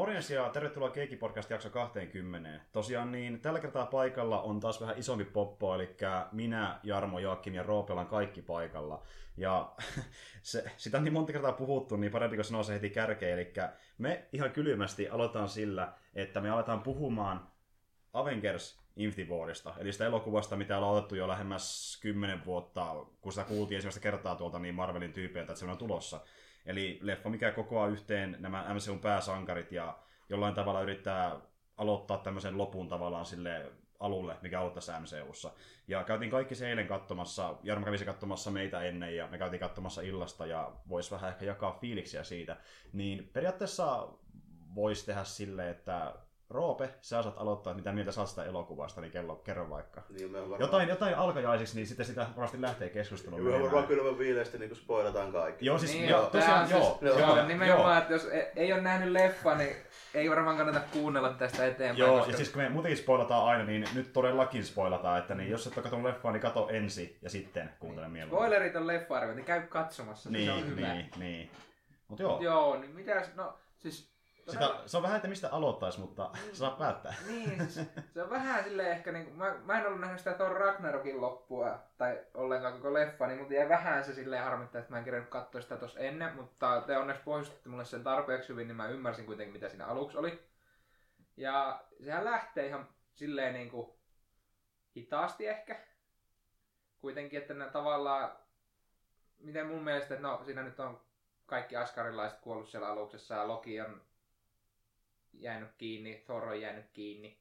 Morjens ja tervetuloa Keikki Podcast jakso 20. Tosiaan niin tällä kertaa paikalla on taas vähän isompi poppo, eli minä, Jarmo, Joakim ja Roope ollaan kaikki paikalla. Ja se, sitä on niin monta kertaa puhuttu, niin parempi kuin sanoa se heti kärkeen. Eli me ihan kylmästi aloitetaan sillä, että me aletaan puhumaan Avengers Infinity Warista, eli sitä elokuvasta, mitä on otettu jo lähemmäs 10 vuotta, kun sitä kuultiin ensimmäistä kertaa tuolta niin Marvelin tyypeiltä, että se on tulossa. Eli leffa, mikä kokoaa yhteen nämä MCUn pääsankarit ja jollain tavalla yrittää aloittaa tämmöisen lopun tavallaan sille alulle, mikä on tässä MCUssa. Ja käytiin kaikki se eilen katsomassa, Jarmo kävisi katsomassa meitä ennen ja me käytiin katsomassa illasta ja vois vähän ehkä jakaa fiiliksiä siitä. Niin periaatteessa voisi tehdä sille, että Roope, sä saat aloittaa, mitä mieltä saat sitä elokuvasta, niin kello, kerro vaikka. Niin, varmaan... Jotain, jotain alkajaisiksi, niin sitten sitä varmasti lähtee keskusteluun. Me varmaan kylmän viileästi niin spoilataan kaikki. Joo, siis Niin, joo, joo, tosiaan, on joo, siis- joo, joo, nimenomaan, joo. että jos ei, ei ole nähnyt leffa, niin ei varmaan kannata kuunnella tästä eteenpäin. Joo, koska... ja siis kun me muutenkin spoilataan aina, niin nyt todellakin spoilataan, että niin, jos et ole katsonut leffaa, niin kato ensin ja sitten kuuntele mieluummin. Spoilerit on leffa niin käy katsomassa, niin, se on Niin, hyvä. niin, niin. Mut joo, Joo, niin mitäs, no siis... Sitä, se on vähän, että mistä aloittaisi, mutta saa päättää. Niin, se on vähän silleen ehkä, niin kuin, mä, mä en ollut nähnyt sitä Thor Ragnarokin loppua, tai ollenkaan koko leffa, niin mutta jäi vähän se silleen harmittaa, että mä en kerännyt katsoa sitä tuossa ennen, mutta te onneksi pohjustitte mulle sen tarpeeksi hyvin, niin mä ymmärsin kuitenkin, mitä siinä aluksi oli. Ja sehän lähtee ihan silleen niin kuin hitaasti ehkä. Kuitenkin, että ne tavallaan, miten mun mielestä, että no siinä nyt on kaikki askarilaiset kuollut siellä aluksessa ja Loki on jäänyt kiinni, Thor on jäänyt kiinni.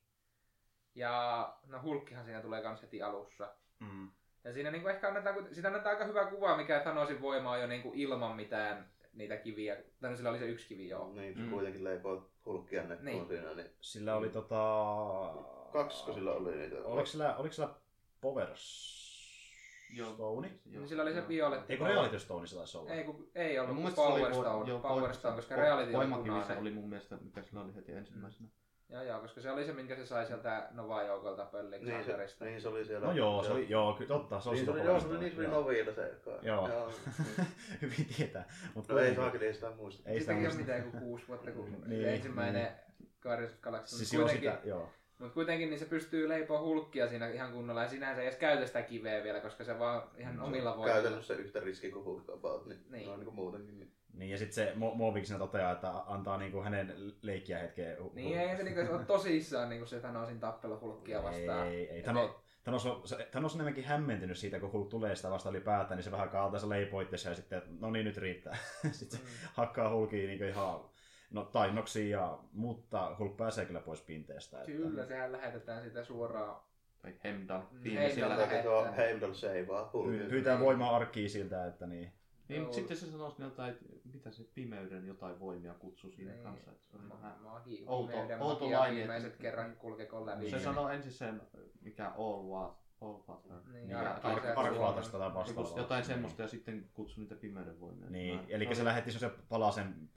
Ja no Hulkkihan siinä tulee kans heti alussa. Mm. Ja siinä niinku ehkä annetaan, siitä annetaan aika hyvä kuva, mikä Thanosin voima on jo niinku ilman mitään niitä kiviä. Tai no sillä oli se yksi kivi joo. Niin, se Mm. kuitenkin leipoo hulkkia nekkoon Niin. siinä. Niin... Sillä oli tota... Kaksiko sillä oli niitä? Oliko sillä, oliko sillä Power Joo. Stone? Joo. Niin sillä oli se violetti. Eikö Reality Stone se taisi olla? Ei, kun, ei ollut Mun mun mielestä se oli Power Stone, joo, Power Power- Stone, koska Vo- Reality oli punainen. oli mun mielestä, mikä sillä oli heti ensimmäisenä. Joo, joo, koska se oli se, minkä se sai sieltä Nova-joukolta pöllin Niin se, niin se oli siellä. No joo, se oli, joo, kyllä, totta, se oli Niin se oli, Power joo, se oli, Stone, niin se oli joo. Noviilla se. kai. Joo. joo. Hyvin tietää. Mut No ei saakeli, ei sitä muista. Ei sitä Siitäkin on muista. mitään kuin kuusi vuotta, kun Niin, niin, ensimmäinen Guardians of Galaxy. Siis joo, sitä, joo. Mutta kuitenkin niin se pystyy leipoa hulkkia siinä ihan kunnolla ja sinähän se ei edes käytä sitä kiveä vielä, koska se vaan ihan omilla voimilla. Käytännössä yhtä riski kuin Hulk about, niin, Niin. niin. no, niin kuin muutenkin. Niin. Niin, ja sitten se Mo- Movik siinä toteaa, että antaa niinku hänen leikkiä hetkeä. hu- Niin ei se niinku ole tosissaan niinku se Thanosin tappelu hulkkia vastaan. Ei, ei. Et Thanos, Thanos, on, se, Thanos on enemmänkin hämmentynyt siitä, kun Hulk tulee sitä vasta ylipäätään, niin se vähän kaataa se leipoo itsensä ja sitten, että no niin, nyt riittää. sitten se Mm. hakkaa Hulkiin niin ihan no, tainnoksi, ja, mutta Hulk pääsee kyllä pois pinteestä. Että, Kyllä, sehän lähetetään sitä suoraan. Tai Viimeisellä. Heimdall. Tuo lähettää. Heimdall seivaa. Pyytää voimaa arkkiin siltä, että niin. Niin, mutta sitten se sanoisi jotain, että mitä se pimeyden jotain voimia kutsui siinä Niin. kanssa. Että se oli vähän... Magi, outo- outo laini, viimeiset että- kerran kulkekoon läpi. Se sanoo ensin sen, mikä all was, all. Niin, Niin, Ar- Arkvaatasta suomen. tai vastaavaa. Jotain semmoista ja sitten kutsui niitä pimeyden voimia. Niin, Mä- eli se lähetti se palasen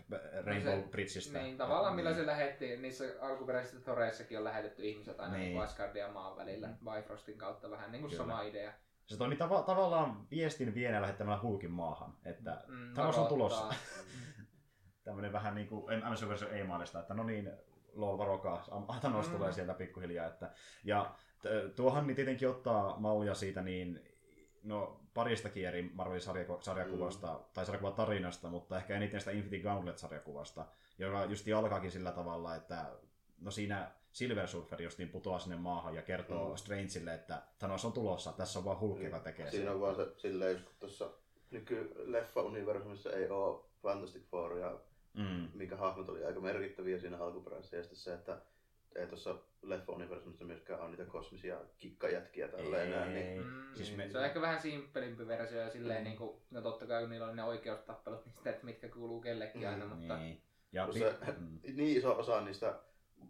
Rainbow No se- Bridgeistä. Niin, tavallaan millä se lähetti, niissä alkuperäisissä Thoreissakin on lähetetty ihmiset aina Niin. niin. Asgardin ja maan välillä, Mm. Bifrostin kautta vähän niin kuin Kyllä. sama idea. Se toimii tava- tavallaan viestin vienä lähettämällä Hulkin maahan, että Mm, Thanos on tulossa. Tämmöinen vähän niin kuin MSU-versio ei-maalista, että no niin, lol, varokaa, Thanos Mm. tulee sieltä pikkuhiljaa. Että, ja tuohan niin tietenkin ottaa mallia siitä niin, no paristakin eri Marvelin sarjakuvasta, mm. tai sarjakuvatarinasta, mutta ehkä eniten sitä Infinity Gauntlet-sarjakuvasta, joka justi alkaakin sillä tavalla, että no siinä Silver Surfer justiin putoaa sinne maahan ja kertoo mm. Mm. Strangelle, että Thanos on tulossa, tässä on vaan Hulk, joka tekee sen. Siinä on vaan se silleen, just kun tuossa nyky-leffa-universumissa ei ole Fantastic Four ja Mm. minkä hahmot oli aika merkittäviä siinä alkuperäisessä. Ja se, että ei tuossa leffa-universumissa myöskään ole niitä kosmisia kikkajätkiä tälleen näin. Niin, Mm, Siis me- Se on ehkä vähän simppelimpi versio ja silleen Mm. niin kuin, no totta kai niillä on ne oikeustappelut, niin sitä, että mitkä kuuluu kellekin aina, Mm, mutta Niin. Ja kun se, mm. niin iso osa niistä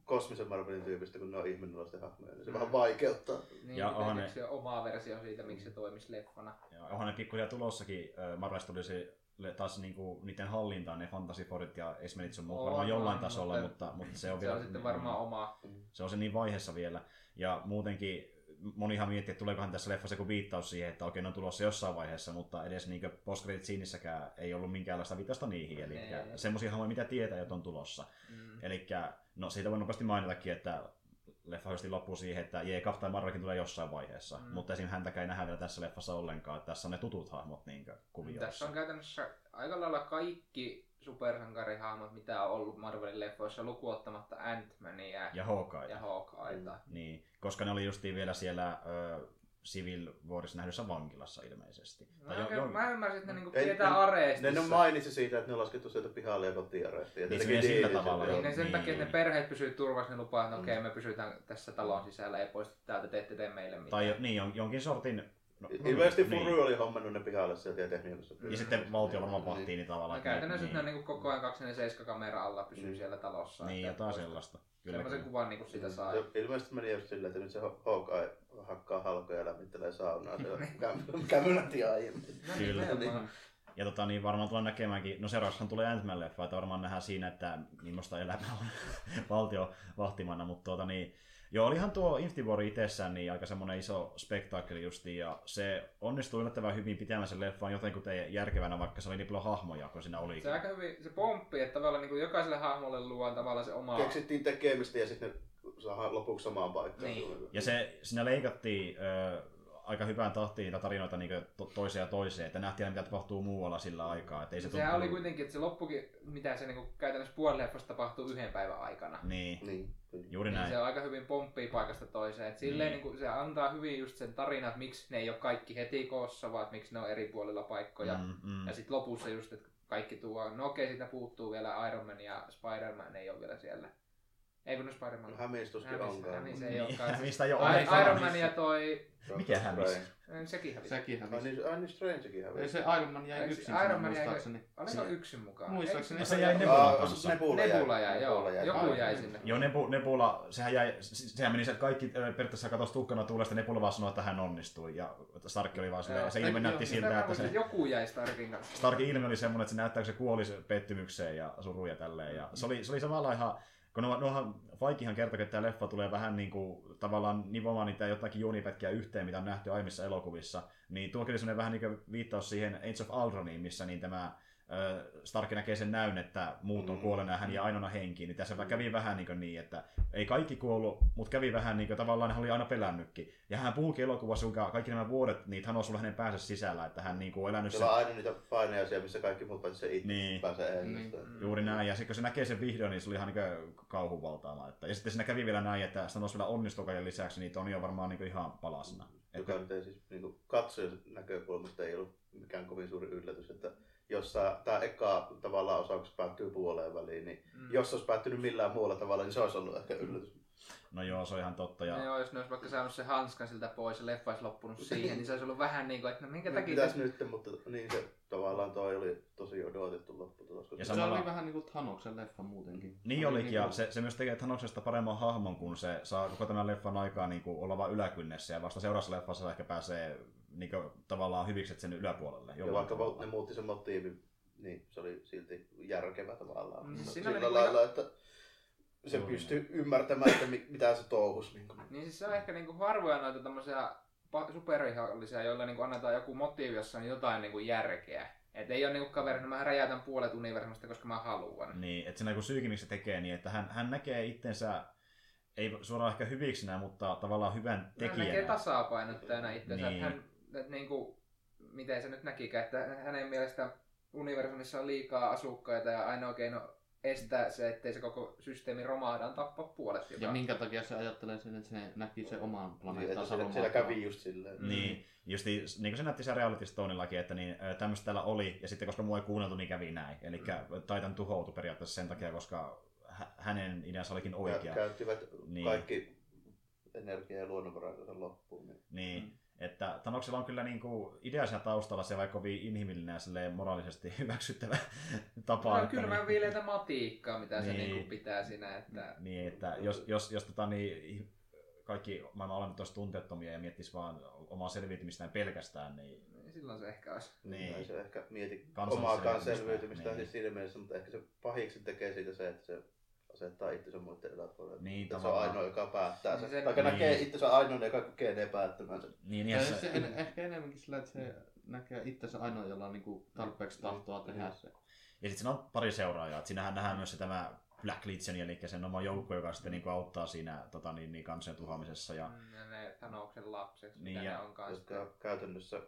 kosmisen Marvelin tyypistä, kun ne on ihmenneloisten hahmoja, niin se Mm. vähän vaikeuttaa. niin Ja onhan ne- omaa versio siitä, miksi se toimisi leffana. Ja onhan ne pikkuhiljaa tulossakin, Marvelista tuli se taas niinku, niiden hallintaan ne Fantasy Forit ja X-Menit sun muut On, varmaan jollain on, tasolla, mutta- mutta, mutta se on Se vielä... on sitten varmaan oma. Se on se niin vaiheessa vielä. Ja muutenkin monihan miettii, että tuleekohan tässä leffassa joku viittaus siihen, että okei, ne on tulossa jossain vaiheessa, mutta edes niin post siinissäkään ei ollut minkäänlaista viittausta niihin. Eli semmoisia hahmoja, mitä tietää, että on tulossa. Mm. Eli no siitä voi nopeasti mainitakin, että leffa loppuu siihen, että jee, Captain Marvelkin tulee jossain vaiheessa. Mm. Mm. Mutta esim. häntäkään ei nähdä vielä tässä leffassa ollenkaan. Että tässä on ne tutut hahmot niin kuvioissa. Tässä on käytännössä aika lailla kaikki supersankarihahmot, mitä on ollut Marvelin leffoissa, lukuottamatta Ant-Mania Ja Hawkeye. ja Hawkeyeta. Niin, koska ne oli justiin vielä siellä ö, Civil Warissa nähdyssä vankilassa ilmeisesti. Mä, Tai jo, mä ymmärsin, että ne niinku Ei- pidetään ne- areestissa. Ne, ne mainitsi siitä, että ne on laskettu sieltä pihalle ja kotiin areestiin. Ja Niin se sillä tavalla, Niin ne sen Niin. takia, että ne perheet pysyy turvassa, ne lupaa, että no, okei, Mm. me pysytään tässä talon sisällä, ei poistu täältä, te ette tee meille mitään. Tai jo- niin, jon- jonkin sortin... No, Ilmeisesti niin. Furu oli hommannut ne pihalle sieltä ja tehnyt joku Ja sitten valtio varmaan vahtii niin tavallaan. No, että käytännössä niin, ne on niinku koko ajan 24 kamera alla pysyy Mm. siellä talossa. niin, että jotain poistu. sellaista. Kyllä, kyllä. kuvan niinku sitä saa. Ja ilmeisesti meni just silleen, että nyt se Hawkeye hakkaa halkoja ja lämmittelee saunaa siellä käm- kämylät aiemmin. No Kyllä. Ja tota, niin varmaan tullaan näkemäänkin, no seuraavaksi tulee Ant-Man leffa, että varmaan nähdään siinä, että millaista elämää on valtio vahtimana, mutta tuota niin, Joo, olihan tuo Infinity War itsessään niin aika semmoinen iso spektaakkeli justiin, ja se onnistui yllättävän hyvin pitämään sen leffan jotenkin järkevänä, vaikka se oli niin paljon hahmoja, kun siinä olikin. Se aika hyvin, se pomppi, että tavallaan niin jokaiselle hahmolle luodaan tavallaan se oma... Keksittiin tekemistä ja sitten ne saa lopuksi samaan paikkaan. Niin. Ja se, siinä leikattiin ö, aika hyvään tahtiin niitä tarinoita niin to, toiseen ja toiseen, että nähtiin aina, mitä tapahtuu muualla sillä aikaa. Että ei se Sehän tuntunut- oli kuitenkin, että se loppukin, mitä se niin käytännössä puolen leffasta tapahtuu yhden päivän aikana. Niin, Niin. juuri Niin näin. se on aika hyvin pomppii paikasta toiseen. Et silleen Niin. niin. se antaa hyvin just sen tarinan, että miksi ne ei ole kaikki heti koossa, vaan että miksi ne on eri puolilla paikkoja. Mm. Mm, mm. Ja sitten lopussa just, että kaikki tuo, no okei, siitä puuttuu vielä Iron Man ja Spider-Man ei ole vielä siellä. Ei kun no Spider-Man. No Hämis- onkaan. hämis ei Niin, olekaan. ei ole Ai- ollenkaan. Iron Man ja toi, Mikä hävisi? eh, sekin hävisi. Sekin Ai hävisi. niin, ai niin Strangekin Ei hävisi. se Iron Man jäi yksin Iron Man jäi- muistaakseni. Oliko yksin mukaan? Muistaakseni se jäi Nebulan kanssa. Nebula Nebula jäi, joo. Nebula Joku jäi sinne. Joo, Nebu, Nebula, sehän, jäi, sehän meni se, että kaikki ö, periaatteessa katosi tukkana tuulesta, Nebula vaan sanoi, että hän onnistui. Ja Stark oli vaan silleen, se ilme Ei, näytti siltä, että se, Joku jäi Starkin kanssa. Starkin ilme oli semmoinen, että se näyttää, kun se kuoli se pettymykseen ja suruun ja tälleen. Ja se oli, se oli samalla ihan, kun nuohan, Faikihan kertoi, että tämä leffa tulee vähän niin kuin, tavallaan nivomaan niitä jotakin juonipätkiä yhteen, mitä on nähty aiemmissa elokuvissa, niin tuo semmoinen vähän niin kuin viittaus siihen Age of Aldroniin, missä niin tämä Stark näkee sen näyn, että muut on Mm. kuolleena ja hän jää ainoana henkiin, niin tässä kävi vähän niin, niin että ei kaikki kuollut, mutta kävi vähän niin kuin, tavallaan hän oli aina pelännytkin. Ja hän puhukin elokuvassa, kuinka kaikki nämä vuodet, niin hän on sulla hänen päänsä sisällä, että hän niin kuin on elänyt sen Siellä on aina niitä paineja siellä, missä kaikki muut paitsi se itse Niin. pääsee Niin. ennestään. Juuri näin, ja sitten kun se näkee sen vihdoin, niin se oli ihan niin kauhuvaltaama. Että, ja sitten siinä kävi vielä näin, että sanoisi vielä onnistuu kaiken lisäksi, niin Toni on varmaan niin ihan palasena. Joka nyt ei siis niin katsojan näkökulmasta ei ollut mikään kovin suuri yllätys, että jos tämä eka tavallaan osaus päättyy puoleen väliin, niin Mm. jos se olisi päättynyt millään muulla tavalla, niin se olisi ollut ehkä yllätys. No joo, se on ihan totta. Ja... Ja... Joo, jos ne olisi vaikka saanut se hanskan siltä pois ja leffa olisi loppunut siihen, niin se olisi ollut vähän niin kuin, että no minkä takia... Mitäs nyt, mutta niin se tavallaan toi oli tosi odotettu lopputulos. koska Ja se- Se samalla- oli vähän niin kuin Thanoksen leffa muutenkin. Niin Oli olikin, ja niinku- se, se myös tekee Thanoksesta paremman hahmon, kun se saa koko tämän leffan aikaa niin kuin olla vain yläkynnessä, ja vasta seuraavassa leffassa ehkä pääsee niin kuin, tavallaan hyvikset sen yläpuolelle. Ja vaikka tavalla. ne muutti sen motiivin, niin se oli silti järkevä tavallaan. Mm, Sillä siinä oli niinku lailla, että se Juuri pystyy ymmärtämään, että mi- mitä se touhus. Niin kuin. Niin siis se on ehkä niinku harvoja noita tämmöisiä supervihollisia, joilla niinku annetaan joku motiivi, jossa on jotain niinku järkeä. Et ei ole niinku kaveri, että mä räjäytän puolet universumista, koska mä haluan. Niin, että siinä kun syykin, miksi se tekee, niin että hän, hän näkee itsensä, ei suoraan ehkä hyviksinä, mutta tavallaan hyvän Hän näkee tekijänä. tasapainottajana itsensä, Niin. että hän, että niinku, miten se nyt näkikään, että hänen mielestä universumissa on liikaa asukkaita ja ainoa keino estää se, ettei se koko systeemi romahda, on tappaa puolet jopa. Ja minkä takia se ajattelee sen, että se näki sen oman Niin, että planeettansa siellä, siellä kävi just silleen. Mm. Niin, just niin, niin kuin se näytti se Reality Stoneillakin, että niin, tämmöistä täällä oli, ja sitten koska mua ei kuunneltu, niin kävi näin. Eli Mm. Titan tuhoutui periaatteessa sen takia, koska hä- hänen ideansa olikin Ja oikea. käyttivät Niin. kaikki energia- ja luonnonvarat sen loppuun. Niin. Niin, Mm. Että Tanoksella on kyllä niinku idea siinä taustalla se vaikka kovin inhimillinen ja silleen moraalisesti hyväksyttävä tapa. Tämä on että kylmän niin- viileitä matiikkaa, mitä se Niin. niinku pitää siinä, että Niin, että jos, jos, jos tota, niin, kaikki maailman olennot olisi tunteettomia ja miettis vaan omaa selviytymistään pelkästään, niin niin silloin se ehkä olisi. Niin. Ei se ehkä mieti Kansan omaakaan selviytymistä, selviytymistä niin. niin. siinä mielessä, mutta ehkä se pahiksi tekee siitä se, että se asettaa itsensä muiden yläpuolelle. Niin, se on ainoa, joka päättää sen. Niin Tai se- näkee niin. itsensä ainoa, joka kykenee päättämään sen. Niin, Ja niin se, se, en, ehkä enemmänkin sillä, että se näkee itsensä ainoa, jolla on niinku tarpeeksi tahtoa tehdä se. ja sitten siinä on pari seuraajaa. Et siinähän nähdään myös se tämä Black Legion, eli sen oma joukko, joka sitten niin auttaa siinä tota, niin, niin kansojen tuhoamisessa. Ja, Mm, Ja ne Thanoksen lapset, Niin, mitä ja- ne on kanssa. Jotka on käytännössä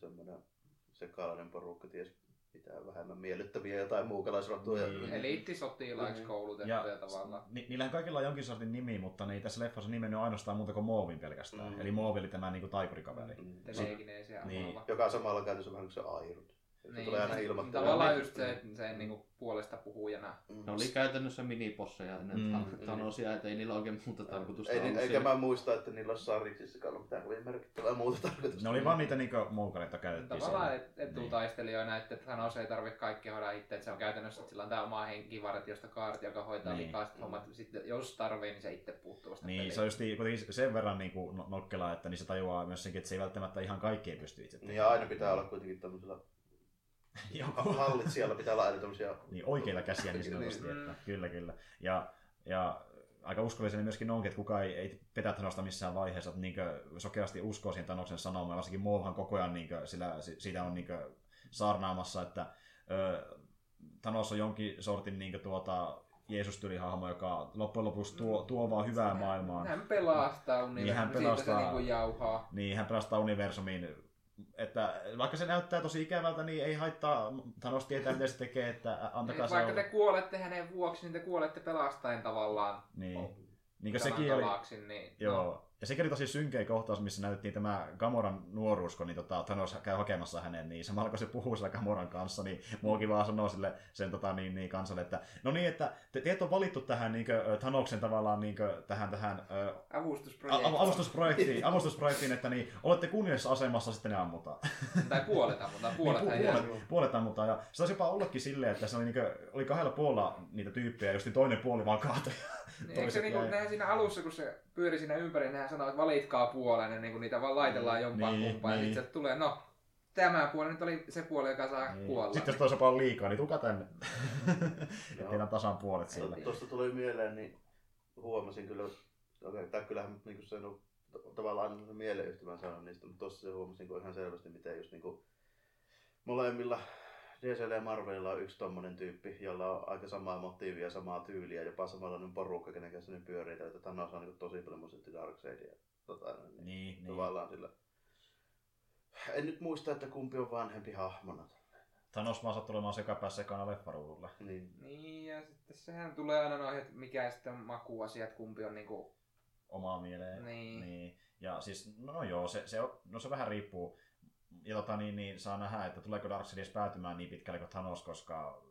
semmoinen sekalainen porukka, ties mitä vähemmän miellyttäviä jotain muukalaisrotuja. Niin. Eliittisotilaiksi Mm. koulutettuja ja tavallaan. ni, niillähän kaikilla on jonkin sortin nimi, mutta ne ei tässä leffassa nimennyt ainoastaan muuta kuin Moovin pelkästään. Mm. Eli Moovi oli tämä niin taikurikaveri. Mm. Telekineesiä Niin. Joka on samalla käytössä vähän kuin se Iron. Se Niin, tulee aina se- ilmoittamaan. Tavallaan Niin. just se, että se niinku puolesta puhujana. Mm. Ne oli käytännössä miniposseja ennen Mm. mm. Thanosia, et ei niillä oikein muuta tarkoitusta Ei, ollut eikä siellä. mä muista, että niillä olisi sariksissa ollut mitään kovin merkittävää muuta tarkoitusta. Ne oli vaan niitä niin moukaleita käytettiin Tavallaan siellä. et, etutaistelijoina, että Thanos ei tarvitse kaikkea hoidaa itse, että se on käytännössä, että sillä on tämä oma henkivartiosta kaarti, joka hoitaa Niin. niin. likaiset hommat. Sitten jos tarvii, niin se itse puuttuu vasta Niin, peliin. se on just kuitenkin sen verran niin kuin nokkela, että niissä tajuaa myös senkin, että se ei välttämättä ihan kaikkea pysty itse Niin ja aina pitää olla kuitenkin tämmöisellä Joku. hallitsijalla pitää olla tämmöisiä niin oikeita käsiä niin sanotusti, Niin. että kyllä, kyllä. Ja, ja aika uskollisena myöskin onkin, että kukaan ei, ei petä Thanosta missään vaiheessa, että niinkö sokeasti uskoo siihen Thanoksen sanomaan, varsinkin Moovhan koko ajan niinkö, sillä, si- siitä on niinkö saarnaamassa, että ö, Thanos on jonkin sortin niinkö tuota, Jeesus-tyylihahmo, joka loppujen lopuksi tuo, tuo vaan hyvää maailmaan. Hän pelastaa universumin, Niin, hän siitä pelastaa- se niinku jauhaa. Niin, hän pelastaa universumin. Että vaikka se näyttää tosi ikävältä, niin ei haittaa. Thanos tietää, mitä se tekee, että antakaa se Vaikka olla. te kuolette hänen vuoksi, niin te kuolette pelastaen tavallaan. Niin. Niin kuin sekin oli, tavaksi, niin, joo. No, Ja sekin oli tosi synkeä kohtaus, missä näytettiin tämä Gamoran nuoruus, kun niin tota, Thanos käy hakemassa hänen, niin samalla kun se puhuu sillä Gamoran kanssa, niin muukin vaan sanoo sille sen tota, niin, niin, kansalle, että no niin, että te, teet on valittu tähän niin kuin, Thanoksen tavallaan niin kuin, tähän, tähän ö, avustusprojekti. a- avustusprojektiin, avustusprojektiin, että niin, olette kunniassa asemassa, sitten ne ammutaan. tai puolet ammutaan, puolet niin, hän pu- jää. puolet, puolet ammutaan. Ja se taisi jopa ollakin silleen, että se oli, niinku, oli kahdella puolella niitä tyyppejä, just toinen puoli vaan kaatoi. Niin, eikö se toiset niinku, nehän siinä alussa, kun se pyöri siinä ympäri, nehän sanoo, että valitkaa puolen, ja niinku niitä vaan laitellaan jompaan Niin, kumpaan, niin. ja sitten tulee, no, tämä puoli nyt oli se puoli, joka saa Niin. kuolla. Sitten jos toisella on liikaa, niin tuka tänne. teillä on tasan puolet sillä. Tuosta tuli mieleen, niin huomasin kyllä, okei, tai kyllähän niin se on tavallaan mieleyhtymän sanon niistä, mutta tuossa se huomasin kun ihan selvästi, miten just niin kuin molemmilla DCL ja Marvelilla on yksi tommonen tyyppi, jolla on aika samaa motiivia, samaa tyyliä, jopa samanlainen porukka, kenen kanssa ne pyörii, että Thanos on niin tosi paljon muistutti Darkseidia. Tota, niin, Niin, niin. Tavallaan sillä. En nyt muista, että kumpi on vanhempi hahmona. Thanos vaan sattuu olemaan sekapää sekana leffaruudulle. Niin. Niin, ja sitten sehän tulee aina noihin, että mikä sitten makuasiat, kumpi on niinku... Omaa mieleen. Niin. niin. Ja siis, no joo, se, se, on- no se vähän riippuu. Ja tota, niin, niin, saa nähdä, että tuleeko Darkseid päätymään niin pitkälle kuin Thanos, koska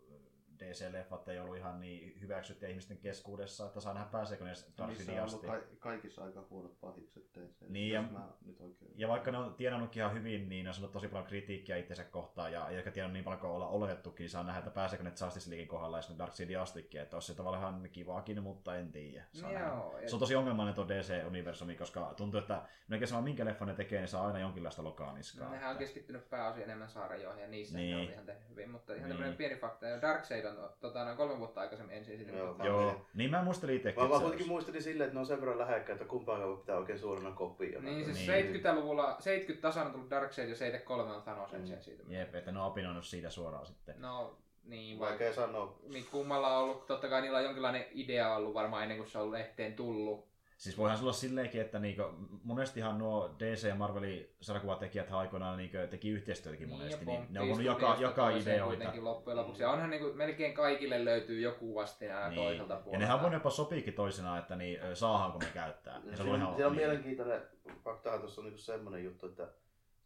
DC-leffat ei ollut ihan niin hyväksyttyjä ihmisten keskuudessa, että saa nähdä pääseekö ne on ollut asti. ka- kaikissa aika huonot pahikset DC. Niin, ja- mä nyt oikein... Ja vaikka ne on tienannutkin ihan hyvin, niin ne on saanut tosi paljon kritiikkiä itsensä kohtaan, ja eikä tiedä niin paljon kuin olla oletettukin, niin saa nähdä, että pääseekö ne Justice Leaguein kohdalla edes Darkseidin astikin, että olisi se tavallaan ihan kivaakin, mutta en tiedä. Joo, ja Se on tosi ongelmallinen tuo DC-universumi, koska tuntuu, että melkein sama minkä leffan ne tekee, niin saa aina jonkinlaista lokaa niskaan. Nehän on keskittynyt pääosin enemmän sarjoihin ja niissä Niin. niin. ne on ihan tehnyt hyvin, mutta ihan Niin. tämmöinen pieni fakta. Ja Darkseid on tota, noin kolme vuotta aikaisemmin ensin sinne. Joo. Joo, niin mä muistelin itsekin. Mä, se kuitenkin muistelin silleen, että ne on sen verran lähekkäin, että kumpaakaan pitää oikein suurena kopiona. Niin siis Niin. 70-luvulla, 70 tasan on tullut Darkseid ja 73 on Thanos Mm. ensin siitä. Jep, että ne on opinoinut siitä suoraan sitten. No niin, vaikka Vaikea sanoa. niin kummalla on ollut, totta kai niillä on jonkinlainen idea ollut varmaan ennen kuin se on lehteen tullut. Siis voihan se olla silleenkin, että niinku, monestihan nuo DC ja Marvelin sarjakuvatekijät aikoinaan niinku, teki yhteistyötäkin monesti, niin, ne on voinut jakaa, jakaa ideoita. Kuitenkin loppujen lopuksi. Ja onhan niin kuin, melkein kaikille löytyy joku vastine aina Niin. toiselta Ja puolelta. nehän voi jopa sopiikin toisinaan, että niin, ö, saahanko me käyttää. Ja se on ihan siinä on niin. mielenkiintoinen faktahan tuossa on niinku semmoinen juttu, että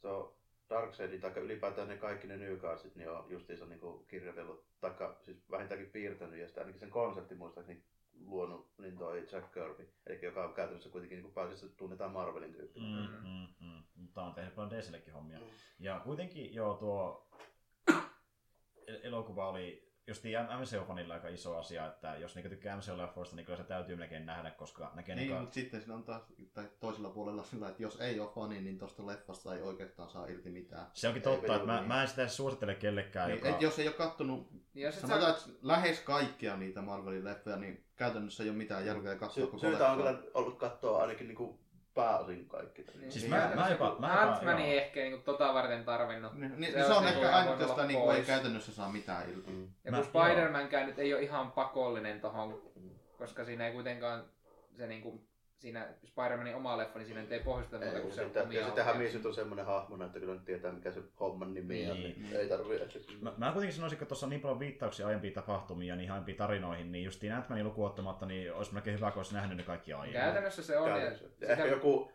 se on Darkseidin tai ylipäätään ne kaikki ne Newcastit, niin on justiinsa niinku kirjoitellut, taikka siis vähintäänkin piirtänyt ja sitä ainakin sen konsepti muistaakseni luonut niin toi Jack Kirby, eli joka on käytännössä kuitenkin niin pääasiassa tunnetaan Marvelin tyyppi. Mm, mm, mm. Mutta on tehnyt paljon DCllekin hommia. Mm. Ja kuitenkin joo tuo el- elokuva oli justiin MCU-fanilla aika iso asia, että jos niinku tykkää MCU-leffoista, niin kyllä se täytyy melkein nähdä, koska näkee Niin, niinku... mutta sitten siinä on taas tai toisella puolella sillä, että jos ei ole fani, niin tuosta leffasta ei oikeastaan saa irti mitään. Se onkin Ei totta, että mä, niin. mä en sitä edes suosittele kellekään, Niin, joka... et jos ei ole kattonut, Niin jos et sanotaan, saa... että lähes kaikkia niitä Marvelin leffoja, niin käytännössä ei ole mitään järkeä katsoa Sy- koko syytä on kyllä ollut katsoa ainakin niinku pääosin kaikki. Niin, Siis niin mä- mä jopa- mä joo. ehkä niinku tota varten tarvinnut. Niin, niin, Se se, on niinku ehkä ihan ainut, josta niinku ei käytännössä saa mitään irti. Mm. Ja Mä- kun Spider-Mankään nyt ei ole ihan pakollinen tohon, koska siinä ei kuitenkaan se niinku, siinä Spider-Manin oma leffa, niin siinä ei pohjusta muuta Ei, kuin se sitä, omia ja sitten ohjauksia. Hämiis nyt on semmoinen hahmona, että kyllä nyt tietää mikä se homman nimi on, Niin. niin ei tarvitse. Että... Mä, mä kuitenkin sanoisin, että tuossa on niin paljon viittauksia aiempiin tapahtumiin ja niihin aiempiin tarinoihin, niin justiin Ant-Manin lukuottamatta, niin olisi melkein hyvä, kun olisi nähnyt ne kaikki aiemmin. Käytännössä se on. Käytännössä. Ja sitä, Ehkä joku,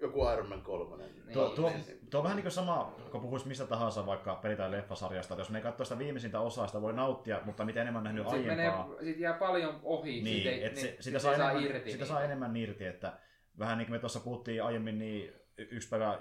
joku Iron Man 3. Niin. Tuo, tuo, tuo on vähän niin kuin sama, kun puhuisi mistä tahansa vaikka peli- tai leffasarjasta, että jos me ei katso sitä viimeisintä osaa, sitä voi nauttia, mutta mitä enemmän nähnyt sit, menee, aiempaa, sit jää paljon ohi. niin, siitä ei, et se, niin, sitä, sit saa ei enemmän, irti. sitä niin. saa enemmän irti, että vähän niin kuin me tuossa puhuttiin aiemmin, niin yksi päivä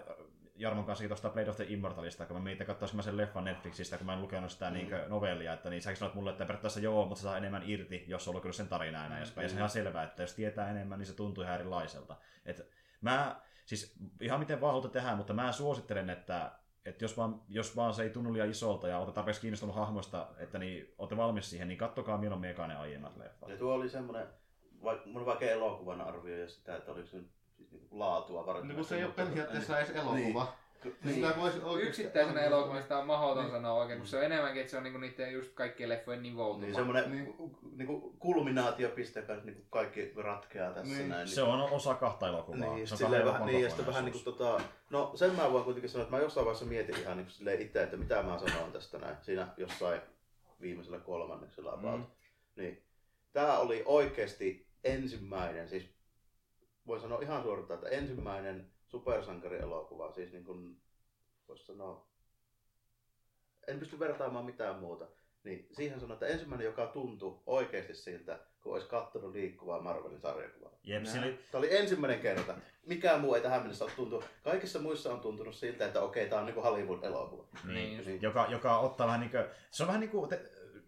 Jarmon kanssa tuosta Blade of the Immortalista, kun mä mietin katsoisin mä sen leffan Netflixistä, kun mä en lukenut sitä mm. niin novellia, että niin säkin sanoit mulle, että periaatteessa joo, mutta se saa enemmän irti, jos on lukenut sen tarinaa ja näin edespäin. Ja se on ihan selvää, että jos tietää enemmän, niin se tuntuu ihan erilaiselta. Et mä, siis ihan miten vaan haluatte tehdä, mutta mä suosittelen, että että jos vaan, jos vaan se ei tunnu liian isolta ja olette tarpeeksi kiinnostunut hahmoista, että niin, olette valmis siihen, niin kattokaa mieluummin eka ne aiemmat leffat. Ja tuo oli semmoinen, vai, mun vaikea elokuvan arvioida sitä, että oliko se siis niinku laatua varten. Niin kun se ei ole periaatteessa edes elokuva. Niin. Niin. Sitä voisi Yksittäisenä elokuvasta on mahdoton Niin. sanoa oikein, kun se on enemmänkin, että se on niinku niiden just kaikkien leffojen nivoutuma. Niin semmoinen Niin. niin. niinku kulminaatiopiste, joka niinku kaikki ratkeaa tässä Niin. näin. Se on osa kahta elokuvaa. Niin, se on silleen vähän, niin, ja sitten vähän niin kuin, tota, no sen mä voin kuitenkin sanoa, että mä jossain vaiheessa mietin ihan niin kuin itse, että mitä mä sanon tästä näin, siinä jossain viimeisellä kolmanneksella about. Mm. Niin, tää oli oikeasti ensimmäinen, siis voin sanoa ihan suoraan, että ensimmäinen supersankarielokuva, siis niin kuin, voisi sanoa, en pysty vertaamaan mitään muuta. Niin siihen sanon, että ensimmäinen, joka tuntui oikeasti siltä, kun olisi katsonut liikkuvaa Marvelin sarjakuvaa. Jep, se oli, Tämä oli ensimmäinen kerta. Mikään muu ei tähän mennessä ole tuntunut. Kaikissa muissa on tuntunut siltä, että okei, tämä on niinku Hollywood-elokuva. niin, Niin. joka, joka ottaa vähän niin kuin, se on vähän niin kuin, te,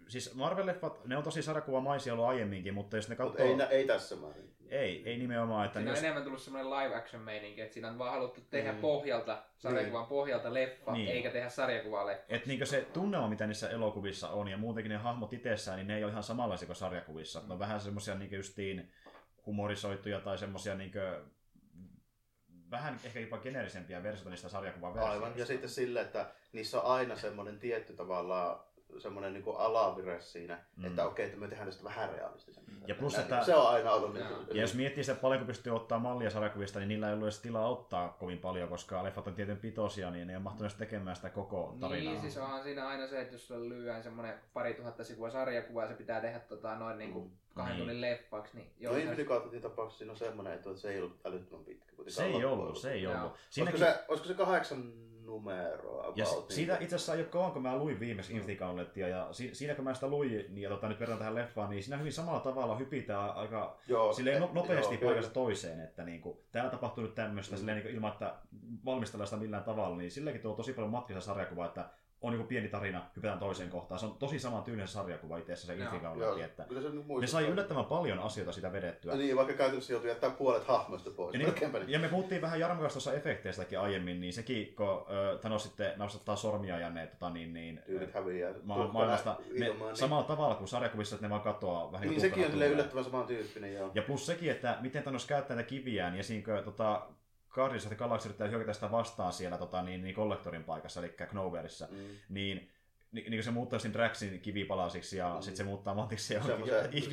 siis Marvel-leffat, ne on tosi sarjakuvamaisia ollut aiemminkin, mutta jos ne katsoo... ei, nä- ei tässä määrin. Ei, ei nimenomaan, että Siinä on jos, enemmän tullut semmoinen live action meininki, että siinä on vaan haluttu tehdä Mm. pohjalta, sarjakuvan pohjalta leffa, Niin. eikä tehdä sarjakuvaa leffa. että niin se tunnelma, mitä niissä elokuvissa on, ja muutenkin ne hahmot itsessään, niin ne ei ole ihan samanlaisia kuin sarjakuvissa. Ne on vähän semmoisia niin justiin humorisoituja tai semmoisia niin vähän ehkä jopa geneerisempiä versioita niistä sarjakuvan versioista. Aivan. Ja sitten sille, että niissä on aina semmoinen tietty tavallaan semmoinen niin alavire siinä, Mm. mm. että okei, että me tehdään tästä vähän realistisempaa. Ja plus, Näin, että- Se on aina ollut niin kuin, Ja jos miettii sitä, että paljonko pystyy ottaa mallia sarjakuvista, niin niillä ei ollut edes tilaa ottaa kovin paljon, koska leffat on tietyn pitoisia, niin ne ei ole mahtunut tekemään sitä koko tarinaa. Niin, siis onhan siinä aina se, että jos sulla lyödään semmoinen pari tuhatta sivua sarjakuvaa ja se pitää tehdä tota, noin niin kuin kahden Niin. tunnin leffaksi, niin Joo, ihan- Infinity tapauksessa siinä on semmoinen, että se ei ollut älyttömän pitkä. Se ei ollut, se ei Joo. ollut. Olisiko Siinäkin, se, olisiko se kahdeksan numeroa? ja si- siitä niin? itse asiassa ei ole kauan, kun mä luin viimeksi Infinity Gauntletia, ja si- siinä kun mä sitä luin, niin ja tota, nyt verran tähän leffaan, niin siinä hyvin samalla tavalla hypitään aika Joo, silleen no, nopeasti joo, paikasta toiseen, että niinku, täällä tapahtuu nyt tämmöistä, Mm. silleen niinku, ilman että valmistellaan sitä millään tavalla, niin silleenkin tuo tosi paljon matkista sarjakuva, että on niinku pieni tarina, hypätään toiseen kohtaan. Se on tosi saman tyylinen sarjakuva itse asiassa se Joo, Gauntlet, että ne sai yllättävän paljon asioita sitä vedettyä. Niin, vaikka käytännössä joutui jättää puolet hahmoista pois. Ja, niin, niin. ja me puhuttiin vähän Jarmo kanssa tuossa efekteistäkin aiemmin, niin sekin, kun Thanos sitten napsattaa sormia ja ne tota, niin, niin, Tyylit häviää. ma- maailmasta ne, niin- samalla tavalla kuin sarjakuvissa, että ne vaan katoaa vähän Niin, kuin sekin on yllättävän samantyyppinen, joo. Ja plus sekin, että miten Thanos käyttää näitä kiviään, ja siinä tota, Guardians of the Galaxy yrittää hyökätä sitä vastaan siellä tota, niin, niin kollektorin paikassa, eli Knoverissa, Mm. niin niin, niin se muuttaa sen Draxin kivipalasiksi ja Mm. sitten se muuttaa ihmiseen.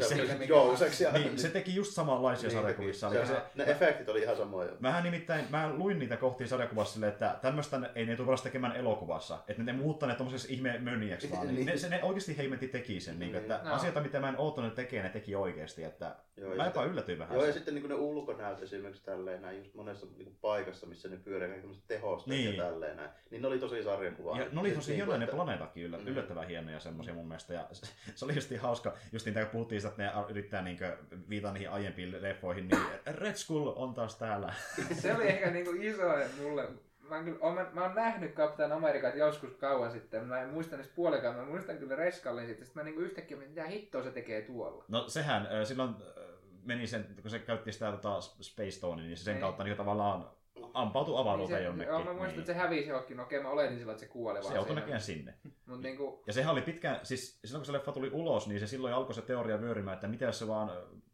semmoisen jouseksi. ja- Niin, se teki just samanlaisia Niin, sarjakuvissa. Se- se, Ne efektit oli ihan samoja. Mähän nimittäin, mä luin niitä kohtia sarjakuvassa silleen, että tämmöistä ei ne tule vasta tekemään elokuvassa. Että ne muuttaa ne tommoseksi ihme mönjäksi vaan. Niin. Niin. Ne, se, ne oikeasti heimetti teki sen. Niin, että No. asioita, mitä mä en oottanut ne tekee, ne teki oikeasti. Että Joo, mä jopa yllätyin vähän. Joo, ja sitten niin ne ulkonäöt esimerkiksi tälleen näin, just monessa niin paikassa, missä ne pyörii kaikki tämmöiset tehosteet Niin. ja tälleen näin, niin ne oli tosi sarjakuvaa. Ja ne oli tosi Niin, hienoja ne että- planeetakin, yllä, Mm. yllättävän hienoja semmoisia mun mielestä. Ja se, se oli just hauska, just niin kun puhuttiin sitä, että ne yrittää niinkö viitata niihin aiempiin leffoihin, niin Red Skull on taas täällä. Se oli ehkä niinku iso mulle. mä, oon kyllä, oon, mä, mä oon nähnyt Captain Americat joskus kauan sitten. Mä en muista edes puolikaan. Mä muistan kyllä Reskallin sitten. Sitten mä niinku yhtäkkiä mietin, mitä hittoa se tekee tuolla. No sehän silloin meni sen, kun se käytti sitä tota, Space Stone, niin se sen Niin. kautta niin tavallaan ampautui avaruuteen se, jonnekin. joo, mä muistan, että se hävisi johonkin. No okei, mä oletin sillä, että se kuoli se vaan joutui siinä. näkemään sinne. Mut niinku, Ja sehän oli pitkään, siis silloin kun se leffa tuli ulos, niin se silloin alkoi se teoria vyörymään, että mitä jos se vaan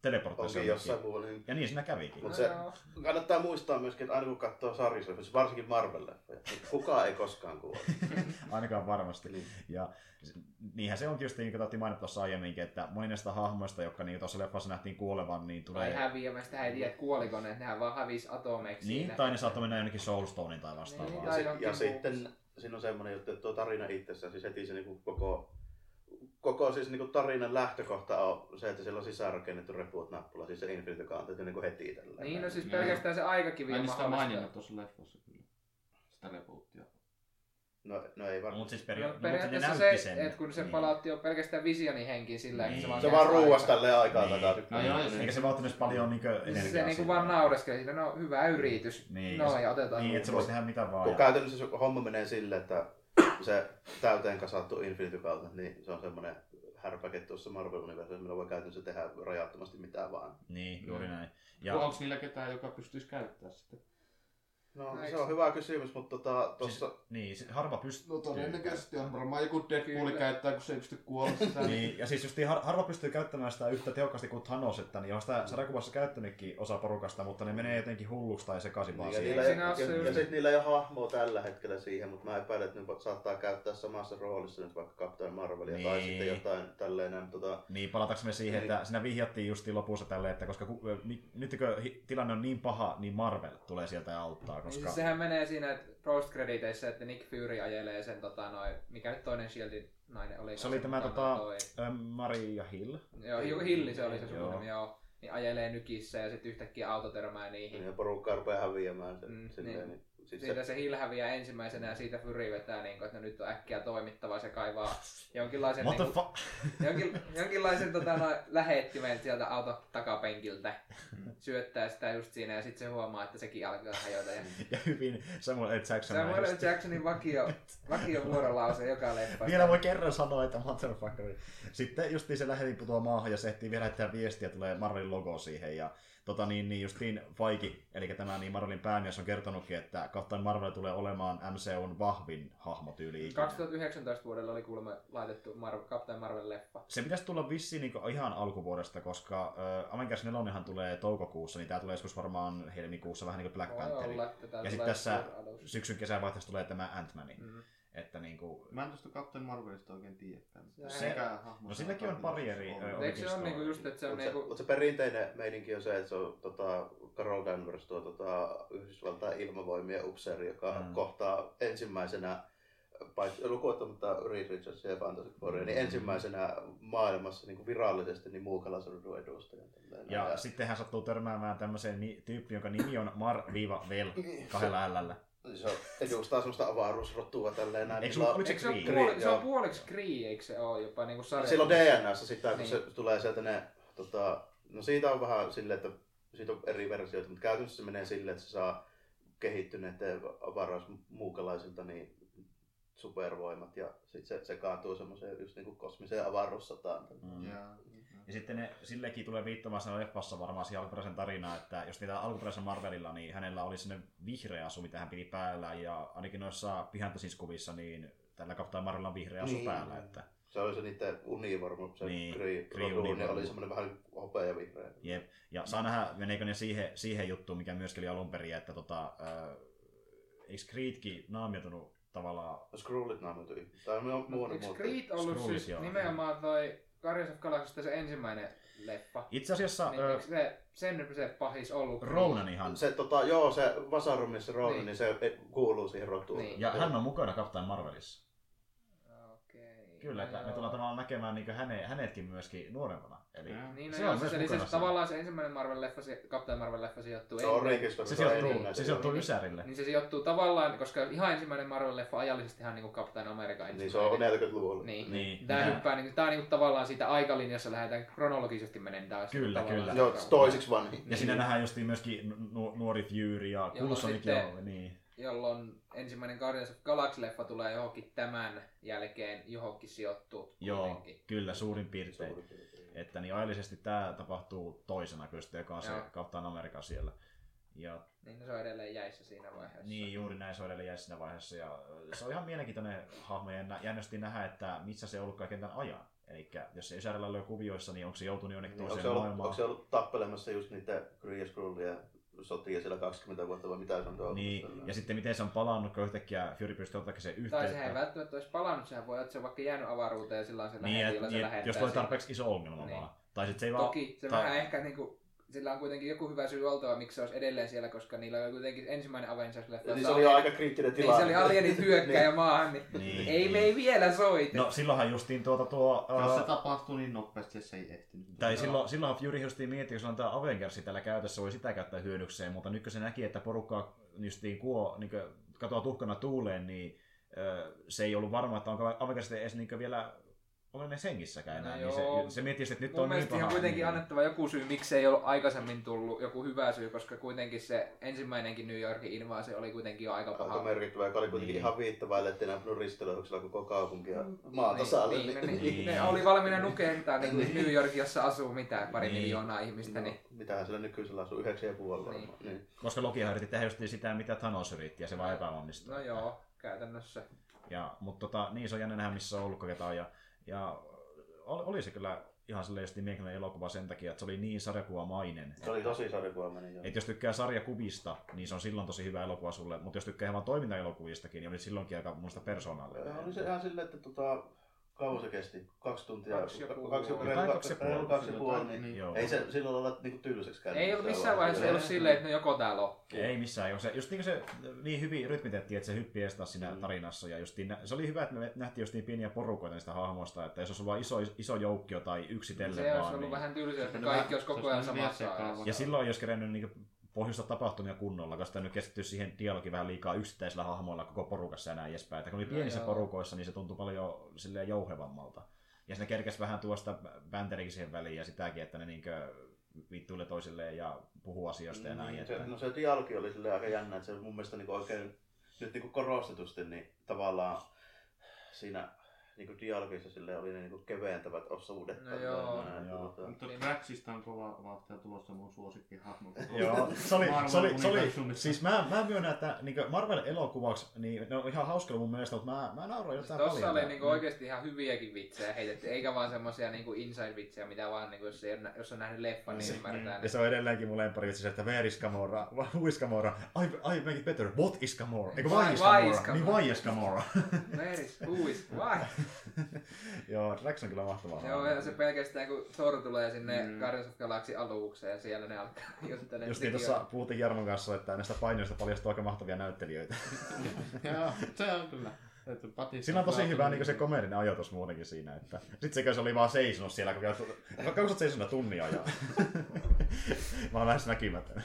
Onkin jonnekin. jossain muualla. Niin Ja niin siinä kävikin. Mut no se- joo. kannattaa muistaa myöskin, että aina kun katsoo sarjisleffoja, varsinkin Marvel-leffoja, niin kukaan ei koskaan kuole. Ainakaan varmasti. Niin. Ja niinhän se onkin just niin kuin taittiin mainita tuossa aiemminkin, että moni näistä hahmoista, jotka niin tuossa leffassa nähtiin kuolevan, niin Tai tulee... häviämästä, ei tiedä kuoliko ne, nehän vaan hävisi atomeiksi Niin, siinä. tai ne saattoi mennä jonnekin Soulstoneen tai Niin, vastaavaan. Ja, Tai sit, johonkin ja sitten siinä on semmoinen juttu, että tuo tarina itsessään, siis heti se niinku koko, koko siis niinku tarinan lähtökohta on se, että siellä on sisäänrakennettu reboot-nappula, siis se Infinity Gauntlet niinku heti tällä. Niin, no siis pelkästään se aikakivi Mä on en sitä mahdollista. maininnut tuossa leffassa kyllä. Sitä rebootia. no, no ei No, varmaan. mutta siis No, peria- no, periaatteessa näytti se, sen. että kun se niin. palautti jo pelkästään visionin henkiin sillä, niin. Niin. se vaan Se vaan ruuas aikaa. tälleen aikaa Niin. takaisin. No joo, jos Eikä se vaatinut paljon niin energiaa. Niin se niinku siitä. vaan naureskeli siinä, no hyvä yritys. Niin. No ja otetaan. Niin, että se voisi tehdä mitä vaan. Kun käytännössä se homma menee silleen, että se täyteen kasattu Infinity Gauntlet, niin se on semmoinen härpäke tuossa Marvel-universumissa, millä voi käytännössä tehdä rajattomasti mitä vaan. Niin, juuri näin. Ja... Ja Onko niillä ketään, joka pystyisi käyttämään sitä? No, Eikö- se on hyvä kysymys, mutta tota, tossa... niin, se harva pystyy. No todennäköisesti on varmaan joku Deadpool Kyllä. käyttää, kun se ei pysty kuolla sitä. Niin, ja siis just har, harva pystyy käyttämään sitä yhtä tehokkaasti kuin Thanos, että niin on sitä sarjakuvassa käyttänytkin osa porukasta, mutta ne menee jotenkin hulluksi tai sekaisin vaan Niin, ja, siihen. niillä on se ja, just- ja sitten niillä ei ole hahmoa tällä hetkellä siihen, mutta mä epäilen, että ne saattaa käyttää samassa roolissa nyt vaikka Captain Marvelia tai Niin. sitten jotain tälleen näin, tota, Niin, palataanko me siihen, Niin. että siinä vihjattiin just lopussa tälle, että koska ku, ni- nyt kun tilanne on niin paha, niin Marvel tulee sieltä ja auttaa, Niin koska... siis sehän menee siinä että post crediteissä, että Nick Fury ajelee sen tota noin, mikä nyt toinen Shieldin nainen oli. Se oli tämä tota, toi- Maria Hill. Joo, Hi- Hilli se oli se Joo. sun nimi, joo. Niin ajelee nykissä ja sitten yhtäkkiä auto törmää niihin. ja porukka rupeaa häviämään sen, Mm, mm, silleen, niin. niin. Sit Siitä se, se Hill häviää ensimmäisenä ja siitä Fury vetää, niin kuin, että nyt on äkkiä toimittava. Se kaivaa jonkinlaisen, niin fuck? jonkin, jonkinlaisen tota, no, lähettimen sieltä auto takapenkiltä. Syöttää sitä just siinä ja sitten se huomaa, että sekin alkaa hajota. Ja Ja hyvin Samuel L. Jackson. Samuel L. Jacksonin vakio, vakio vuorolause joka leffa. Vielä voi kerran sanoa, että motherfucker. Sitten justiin se lähetin putoaa maahan ja se ehtii vielä lähettää viestiä, tulee Marvelin logo siihen. Ja tota niin, niin justiin Faiki, eli tämä niin Marvelin päämies on kertonutkin, että Captain Marvel tulee olemaan MCUn vahvin hahmotyyli ikinä. 2019 vuodella oli kuulemma laitettu Mar- Captain Marvel-leffa. Se pitäisi tulla vissiin niin ihan alkuvuodesta, koska äh, Avengers 4 tulee toukokuussa, niin tämä tulee joskus varmaan helmikuussa vähän niin kuin Black Voi Panther. olla, että tää Ja sitten tässä syksyn kesän vaihteessa tulee tämä Ant-Man. Mm. Että niin kuin, Mä en tuosta Captain Marvelista oikein tiedäkään. Se- hahmo no se silläkin on pari eri, ö, Eikö se on niinku just, että se on mutta se, niinku... mut se perinteinen meininki on se, että se on tota, Carol Danvers, tuo tota, Yhdysvaltain ilmavoimien upseeri, joka Mm. kohtaa ensimmäisenä paitsi lukuottamatta Reed Richardsia ja Fantastic Fouria, Mm. niin ensimmäisenä maailmassa niin kuin virallisesti niin muukalaisen edustajan. Ja sitten hän sattuu törmäämään tämmöiseen ni- tyyppiin, jonka nimi on Mar-Vel kahdella Lllä. Se on, edustaa semmoista avaruusrotua tälleen näin. Eikö millä- Eikö se, ole Kree? puoli, se on puoliksi Kree, eikö se ole jopa niinku sarja? Silloin DNAssa sitä, kun Niin. se tulee sieltä ne, tota, no siitä on vähän silleen, että siitä on eri versioita, mutta käytännössä se menee silleen, että se saa kehittyneiden avaruusmuukalaisilta niin supervoimat ja sitten se, se kaatuu semmoiseen just niinku kosmiseen avaruussataan. Mm. Ja, Ja sitten ne, sillekin tulee viittamaan siinä leffassa varmaan siihen alkuperäisen tarinaan, että jos niitä alkuperäisen Marvelilla, niin hänellä oli sinne vihreä asu, mitä hän pidi päällä, ja ainakin noissa kuvissa, niin tällä Captain Marvelilla on vihreä asu Niin. päällä, että Se oli se niiden univormu, se Niin, Kree, univormu. niin oli semmoinen vähän hopea ja vihreä. jep. Ja saa nähdä, meneekö ne siihen, siihen juttuun, mikä myöskin oli alun perin, että tota, äh, eikö Creedkin naamioitunut tavallaan No Skrullit naamioitu. Tai on muun muun. Eikö Creed ollut siis joo. nimenomaan toi Guardians of Galaxy se ensimmäinen leffa? Itse asiassa Niin, äh, eikö se, sen se pahis ollut? Ronanihan, Se, tota, joo, se Vasarumissa Ronan, Niin. niin. niin se kuuluu siihen rotuun. Niin. ja hän on mukana Captain Marvelissa. Kyllä, että no me tullaan tavallaan näkemään niin häne, hänetkin myöskin nuorempana. Eli Ja. Niin, no se on siis, myös eli se, mukana siinä. tavallaan se ensimmäinen Marvel-leffa, se Captain Marvel-leffa sijoittuu Se on se se on sijoittuu, se sijoittuu Niin. Ysärille. Niin se sijoittuu tavallaan, koska ihan ensimmäinen Marvel-leffa ajallisesti ihan niinku Captain America Niin se on 40-luvulla. Niin. Niin. Tää, Niin. hyppää, niin, tää on niinku tavallaan siitä aikalinjassa lähdetään kronologisesti menendään. Kyllä, tavallaan kyllä. Joo, toisiksi vanhin. Ja siinä nähdään justiin myöskin nu- nuori Fury ja sitten- on, niin. Jolloin ensimmäinen Guardians of Galaxy-leffa tulee johonkin tämän jälkeen johonkin sijoittuu Joo, kuitenkin. kyllä suurin piirtein. Suurin piirtein. Että niin ajallisesti tämä tapahtuu toisena kyllä sitten, joka on se. Captain America siellä. Ja Niin se on edelleen jäissä siinä vaiheessa. niin juuri näin se on edelleen jäi siinä vaiheessa. Ja se on ihan mielenkiintoinen hahmo ja nä- jännästi nähdä, että missä se on ollut kaiken tämän ajan. Eli jos se Ysärillä oli kuvioissa, niin onko se joutunut jonnekin Niin, onko, se toiseen ollut, maailmaan? onko se ollut tappelemassa just niitä Kree Skrullia sotia siellä 20 vuotta vai mitä se on ollut? Niin, ja sitten miten se on palannut, kun yhtäkkiä Fury pystyy ottamaan sen Tai sehän ei yhteyttä. välttämättä olisi palannut, sehän voi olla, että se on vaikka jäänyt avaruuteen ja sillä on se Niin, lähetti, et, jolla se niin, lähettää jos tulee tarpeeksi iso ongelma Niin. vaan. Tai sitten se ei vaan... Toki se tai- vähän ehkä niinku, sillä on kuitenkin joku hyvä syy oltava, miksi se olisi edelleen siellä, koska niillä oli kuitenkin ensimmäinen Avengers-leffa. Niin se oli jo aika kriittinen Niin tilanne. se oli alienit hyökkääjä maahan, niin, Niin, ei niin. me ei vielä soite. No silloinhan justiin tuota tuo... Jos se ää, tapahtuu niin nopeasti, se ei ehtinyt. Tai silloin, silloinhan Fury justiin mietti, jos on tämä Avengersi tällä käytössä, voi sitä käyttää hyödykseen, mutta nyt kun se näki, että porukka justiin kuo, niin katoaa tuhkana tuuleen, niin ö, se ei ollut varma, että onko Avengers edes niin vielä ole ne hengissäkään enää. No niin se, joo. se mietti, että nyt Mun on niin ihan kuitenkin niin, annettava joku syy, miksi ei ollut aikaisemmin tullut joku hyvä syy, koska kuitenkin se ensimmäinenkin New Yorkin invaasio oli kuitenkin jo aika Aika paha. merkittävä, joka oli kuitenkin Niin. ihan viittavaille, ettei nähnyt ristelöidyksellä koko kaupunkia maatasalle. Niin, niin, Niin, niin, Niin. ne oli valmiina nukentaa niin kuin New York, jossa asuu mitä, pari Niin. miljoonaa ihmistä. Niin. No, mitähän sillä nykyisellä asuu, yhdeksän ja puoli Niin. varmaan. Niin. Koska Lokihan yritti tehdä justiin sitä, mitä Thanos yritti, ja se vaan epäonnistui. No joo, käytännössä. Ja, mutta tota, niin se on jännä nähdä, missä on ollut ketään. Ja, ja oli, se kyllä ihan silleen just mielenkiintoinen elokuva sen takia, että se oli niin sarjakuvamainen. Se oli tosi sarjakuvaaminen. joo. Et jos tykkää sarjakuvista, niin se on silloin tosi hyvä elokuva sulle, mutta jos tykkää ihan toimintaelokuvistakin, niin oli silloinkin aika muista persoonallinen. Oli se ihan silleen, että tota, kauan se kesti? Kaksi tuntia? Kaksi ja puoli. kaksi, kaksi ja puoli. reilu kaksi ja puoli. Niin. Niin. Joo. Ei se silloin olla niinku tylsäksi käynyt. Ei ollut Se missään vaiheessa ei ollut silleen, että no joko tää loppuu. Ei missään, joo. se, just niin se niin hyvin rytmitettiin, että se hyppi estää siinä Mm. tarinassa. Ja justiin, nä- se oli hyvä, että me nähtiin just niin pieniä porukoita niistä hahmoista, että jos olisi vain iso, iso joukkio tai yksitellen Se olisi vaan. ollut Niin... vähän tylsää, että Se kaikki olisi koko ajan samassa ajassa. Ja silloin olisi kerennyt niin pohjusta tapahtumia kunnolla, koska nyt keskittyy siihen dialogiin vähän liikaa yksittäisillä hahmoilla koko porukassa ja näin edespäin. Että kun oli No pienissä joo. porukoissa, niin se tuntui paljon silleen jouhevammalta. Ja sinne kerkesi vähän tuosta bänterikin siihen väliin ja sitäkin, että ne niinkö vittuille toisilleen ja puhuu asioista ja näin. Mm, Että... se, no se dialogi oli silleen aika jännä, että se mun mielestä niinku oikein nyt niinku korostetusti, niin tavallaan siinä niinku dialogissa silleen oli ne niinku keventävät osuudet. No joo. että Joo. tota- Mutta Niin. Draxista on kova vauhtia tulossa mun suosikkihahmo. Joo, se oli, Marvel se oli, se oli siis mä, mä myönnän, että niin Marvel-elokuvaksi, niin ne on ihan hauska mun mielestä, mutta mä, mä nauroin jotain Tossa paljon. oli niinku oikeesti ihan hyviäkin vitsejä heitetty, eikä vaan semmosia niinku inside-vitsejä, mitä vaan niinku, jos, ei, nä- jos on nähnyt leffan, niin Se- ymmärtää. Ja Niin. se on edelleenkin mun lempari se, että where is Gamora? Who is Gamora? I, I make it better. What is Gamora? Eikö why is Gamora? Niin why is Gamora? Where is, who is, why? Joo, Drax on kyllä mahtavaa. Joo, ja se pelkästään kun Thor tulee sinne Mm. Guardians of Galaxy alukseen ja siellä ne alkaa juttelemaan. Just niin tuossa puhuttiin Jarmon kanssa, että näistä painoista paljastuu aika mahtavia näyttelijöitä. Joo, se on kyllä. Siinä on tosi hyvä niin se komedinen ajatus muutenkin siinä. Että... Sitten sekö se oli vaan seisonut siellä, kun sä seisonut tunnia ajaa. Mä oon lähes näkymätön.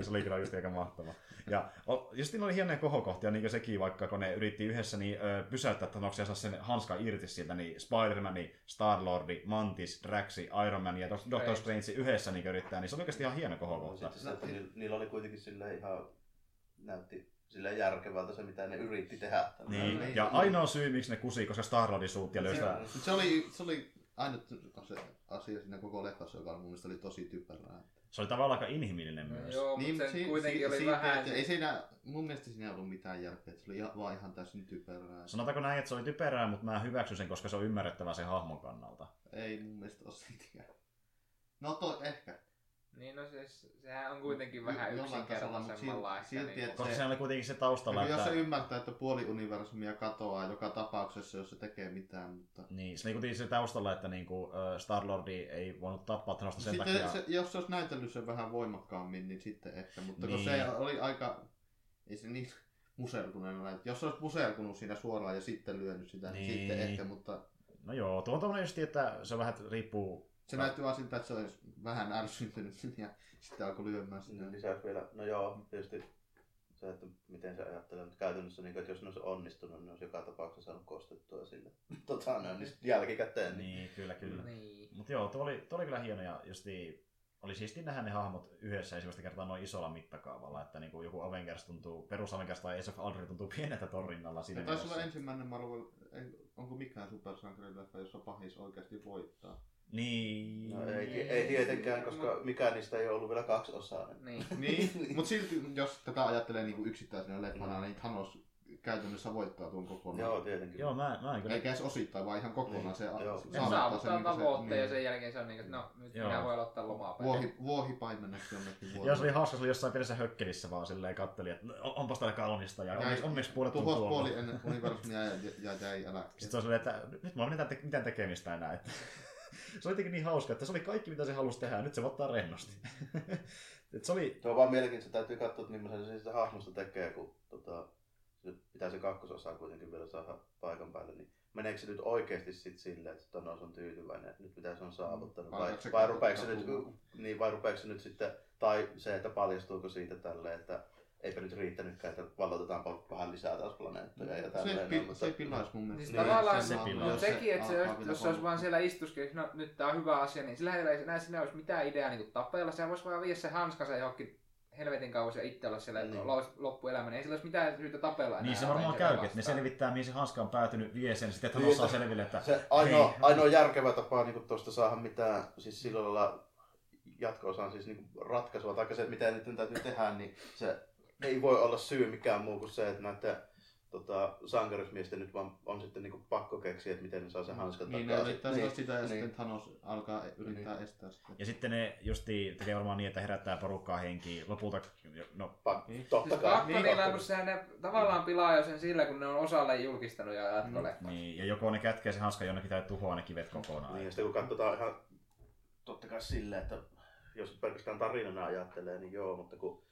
Ja se oli kyllä just aika mahtava. Ja just siinä oli hienoja kohokohtia, niin kuin sekin, vaikka kun ne yritti yhdessä niin, ö, pysäyttää Thanoksia saa sen hanskan irti sieltä, niin Spider-Man, Star-Lordi, Mantis, Draxi, Iron Man ja Doc- Doctor Strange yhdessä niin yrittää, niin se oli oikeasti ihan hieno kohokohta. Sitten se, että niillä, niillä oli kuitenkin silleen ihan, näytti silleen järkevältä se, mitä ne yritti tehdä. Niin. Niin. Ja ainoa syy, miksi ne kusi, koska Star-Lordin suut ja löystä... Mut Se oli, se oli ainut se asia siinä koko leffassa, joka mun mielestä oli tosi typerää. Se oli tavallaan aika inhimillinen No myös. joo, mutta se si- kuitenkin si- oli siitä, vähän... että Ei siinä, mun mielestä siinä ei ollut mitään järkeä, että se oli ihan, vaan ihan täysin typerää. Sanotaanko näin, että se oli typerää, mutta mä hyväksyn sen, koska se on ymmärrettävä sen hahmon kannalta. Ei mun mielestä ole siltikään. No to, ehkä. Niin no siis, sehän on kuitenkin vähän mut yksinkertaisemmalla silti- ehkä silti, että Koska Se- oli kuitenkin se taustalla, Niin, Jos että... se ymmärtää, että puoli universumia katoaa joka tapauksessa, jos se tekee mitään, mutta... Niin, se oli kuitenkin se taustalla, että niinku, uh, Star-Lordi ei voinut tappaa Thanosta sen Sitten takia... se, jos se olisi näytellyt sen vähän voimakkaammin, niin sitten ehkä, mutta Niin. kun se oli aika, ei se niin musertuneena näytä. Jos se olisi musertunut siinä suoraan ja sitten lyönyt sitä, niin, Niin. sitten ehkä, mutta No joo, tuo on tommonen just, että se vähän riippuu... se näytti vaan siltä, että se olisi vähän ärsyntynyt ja sitten alkoi lyömään sitä. Niin lisäksi vielä, no joo, tietysti se, että miten se ajattelee, mutta käytännössä, niin kuin, että jos ne olisi onnistunut, niin ne olisi joka tapauksessa saanut kostettua sille. Tota, ne on niin jälkikäteen. Niin. Kyllä, kyllä. Niin. Mutta joo, tuo oli, tuo oli kyllä hieno ja justi oli siisti nähdä ne hahmot yhdessä ensimmäistä kertaa noin isolla mittakaavalla, että niin kuin joku Avengers tuntuu, perus Avengers tai Ace of Ultron tuntuu pieneltä torrinnalla siinä Se taisi olla mielessä. ensimmäinen Marvel, ei, onko mikään supersankarileffa, jossa pahis oikeasti voittaa. Niin. No, ei, ei tietenkään, koska mikään niistä ei ollut vielä kaksi osaa. Niin. Niin, mutta silti jos tätä ajattelee niin yksittäisenä leffana, niin Thanos käytännössä voittaa tuon kokonaan. Joo, tietenkin. Joo, mä, mä en kyllä... Eikä edes osittain, vaan ihan kokonaan Niin, se joo. Saavuttaa saavuttaa sen, niin kuin tavoitteen ja se, sen jälkeen se on niin, että no nyt Joo. minä voin aloittaa lomaa päin. vuohi, vuohipaimenneksi jonnekin Ja se vuodelle. oli hauska, se oli jossain pienessä hökkelissä vaan silleen katteli, että no, onpas täällä kaunista ja onneksi, onneksi puolet on tuolla. puoli ennen universumia ja, ja jäi eläkkeelle. Sitten se on silleen, että nyt mulla on mitään, te- mitään tekemistä enää. Että se oli jotenkin niin hauska, että se oli kaikki mitä se halusi tehdä ja nyt se ottaa rennosti. Et se oli, Se on vaan mielenkiintoista, täytyy katsoa, että millaisen se siitä hahmosta tekee, kun tota, pitää se kakkososaa kuitenkin vielä saada paikan päälle, niin meneekö se nyt oikeasti sit silleen, että Thanos on tyytyväinen, että nyt mitä se on saavuttanut, vai, Vai vai, rupeeko se nyt, niin, vai rupeeko se nyt sitten, tai se, että paljastuuko siitä tälleen, että eipä nyt riittänytkään, että vallotetaanpa vähän lisää taas planeettoja ja Se, tälleen. pi, mutta- se pilaisi mun mielestä. Siis Niin, tavallaan se se, sekin, että se, jos, jos se olisi vaan siellä istuskin, että no nyt tää on hyvä asia, niin sillä ei enää siinä olisi mitään ideaa niin tapella. Sehän voisi vaan viedä se hanskansa johonkin helvetin kauas ja itse olla siellä Niin. niin. loppuelämän. Ei sillä olisi mitään syytä tapella enää. niin se varmaan käykin, että ne selvittää mihin se hanska on päätynyt, vie sen, sitten että Niin, hän osaa että selville, että Se ainoa, Hei. ainoa järkevä tapa niin tuosta saada mitään, siis sillä lailla jatko-osaan siis niin ratkaisua, tai se, mitä nyt täytyy tehdä, niin se ei voi olla syy mikään muu kuin se, että näiden tota, sankarismiesten nyt vaan on sitten niin pakko keksiä, että miten ne saa sen hanskan Niin, ne takaisin. yrittää Niin, niin, sitä ja niin. sitten Thanos alkaa yrittää estää sitä. Ja sitten ne justi tekee varmaan niin, että herättää porukkaa henkiin. Lopulta, no, Pa- Niin. totta Siis kai. pakko niin, ne tavallaan pilaa jo sen sillä, kun ne on osalle julkistanut ja jatkolle. niin, ja joko ne kätkee sen hanskan jonnekin tai tuhoaa ne kivet kokonaan. Niin, ja sitten kun katsotaan ihan totta kai silleen, että jos pelkästään tarinana ajattelee, niin joo, mutta kun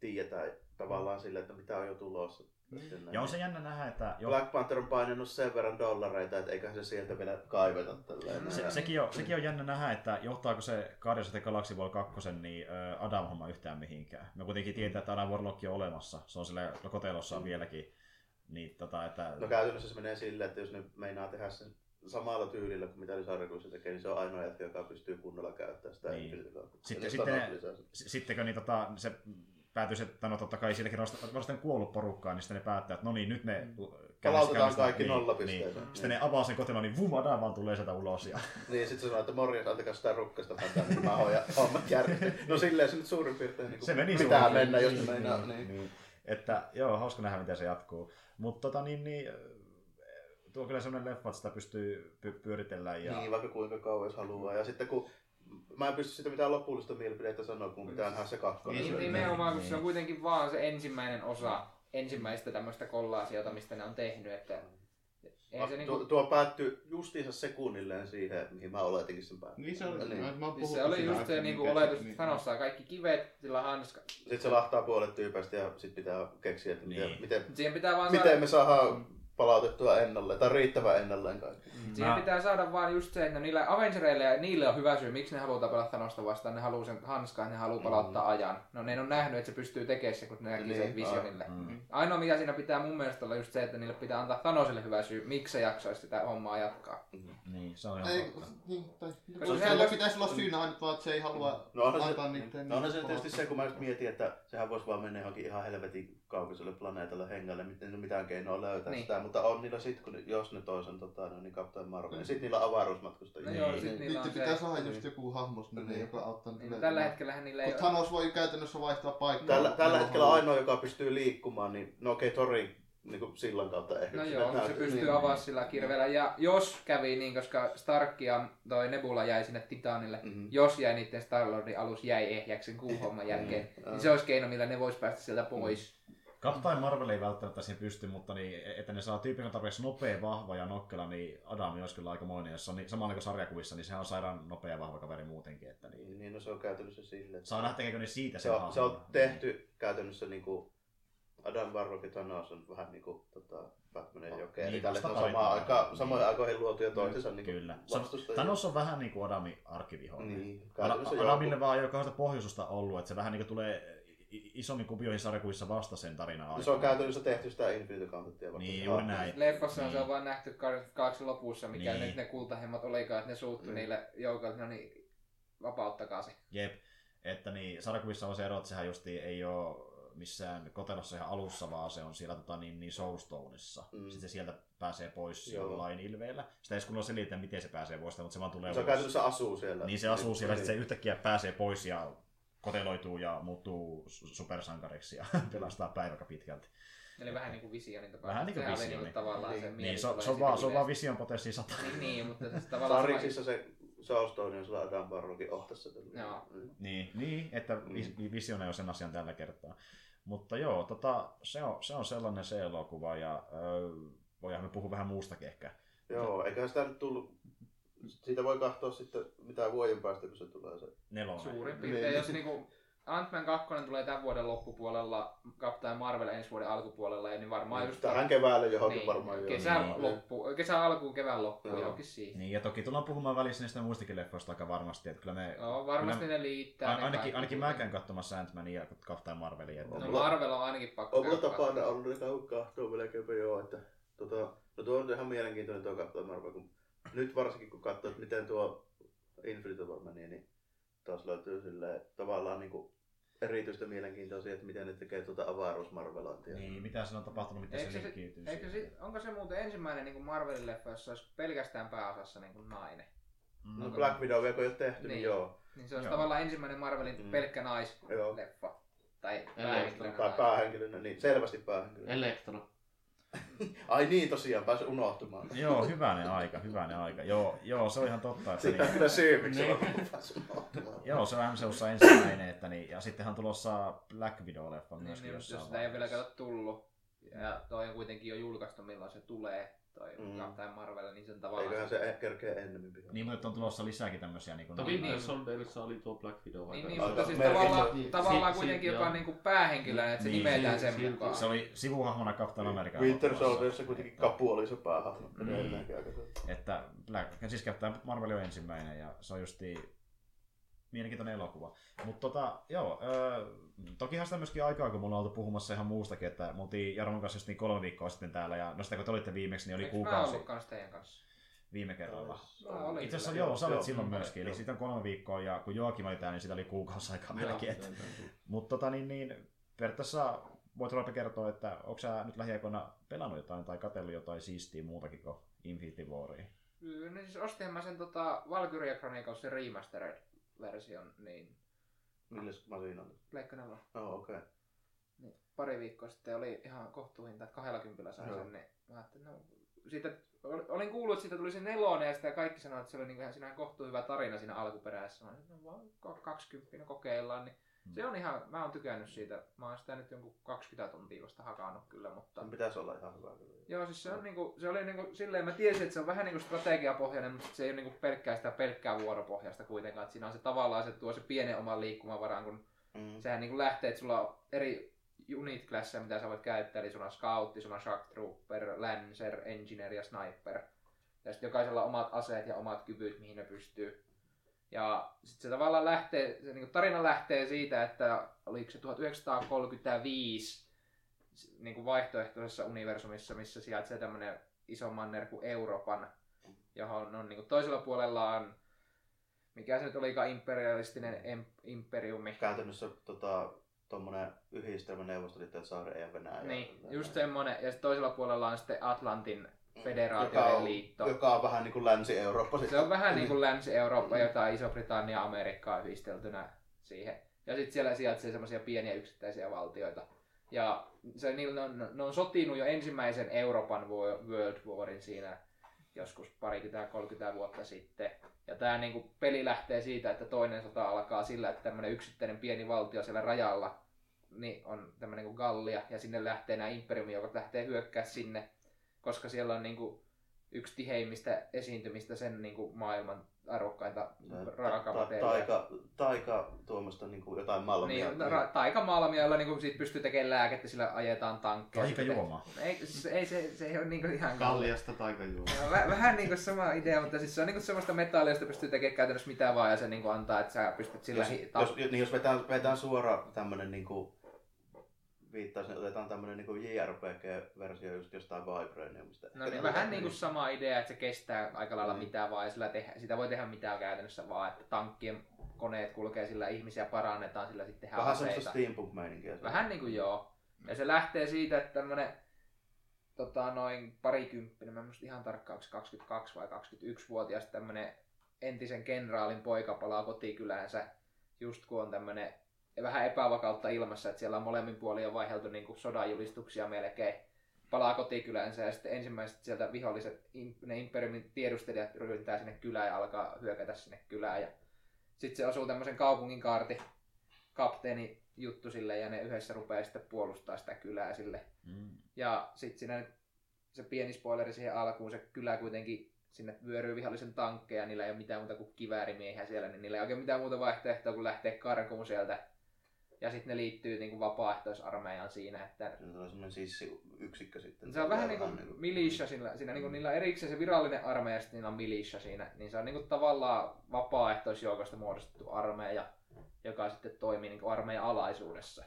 tiedetään tavallaan silleen, että mitä on jo tulossa. sitten näin, Ja on niin- se jännä nähdä, että jo, Black Panther on painanut sen verran dollareita, että eiköhän se sieltä vielä kaiveta tälleen. se, sekin, on, sekin on jännä nähdä, että johtaako se Guardians of the Galaxy Vol 2 niin Adam-homma yhtään mihinkään. Me kuitenkin tiedetään, että Adam Warlock on olemassa. Se on sillä kotelossa Mm. vieläkin. Niin, tota, että... No käytännössä se menee silleen, että jos ne meinaa tehdä sen samalla tyylillä kuin mitä sarjakuissa tekee, niin se on ainoa jätkä, joka pystyy kunnolla käyttämään sitä Niin. Sitten- sitten Thanos ne- lisää sen. S- sittenkö niin, tota, se päätyy, että no totta kai silläkin on kuollut porukkaa, niin sitten ne päättää, että no niin, nyt me Palautetaan kaikki niin, nollapisteeseen. Niin. Sitten ne avaa sen kotelon, niin vum, Adam vaan tulee sieltä ulos. Ja... Niin, sitten se sanoo, että morjens, antakaa sitä rukkasta häntää, niin mä hoidan hommat järjestetään. No silleen se nyt suurin piirtein niin Se meni pitää suoraan. mennä, jos ne Niin, meinaa. niin, Niin. niin. Että joo, hauska nähdä, miten se jatkuu. Mutta tota niin, niin tuo on kyllä sellainen leffa, että sitä pystyy py- pyöritellään. Ja... Niin, vaikka kuinka kauas haluaa. Ja sitten kun mä en pysty sitä mitään lopullista mielipidettä sanoa, kun pitää nähdä se kakkonen. Niin, nimenomaan, kun se on kuitenkin vaan se ensimmäinen osa ensimmäistä tämmöistä kollaasiota, mistä ne on tehnyt. Että ei se tuo, niinku, tuo päättyi justiinsa sekunnilleen siihen, mihin mä oletinkin sen päättyi. Niin se oli, Niin. mä, siis se oli just se niinku oletus, se- että Thanos saa kaikki kivet, sillä hanska. Sitten se lahtaa puolet tyypeistä ja sitten pitää keksiä, että miten, Niin. miten, Siihen pitää vaan miten saada, me saadaan palautettua ennalleen, tai riittävän ennalleen kaikki. siihen Mä- pitää saada vaan just se, että no niillä Avengereille ja niille on hyvä syy, miksi ne haluaa tapella Thanosta vastaan. Ne haluaa sen hanskaan, ne haluaa palauttaa ajan. No ne on nähnyt, että se pystyy tekemään se, kun ne näki Niin, sen visionille. Mm. Ainoa mikä siinä pitää mun mielestä olla just se, että niille pitää antaa Thanosille hyvä syy, miksi se jaksaisi sitä hommaa jatkaa. Niin, se on ihan Ei, totta. niin, tai, Koska se pitäisi olla syynä aina vaan, että se ei halua No se, antaa niiden... no onhan se tietysti se, kun mä just mietin, että sehän voisi vaan mennä johonkin ihan helvetin kaukaiselle planeetalle hengälle, miten ne mitään keinoa löytää Niin. sitä, mutta on niillä sitten, kun jos ne toisen tota, no, niin Captain Marvel, niin sitten niillä on avaruusmatkustajia. No joo, Niin. sit niillä Niitä on pitää se. saada Niin. just joku hahmo sinne, Niin. joka auttaa Niin, niille- tällä hetkellä niillä ei ole... Thanos voi käytännössä vaihtaa paikkaa. Tällä, tällä hetkellä ainoa, joka pystyy liikkumaan, niin no okei, Torin niin kuin sillan kautta ehkä. No kun joo, se pystyy Niin. avaamaan sillä kirveellä. Ja jos kävi niin, koska Stark ja toi Nebula jäi sinne Titanille, Mhm. jos jäi niiden Star-Lordin alus jäi ehjäksi sen kuuhomman jälkeen, Mm. niin se olisi keino, millä ne vois päästä sieltä pois. Captain Marvel ei välttämättä siihen pysty, mutta niin, että ne saa tyypin tarpeeksi nopea, vahva ja nokkela, niin Adam olisi kyllä aikamoinen. Jos on niin, samalla kuin sarjakuvissa, niin sehän on sairaan nopea ja vahva kaveri muutenkin. Että niin. Niin, no se on käytännössä silleen. että- Saa nähdä, tekeekö ne siitä Se on, se on tehty käytännössä niin kuin Adam Warlock ja Thanos on vähän niin kuin tota, Batmanin jokeri. Niin, Niin, Tälle vasta on samaan taitaa. aikaan, Niin. samoin aikoihin luotu ja toisensa niin Kyllä. Vastustajia. Thanos on vähän niin kuin Adamin arkkivihollinen. Niin. Adamille vaan ei ole pohjustusta ollut, että se vähän niin kuin tulee isommin kuvioihin sarjakuissa vasta sen tarinan No, se on käytännössä tehty sitä Infinity Gauntletia. Niin, juuri näin. Leffassa on se Niin. on vaan nähty Guardians of the Galaxyn lopussa, mikä Niin. nyt ne kultahemmat olikaan, että ne suuttu Mm. niille joukoille. No niin, vapauttakaa se. Jep. Että niin, sarjakuvissa on se ero, että sehän justi ei ole missään kotelossa ihan alussa, vaan se on siellä tota, niin, niin Soulstoneissa. Mm. Sitten se sieltä pääsee pois Joo. jollain ilveellä. Sitä ei kunnolla selitä, miten se pääsee pois, mutta se vaan tulee Se on käytännössä asuu siellä. Niin se asuu siellä, niin. sitten se yhtäkkiä pääsee pois ja koteloituu ja muuttuu su- supersankariksi ja pelastaa päiväkä pitkälti. Eli vähän niin kuin Visionin tapauksessa. Vähän niin kuin Sehän oli Vision, niin tavallaan niin. se Niin, se, se, on vaan, se on vaan. Vision potenssi sata. Niin, niin, mutta siis tavallaan... Sariksissa se Soulstone on sulla Adam Barrockin ohtassa. Joo. Niin, niin että Mm. mm. Vision on sen asian tällä kertaa. Mutta joo, tota, se, on, se on sellainen se elokuva ja öö, voidaan me puhua vähän muustakin ehkä. Joo, eiköhän sitä nyt tullut... Siitä voi katsoa sitten mitä vuoden päästä, kun se tulee se. Nelonen. Suurin Niin. piirtein, jos niinku Ant-Man 2 tulee tämän vuoden loppupuolella, Captain Marvel ensi vuoden alkupuolella, ja niin varmaan just... Tähän keväälle johonkin niin, varmaan jo. kesän, Niin. loppu, kesän alkuun, kevään loppuun, Joo. johonkin siihen. Niin, ja toki tullaan puhumaan välissä niistä muistakin leffoista aika varmasti, että kyllä me... Joo, varmasti kyllä, ne liittää. a- ne ainakin, ainakin mä käyn katsomassa Ant-Mania ja Captain Marvelia. Että, No mulla- Marvel on ainakin pakko On mulla käydä tapana katsomaan. ollut käy kahtoa melkeinpä joo, että tota, no tuo on ihan mielenkiintoinen tuo Captain Marvel, kun nyt varsinkin kun katsoo, että miten tuo Infinity War meni, niin taas löytyy silleen tavallaan niinku erityistä mielenkiintoa siihen, että miten ne tekee tuota avaruusmarvelointia. niin, mitä siinä on tapahtunut, miten Eikö se se- linkiytyy Eikö sit, onko se muuten ensimmäinen niin Marvelin leffa, jossa olisi pelkästään pääosassa niin kuin nainen? Mm. No Black Widow vielä kun ei ole tehty, niin, Niin. joo. Niin se olisi Joo. tavallaan ensimmäinen Marvelin Mm. pelkkä Joo. naisleffa. Tai päähenkilönä Tai päähenkilönä, niin selvästi päähenkilönä. Elektro. Ai niin tosiaan, pääsi unohtumaan. Joo, hyvänen aika, hyvänen aika. Joo, joo, se on ihan totta. Että Siitä niin, kyllä syy, miksi Niin. unohtumaan. joo, se on MCUssa ensimmäinen, että niin, ja sittenhän on tulossa Black Widow-leffa Niin, myöskin niin, jos sitä ei ole vielä kato tullut, ja toi on kuitenkin jo julkaistu milloin se tulee, toi Mm. mm. Captain Marvel, niin sen tavallaan... Eiköhän se kerkeä ennemmin pihaan. Niin, mutta on tulossa lisääkin tämmöisiä niin kuin, Mutta Niin, Winter niin. Soldierissa oli tuo Black Widow Niin, niin mutta siis tavallaan, Niin, tavallaan si- kuitenkin si- joka on joo. niinku päähenkilö, että se Niin, nimetään si- sen silti. mukaan. Se oli sivuhahmona Captain America. Winter. Soldierissa kuitenkin kapu oli se päähahmo. Mm. Se. Että Black, siis Captain Marvel on ensimmäinen ja se on justi mielenkiintoinen elokuva. Mutta tota, joo, öö, tokihan sitä myöskin aikaa, kun mulla on oltu puhumassa ihan muustakin, että me oltiin Jarmon kanssa just niin kolme viikkoa sitten täällä, ja no sitä kun te olitte viimeksi, niin oli Eikö mä kuukausi ollut kans teidän kanssa? viime kerralla. No, Itse asiassa joo, sä olet Joo. silloin myöskin, eli siitä on kolme viikkoa, ja kun Joakim oli täällä, niin siitä oli kuukausi aikaa melkein. Mutta tota, niin, niin, periaatteessa voit Roope kertoa, että onko sä nyt lähiaikoina pelannut jotain tai katsellut jotain siistiä muutakin kuin Infinity Waria? No siis ostin mä sen tota Valkyria Chronicles se remastered version, niin Milles masina oli? Pleikka 4. Oh, okei. Okay. Niin, pari viikkoa sitten oli ihan kohtuuhinta, että 20 sain sen, niin mä ajattelin, no, siitä, ol- olin kuullut, että siitä tuli se nelonen ja sitä kaikki sanoivat, että se oli niinku ihan siinä kohtuu hyvä tarina siinä alkuperäisessä. Mä ajattelin, no vaan 20 kokeillaan, niin. Se on ihan, mä oon tykännyt siitä. Mä oon sitä nyt jonkun 20 tuntia vasta hakannut kyllä, mutta... Sen pitäisi olla ihan hyvä kyllä. Joo, siis se on niinku, se oli niinku silleen, mä tiesin, että se on vähän niinku strategiapohjainen, mutta se ei ole niinku pelkkää sitä pelkkää vuoropohjasta kuitenkaan. Että siinä on se tavallaan, se tuo se pienen oman liikkumavaran, kun Mm. sehän niinku lähtee, että sulla on eri unit klasseja, mitä sä voit käyttää, eli sulla on scoutti, sulla on shock trooper, lancer, engineer ja sniper. Ja sitten jokaisella on omat aseet ja omat kyvyt, mihin ne pystyy. Ja sitten se tavallaan lähtee, se niinku tarina lähtee siitä, että oliko se 1935 niin kuin vaihtoehtoisessa universumissa, missä sijaitsee tämmöinen iso manner kuin Euroopan, johon on niin kuin toisella puolella on, mikä se nyt olikaan imperialistinen em, imperiumi. Käytännössä tota, tommonen yhdistelmä Neuvostoliitto ja Saari ja Venäjä. Niin, just semmoinen. Ja sitten toisella puolella on sitten Atlantin joka federaatioiden on, liitto. joka on vähän niin kuin Länsi-Eurooppa. Se on vähän niin kuin Länsi-Eurooppa, jota Iso-Britannia ja Amerikkaa yhdisteltynä siihen. Ja sitten siellä sijaitsee semmoisia pieniä yksittäisiä valtioita. Ja se, niillä on, ne on sotinut jo ensimmäisen Euroopan Wo- World Warin siinä joskus parikymmentä 30 vuotta sitten. Ja tämä niinku peli lähtee siitä, että toinen sota alkaa sillä, että tämmöinen yksittäinen pieni valtio siellä rajalla niin on tämmöinen kuin Gallia, ja sinne lähtee nämä imperiumi, joka lähtee hyökkää sinne, koska siellä on niinku yksi tiheimmistä esiintymistä sen niinku maailman arvokkainta raakamateriaalia. Taika, taika tuommoista niin kuin jotain malmia. Niin, ra- taikamalmia, jolla niinku siitä pystyy tekemään lääkettä, sillä ajetaan tankkeja. Taika juoma. Ei, siis ei se, se ei ole niinku ihan Kalliasta taikajuoma. Joo, Väh, vähän niinku sama idea, mutta siis se on niinku semmoista metallia, josta pystyy tekemään käytännössä mitä vaan ja se niinku antaa, että sä pystyt sillä jos, hi- jos, niin jos vetään, vetään suora tämmönen niin kuin, viittasin, että otetaan tämmönen niinku JRPG-versio just jostain Vibraniumista. No niin, vähän niin kuin sama idea, että se kestää aika lailla mm. mitä vaan ja sillä tehdä, sitä voi tehdä mitään käytännössä vaan, että tankkien koneet kulkee sillä, ihmisiä parannetaan, sillä sitten tehdään Vähän semmoista steampunk-meininkiä. Vähän niin kuin joo. Ja se lähtee siitä, että tämmönen tota, noin parikymppinen, mä en muista ihan tarkkaan, onko se 22 vai 21-vuotias tämmönen entisen kenraalin poika palaa kotikyläänsä, just kun on tämmönen vähän epävakautta ilmassa, että siellä on molemmin puolin jo vaiheltu niin kuin sodanjulistuksia melkein. Palaa kotikyläänsä ja sitten ensimmäiset sieltä viholliset, ne imperiumin tiedustelijat ryhdyntää sinne kylään ja alkaa hyökätä sinne kylään. Ja sitten se osuu tämmöisen kaupungin kaarti kapteeni juttu sille ja ne yhdessä rupeaa sitten puolustaa sitä kylää sille. Mm. Ja sitten siinä se pieni spoileri siihen alkuun, se kylä kuitenkin sinne vyöryy vihollisen tankkeja, niillä ei ole mitään muuta kuin kiväärimiehiä siellä, niin niillä ei oikein mitään muuta vaihtoehtoa kuin lähteä karkuun sieltä. Ja sitten ne liittyy niin kuin vapaaehtoisarmeijaan siinä, että Se on semmoinen sissiyksikkö sitten. se on vähän niin kuin militia siinä, siinä niin kuin niillä erikseen se virallinen armeija ja sitten niillä on militia siinä, niin se on niin kuin tavallaan vapaaehtoisjoukosta muodostettu armeija, joka sitten toimii niin kuin armeijan alaisuudessa.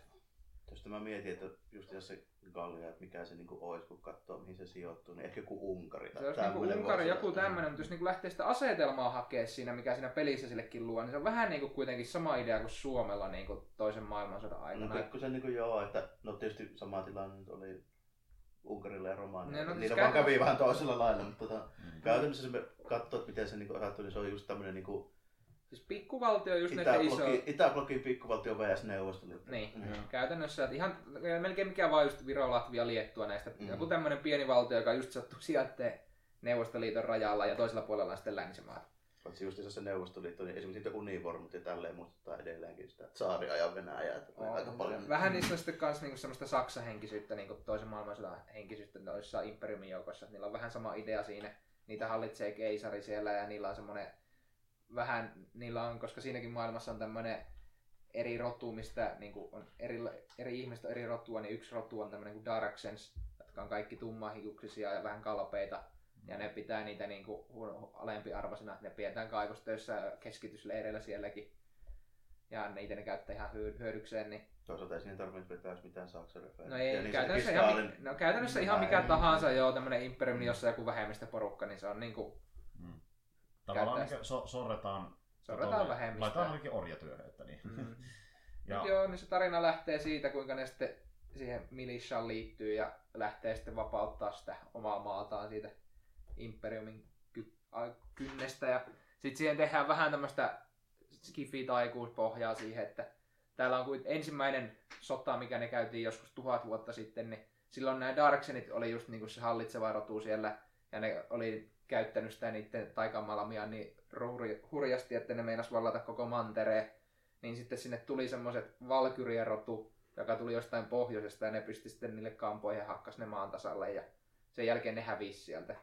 Tuosta mä mietin, että just jos se Gallia, että mikä se niinku olisi, kun katsoo mihin se sijoittuu, niin ehkä joku Unkari. tai Se olisi niin tämmöinen Unkari joku tämmöinen, mutta jos niin lähtee sitä asetelmaa hakea siinä, mikä siinä pelissä sillekin luo, niin se on vähän niin kuin kuitenkin sama idea kuin Suomella niin kuin toisen maailmansodan No aikana. pikkusen niinku joo, että no tietysti sama tilanne nyt oli Unkarilla ja Romanialla. No, No, siis Niillä vaan kävi vähän toisella lailla, mutta tota, Mm. käytännössä jos me katsoo, että miten se niinku osattu, niin se on just tämmöinen niinku Siis pikkuvaltio just näitä iso... Itäblokin, pikkuvaltio vs. Neuvostoliitto. Niin, Mm. käytännössä, että ihan melkein mikä vaan just Viro, Latvia, Liettua näistä. Mm. Joku tämmöinen pieni valtio, joka just sattuu sijaitteen Neuvostoliiton rajalla ja toisella puolella on sitten länsimaat. Paitsi just se Neuvostoliitto, niin esimerkiksi niitä univormut ja tälleen muistuttaa edelleenkin sitä tsaariajan Venäjää. Että on aika paljon. Vähän niissä on sitten kans niinku semmoista Saksan henkisyyttä, niinku toisen maailmansodan henkisyyttä noissa imperiumin joukossa. Niillä on vähän sama idea siinä. Niitä hallitsee keisari siellä ja niillä on semmoinen vähän, niillä on, koska siinäkin maailmassa on tämmöinen eri rotu, mistä niin on eri, eri ihmistä eri rotua, niin yksi rotu on tämmöinen kuin Darksens, jotka on kaikki tummahiuksisia ja vähän kalpeita. Ja ne pitää niitä niin kuin alempiarvoisina, ne pidetään kaivostöissä keskitysleireillä sielläkin. Ja niitä ne käyttää ihan hyö- hyödykseen, niin Toisaalta ei siihen tarvitse vetää mitään saksan No ei, käytännössä, ihan, mi- no, käytännössä ihan mikä tahansa, joo, tämmönen imperiumi, jossa joku vähemmistöporukka, niin se on niinku, Mm. Tavallaan niin so, sorretaan, sorretaan laitetaan vähemmistöä. ainakin orjatyöhön. Että niin. Mm. ja, Mut joo, niin se tarina lähtee siitä, kuinka ne sitten siihen militiaan liittyy ja lähtee sitten vapauttaa sitä omaa maataan siitä imperiumin ky- kynnestä. Ja sitten siihen tehdään vähän tämmöistä skifi-taikuuspohjaa siihen, että täällä on kuin ensimmäinen sota, mikä ne käytiin joskus tuhat vuotta sitten, niin silloin nämä Darksenit oli just niinku se hallitseva rotu siellä, ja ne oli käyttänyt sitä niiden taikamalamia niin hurjasti, että ne meinas vallata koko mantereen. Niin sitten sinne tuli semmoiset valkyrien rotu, joka tuli jostain pohjoisesta, ja ne pysti sitten niille kampoihin ja hakkas ne maan tasalle, ja sen jälkeen ne hävisi sieltä.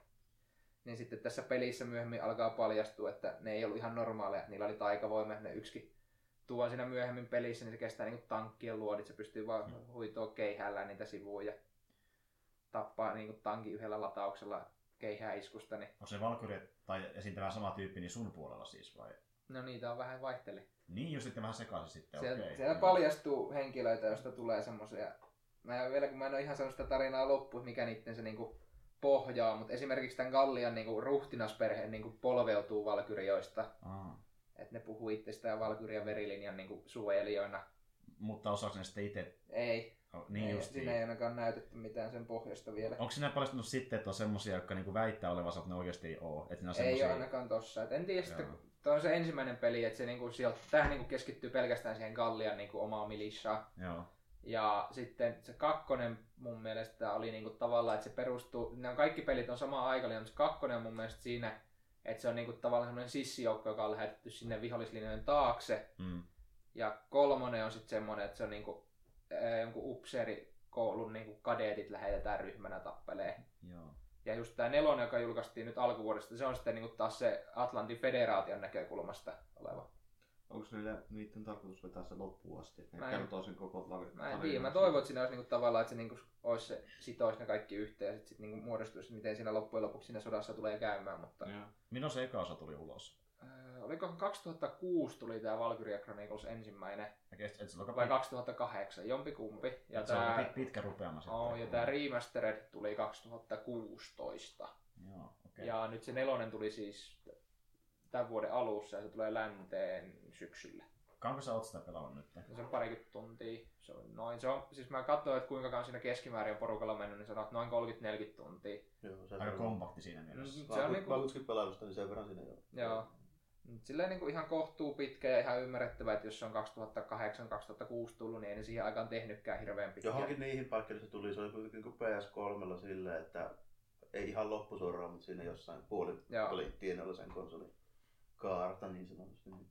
Niin sitten tässä pelissä myöhemmin alkaa paljastua, että ne ei ollut ihan normaaleja, niillä oli taikavoima, ne yksikin tuo siinä myöhemmin pelissä, niin se kestää niinku tankkien luodit, se pystyy vaan huitoa keihällään niitä sivuja. Tappaa niinku tankin yhdellä latauksella keihää iskusta, niin Onko se Valkyrie tai esiintyvä sama tyyppi niin sun puolella siis vai? no niitä on vähän vaihteli. Niin, just sitten vähän sekaisin sitten, Siellä, okei. siellä paljastuu henkilöitä, joista tulee semmoisia. Mä en vielä, kun mä en ole ihan saanut sitä tarinaa loppuun, mikä niiden se niinku pohjaa, mutta esimerkiksi tämän Gallian niinku ruhtinasperhe niinku polveutuu valkyrioista. Aa. Että ne puhuu itsestään Valkyrian verilinjan niinku suojelijoina. Mutta osaako ne sitten itse? Ei, Oh, niin ei just siinä ei ainakaan näytetty mitään sen pohjasta vielä. Onko sinä paljastunut sitten, että on semmosia, jotka niinku väittää olevansa, että ne oikeasti oo? Että ne on Ei semmosia... ole ainakaan tossa. Et en tiedä Joo. Tuo on se ensimmäinen peli, että se niinku tämähän niinku keskittyy pelkästään siihen Gallian niinku omaan militiaan. Joo. Ja sitten se kakkonen mun mielestä oli niinku tavallaan, että se perustuu, ne on kaikki pelit on sama aikalinja, mutta se kakkonen on mun mielestä siinä, että se on niinku tavallaan semmoinen sissijoukko, joka on lähetetty sinne vihollislinjojen taakse. Mm. Ja kolmonen on sitten semmoinen, että se on niinku ää, jonkun upseerikoulun niinku kadeetit lähetetään ryhmänä tappelee. Joo. Ja just tämä nelonen, joka julkaistiin nyt alkuvuodesta, se on sitten niinku taas se Atlantin federaation näkökulmasta oleva. Onko niille, niiden tarkoitus vetää se loppuun asti? että Ne kertoo sen koko tar- Mä en tiedä, mä toivon, että siinä olisi niinku tavallaan, että se niinku olisi se, sitoisi ne kaikki yhteen ja sitten sit niinku muodostuisi, miten siinä loppujen lopuksi siinä sodassa tulee käymään, mutta Joo. Milloin se eka osa tuli ulos? Öö, oliko 2006 tuli tää Valkyria Chronicles ensimmäinen, Et, et vai 2008, jompikumpi. Ja se on tää, pit, pitkä rupeama sitten. oh, ja tää Remastered tuli 2016. Joo, okei. Okay. Ja nyt se nelonen tuli siis tämän vuoden alussa ja se tulee länteen syksyllä. Kauanko sä oot sitä pelannut nyt? Ja se on parikymmentä tuntia. Se on noin, se on, siis mä katsoin, että kuinka kauan siinä keskimäärin on porukalla mennyt, niin sanoo, että noin 30-40 tuntia. Joo, se Aika on- kompakti siinä mielessä. Mm, se on niinku- mä sitä, niin sen verran siinä joo. Joo. Silleen niin kuin ihan kohtuu pitkä ja ihan ymmärrettävä, että jos se on 2008-2006 tullut, niin ei ne siihen aikaan tehnytkään hirveän pitkä. Johonkin niihin paikkoihin se tuli, se oli kuitenkin niin PS3 silleen, että ei ihan loppusuoraan, mutta siinä jossain puoli Joo. oli tienoilla sen konsolin kaarta niin sanotusti. Niin.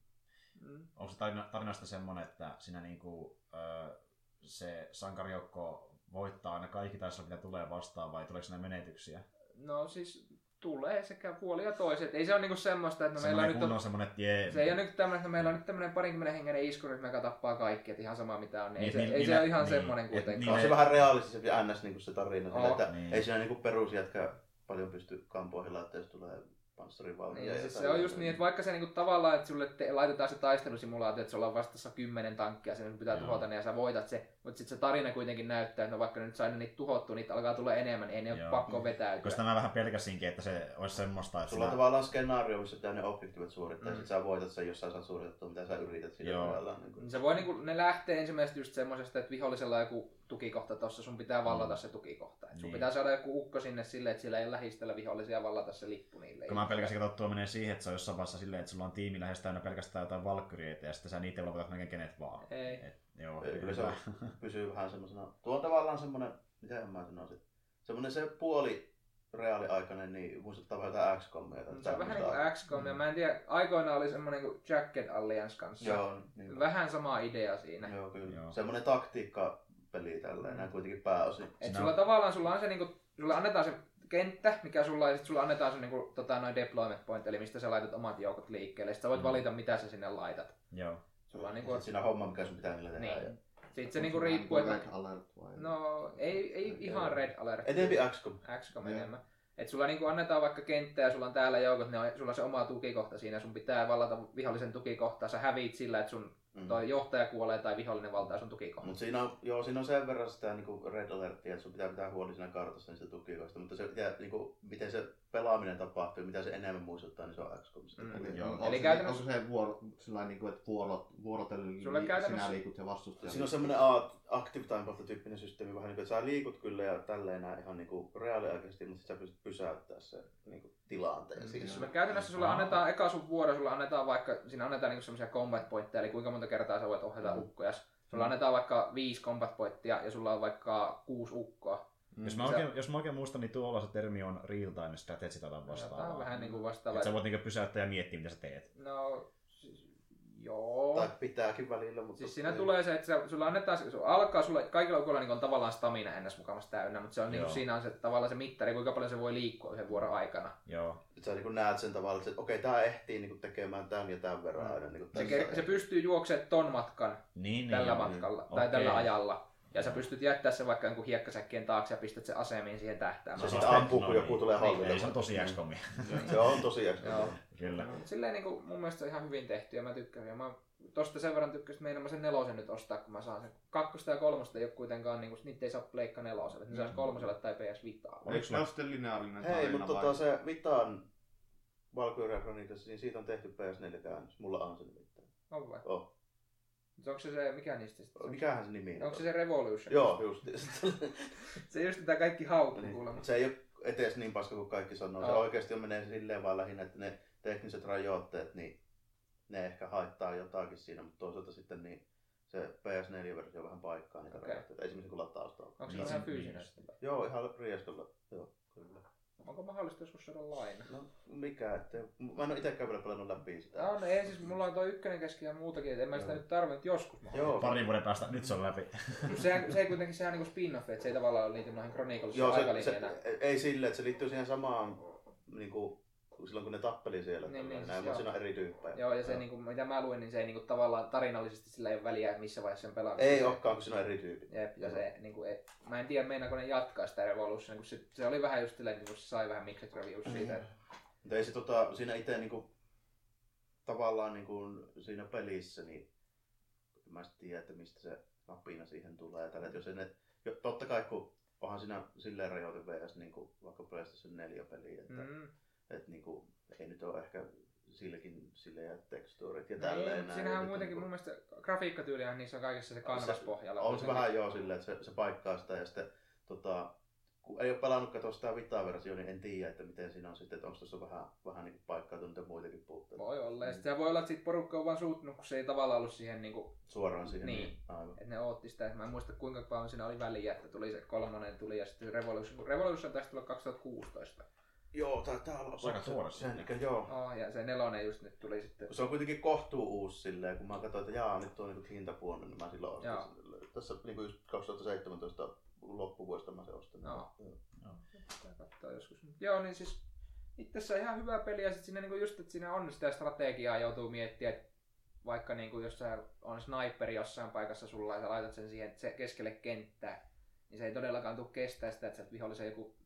Mm. Onko se tarina, tarinasta semmonen, että siinä niinku, ö, se sankarijoukko voittaa aina kaikki taistelut, mitä tulee vastaan, vai tuleeko sinne menetyksiä? No siis tulee sekä puoli ja toiset. Ei se ole niinku semmoista, että no meillä on semmoinen nyt on, semmonen, että jee, se ei ole nyt tämmöinen, että meillä on nyt tämmöinen parinkymmenen hengen iskuryhmä, joka tappaa kaikki, että ihan sama mitä on. Niin ei Niin, se, niin, ei se niin, ole ihan niin, semmoinen kuitenkaan. niin, on se vähän realistisempi ns. Niin se tarina, sillä, että Niin. ei siinä niin perusjätkä paljon pysty kampoihin laittaa, jos tulee panssarivaunuja. Niin, ja siis se on just niin, että vaikka se niinku tavallaan, että sulle te, laitetaan se taistelusimulaatio, että sulla on vastassa kymmenen tankkia, sen pitää Joo. tuhota ne ja sä voitat se, mutta sitten se tarina kuitenkin näyttää, että no vaikka ne nyt sai ne niitä tuhottua, niitä alkaa tulla enemmän, niin ei ne ole Joo. pakko vetäytyä. Koska mä vähän pelkäsinkin, että se olisi semmoista, että Sulla on tavallaan skenaario, missä pitää ne objektiivit suorittaa, Mm. mm. ja sit sä voitat sen, jos sä saat suoritettua, mitä sä yrität sillä Joo. tavallaan. Niin kuin. Niin Se voi niinku, ne lähtee ensimmäisestä just semmosesta, että vihollisella on joku tukikohta tossa, sun pitää vallata se tukikohta. Et sun Niin. pitää saada joku ukko sinne silleen, että siellä ei ole lähistöllä vihollisia vallata se lippu niille. Kun mä pelkäsin, että tuo menee siihen, että se on jossain vaiheessa silleen, että sulla on tiimi lähes täynnä pelkästään jotain valkyrieitä ja sitten sä niitä lopetat melkein kenet vaan. Ei. Et, joo, kyllä se hyvä. pysyy vähän semmosena, tuo on tavallaan semmonen, mitä mä sanoisin, semmonen se puoli reaaliaikainen, niin muistuttaa vähän jotain XCOMia. tai Se on vähän tämmöistä. niinku XCOM, ja mä en tiedä, aikoinaan oli semmonen kuin Jacket Alliance kanssa. Joo, niin. Vähän sama idea siinä. Joo, kyllä. Joo. Semmonen taktiikkapeli tälleen, Mm. näin kuitenkin pääosin. Et Sinä- sulla tavallaan sulla on se niinku, sulle annetaan se kenttä, mikä sulla on, ja sit sulla annetaan se niinku, tota, noin deployment point, eli mistä sä laitat omat joukot liikkeelle. Sit sä voit Mm. valita, mitä sä sinne laitat. Joo. Sulla on Niin niinku, kuin... Siinä on homma, mikä sun pitää niillä tehdä. Niin. Ja... sit se niinku riippuu, Red että... Alert vai? No, ei, ei ihan Red Alert. Enempi XCOM. XCOM Joo. enemmän. Et sulla niinku annetaan vaikka kenttä ja sulla on täällä joukot, niin on, sulla on se oma tukikohta siinä, sun pitää vallata vihollisen tukikohtaa. Sä häviit sillä, että sun Mm. toi johtaja kuolee tai vihollinen valtaa sun tukikohtaa. Mutta siinä on, joo, siinä on sen verran sitä niinku Red Alertia, että sun pitää pitää huoli siinä kartassa niistä tukikoista, mutta se, ja, niinku, miten se pelaaminen tapahtuu, mitä se enemmän muistuttaa, niin se on XCOMista. Mm. Eli- Joo. Onko, Eli se, käytännössä- onko se vuoro, sillä niin kuin, että vuorot, vuorotellen Sulla li- käytännössä- sinä liikut ja vastustaja? Siinä on semmoinen active time tyyppinen systeemi, vähän niin kuin, että sä liikut kyllä ja tälleen näin ihan niinku reaaliaikaisesti, mutta sä pystyt pysäyttämään sen niinku tilanteen Siis siinä. sulle käytännössä sulle Aa. annetaan eka sun vuoro, sulle annetaan vaikka, siinä annetaan niinku semmoisia combat pointteja, eli kuinka monta kertaa sä voit ohjata Mm. ukkoja. Sulla annetaan vaikka viisi combat pointtia ja sulla on vaikka kuusi ukkoa. Jos mä, oikein, jos mä oikein muistan, niin tuolla se termi on real time strategy tai Tää on vastaavaa. vähän niinku vastaava. Että sä voit niinku pysäyttää ja miettiä, mitä sä teet. No, joo. Tai pitääkin välillä, mutta... Siis siinä ei. tulee se, että sulla annetaan, se alkaa, sulla, kaikilla ukoilla niin on tavallaan stamina ennäs mukamassa täynnä, mutta se on niin Joo. kuin, siinä on se, tavallaan se mittari, kuinka paljon se voi liikkua yhden vuoron aikana. Joo. Et sä niinku näet sen tavalla, että okei, tää ehtii niinku tekemään tämän ja tämän verran Mm. aina. Niinku Se, tässä ker- se pystyy juoksemaan ton matkan Niin, tällä niin. matkalla niin. tai Okei. tällä ajalla. Ja sä pystyt jättää sen vaikka jonkun hiekkasäkkien taakse ja pistät sen asemiin siihen tähtäämään. Se No, sit ampuu, kun no joku niin. tulee Niin, hallita. Ei, se on tosi XCOM. Se on tosi Joo. Kyllä. Mut Silleen niin kuin, mun mielestä se on ihan hyvin tehty ja mä tykkään. Ja mä tosta sen verran tykkäsin, että mä sen nelosen nyt ostaa, kun mä saan sen. Kakkosta ja kolmosta ei ole kuitenkaan, niin kuin, niitä ei saa pleikka neloselle. Ne saisi kolmoselle tai PS. Oliko Oliko sulla- se sitten lineaarinen Hei, tarina mutta tota se Vitaan Valkyria Chronicles, niin siitä on tehty PS4-käännös. Mulla on se nimittäin. On vai? Oh. Mut Onko se se, mikä niistä sitten? Mikähän se nimi on? Onko se se Revolution? Joo, just. Se just tämä kaikki haukku niin. kuulemma. Se ei ole etes niin paska kuin kaikki sanoo. Se Joo. oikeasti on menee silleen vaan lähinnä, että ne tekniset rajoitteet, niin ne ehkä haittaa jotakin siinä, mutta toisaalta sitten niin se PS4-versio vähän paikkaa niitä Okei. rajoitteita. Esimerkiksi kun latausta on. Onko se Niin, ihan fyysinen niin. Joo, ihan rieskolla. Joo, kyllä. Onko mahdollista joskus saada laina? No mikä, ettei. Mä en ole itsekään vielä pelannut läpi sitä. Tää on, ei siis, mulla on tuo ykkönen kesken ja muutakin, että en mä sitä Joo. nyt tarvinnut joskus. Mä Joo, Parin vuoden päästä, nyt se on läpi. se, se ei kuitenkin sehän on niinku spin-off, että se ei tavallaan liity noihin Chronicles Joo, se, aikalinjana. se, ei silleen, että se liittyy siihen samaan, niin kuin, silloin kun ne tappeli siellä. Niin, Niin, niin, näin, siis mutta joo. siinä on eri tyyppejä. Joo, ja se niinku, mitä mä luin, niin se ei niinku tavallaan tarinallisesti sillä ei ole väliä, missä vaiheessa sen pelaa. Ei se, olekaan, kun siinä on eri tyypit. Jep, ja Joo. se, niinku, ei, mä en tiedä meinaako ne jatkaa sitä Revolution, kun se, se oli vähän just silleen, kun se sai vähän mixed reviews siitä. että- Mutta ei se tota, siinä itse niinku, tavallaan niin kuin siinä pelissä, niin en mä sitten tiedä, että mistä se napina siihen tulee. Ja tällä, että jos ei ne, jo, totta kai kun onhan siinä silleen rajoitu VS niin kuin vaikka PlayStation 4 peli, että, mm. Mm. että niin kuin, ei nyt ole ehkä silläkin silleen tekstuurit ja Ei, tälleen. näin, siinähän on muutenkin niin mun mielestä grafiikkatyylihän niissä on kaikissa se kanvaspohjalla. On se vähän joo silleen, että se, se paikkaa sitä ja sitten tota, kun ei ole pelannut katsoa sitä Vita-versio, niin en tiedä, että miten siinä on sitten, että onko tuossa vähän, vähän niin paikkaa ja muitakin puutteita. Voi olla. Ja sitten voi olla, että sit porukka on vaan suuttunut, kun se ei tavallaan ollut siihen, niin kuin, Suoraan siihen. Niin. Aivan. että ne ootti sitä. Mä en muista kuinka paljon siinä oli väliä, että tuli se kolmonen tuli ja sitten Revolution. Revolution taisi tulla 2016. Joo, taitaa olla. Se on aika tuore sen, sitten. joo. Oh, ja se nelonen just nyt tuli sitten. Se on kuitenkin kohtuu uusi silleen, kun mä katsoin, että jaa, nyt on niinku hintapuolella, niin mä silloin ostin Joo. sen. Tässä niinku just 2017 loppuvuodesta mä se ostin. Joo. Joo. Pitää katsoa joskus. Joo, niin siis itse on ihan hyvä peli ja sitten siinä niinku just, että siinä on sitä strategiaa joutuu miettimään, että vaikka niinku jos sä on sniperi jossain paikassa sulla ja sä laitat sen siihen se keskelle kenttää, niin se ei todellakaan tule kestää sitä, että sieltä vihollisen joku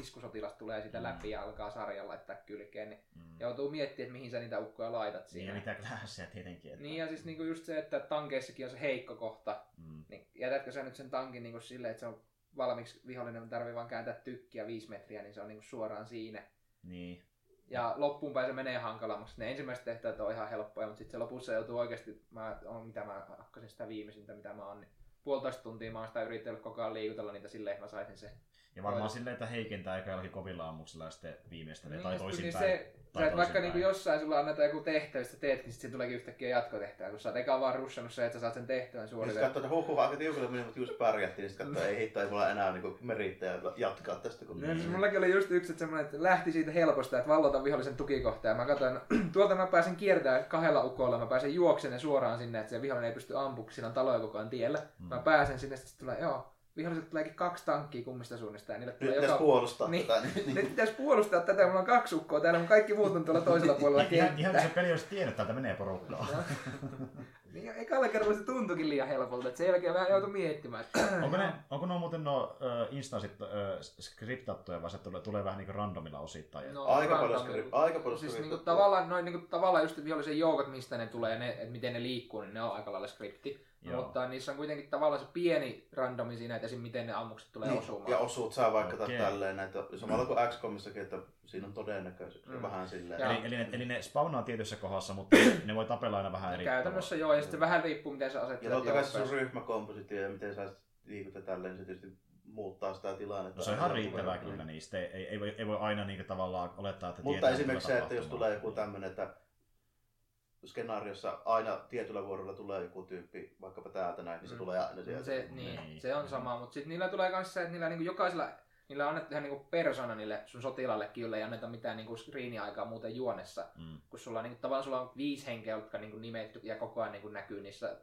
iskusotilas tulee siitä Mm. läpi ja alkaa sarjan laittaa kylkeen, niin Mm. joutuu miettimään, että mihin sä niitä ukkoja laitat Niin, siinä. ja mitä klassia tietenkin. Että... Niin ja siis niinku just se, että tankeissakin on se heikko kohta, Mm. niin jätätkö sä nyt sen tankin niinku silleen, että se on valmiiksi vihollinen tarvii vaan kääntää tykkiä viisi metriä, niin se on niinku suoraan siinä. Niin. Ja loppuun päin se menee hankalammaksi. Ne ensimmäiset tehtävät on ihan helppoja, mutta sitten se lopussa joutuu oikeasti, mä on, mitä mä hakkasin sitä viimeisintä, mitä mä oon, niin puolitoista tuntia mä oon sitä yrittänyt koko ajan liikutella niitä silleen, että mä saisin se. Ja varmaan silleen, että heikentää eikä jollakin kovilla ammuksilla ja sitten viimeistelee. Niin, tai ja toisinpäin. niin se, tai sä et vaikka toisinpäin. niinku jossain sulla annetaan joku tehtävä, sit sä teetkin, sit siinä tuleekin yhtäkkiä jatkotehtävä, kun sä oot eka vaan russannut se, että sä saat sen tehtävän Niin suoritettua. sitten katsoo, että huh, huh, aika tiukille meni, mutta just pärjättiin, niin sitten katsoo, ei hitto, ei mulla enää niinku merittää jatkaa tästä. Kun... No, siis mullakin oli just yksi, että, semmoinen, että lähti siitä helposta, että vallota vihollisen tukikohtaa. Ja mä katsoin, tuolta mä pääsen kiertämään kahdella ukolla, mä pääsen juokseen suoraan sinne, että se vihollinen ei pysty kun siinä on taloja koko ajan tiellä. Mm. Mä pääsen sinne, sitten tulee, joo, viholliset tuleekin kaksi tankkia kummista suunnista ja niille Nyt tulee pitäisi joka... puolustaa Niin, tätä. ne pitäisi puolustaa tätä, mulla on kaksi ukkoa täällä, mun kaikki muut on tuolla toisella puolella Ihan, ihan se peli olisi tiennyt, että täältä menee porukkaa. Niin, ekalla kerralla se tuntuikin liian helpolta, että sen jälkeen vähän joutui miettimään. Että... onko, ne, onko ne muuten nuo uh, instanssit uh, skriptattuja vai se tulee, tulee vähän niin randomilla osittain? No, Aika paljon randomilla. skrip- aika paljon Siis niinku tavallaan, noin niinku tavallaan just vihollisen joukot, mistä ne tulee, ne, että miten ne liikkuu, niin ne on aika lailla skripti. Joo. Mutta niissä on kuitenkin tavallaan se pieni randomi siinä, että esim. miten ne ammukset tulee Niin, osumaan. Ja osuut saa vaikka okay. tälleen näitä, samalla kuin XCOMissakin, että siinä on todennäköisyyksiä Mm. vähän silleen. Ja- Eli, eli, ne, eli ne spawnaa tietyssä kohdassa, mutta ne voi tapella aina vähän eri Käytännössä joo, ja sitten vähän riippuu miten sä Ja asettelet totta kai se sun joukkoja. ryhmäkompositio ja miten sä liikut ja tälleen, niin se tietysti muuttaa sitä tilannetta. No se on ihan riittävää kyllä niistä. Ei, ei, ei, voi, ei voi aina niin tavallaan olettaa, että Mutta esimerkiksi se, että jos tulee joku tämmöinen, että skenaariossa aina tietyllä vuorolla tulee joku tyyppi, vaikkapa täältä näin, niin se Mm. tulee aina sieltä. Se, niin, Niin. se on sama, mutta sitten niillä tulee myös se, että niillä niinku jokaisella Niillä on annettu ihan niinku persona niille sun sotilallekin, jolle ei anneta mitään niinku screeni-aikaa muuten juonessa. Mm. Kun sulla on, niinku, tavallaan sulla on viisi henkeä, jotka niinku nimetty ja koko ajan niinku näkyy niissä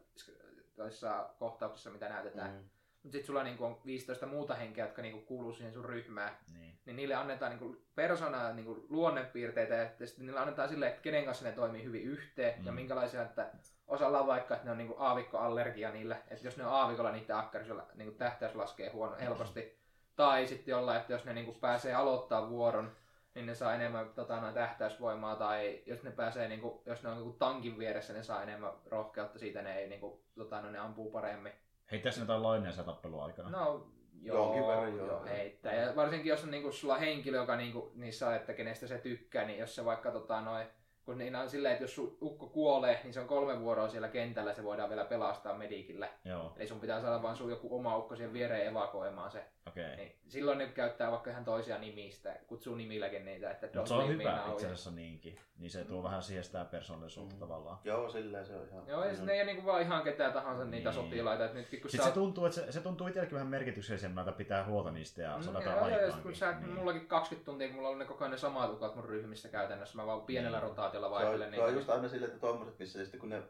toissa kohtauksissa, mitä näytetään. Mm. Mm. Mutta sitten sulla niinku on 15 muuta henkeä, jotka niinku kuuluu siihen sun ryhmään. Niin. Niin niille annetaan niinku persoonaa, niinku luonnepiirteitä ja sitten niille annetaan silleen, että kenen kanssa ne toimii hyvin yhteen Mm. ja minkälaisia, että osalla on vaikka, että ne on niinku aavikkoallergia niille, että jos ne on aavikolla niiden akkarisella niinku tähtäys laskee huono helposti. Tai sitten jollain, että jos ne niinku pääsee aloittaa vuoron, niin ne saa enemmän tota, noin tähtäysvoimaa, tai jos ne pääsee, niinku, jos ne on niinku tankin vieressä, ne saa enemmän rohkeutta, siitä ne ei niinku, tota, no, ne ampuu paremmin. Heittäisi jotain laineja siellä tappelun aikana? No, joo, Jonkin verran joo. joo, heittää. Ja varsinkin jos on niinku sulla henkilö, joka niinku, niissä on, että kenestä se tykkää, niin jos se vaikka tota, noin, kun niillä on silleen, että jos sun ukko kuolee, niin se on kolme vuoroa siellä kentällä, se voidaan vielä pelastaa medikillä. Joo, Eli sun pitää saada vaan sun joku oma ukko siihen viereen evakuoimaan se. Okay. Niin silloin ne käyttää vaikka ihan toisia nimistä, kutsuu nimilläkin niitä, että Mutta se on hyvä now. itse asiassa niinkin. Niin se tuo vähän siihen sitä persoonallisuutta Mm. tavallaan. Joo, silleen se on ihan... Joo, ja ne ei ole niinku vaan ihan ketään tahansa niitä Niin. sotilaita, että nytkin kun Sitten se sä tuntuu, että se, se tuntuu itsellekin vähän merkityksellisemmältä pitää huolta niistä ja Mm, joo, jotain joo, ja sit aikaankin. kun sä, Niin. mullakin 20 tuntia, kun mulla oli ne koko ajan ne samat ukat mun ryhmissä käytännössä, mä vaan pienellä Niin. rotaatiolla Se vaihtelen on, se on just aina silleen, että tommoset, missä sitten kun ne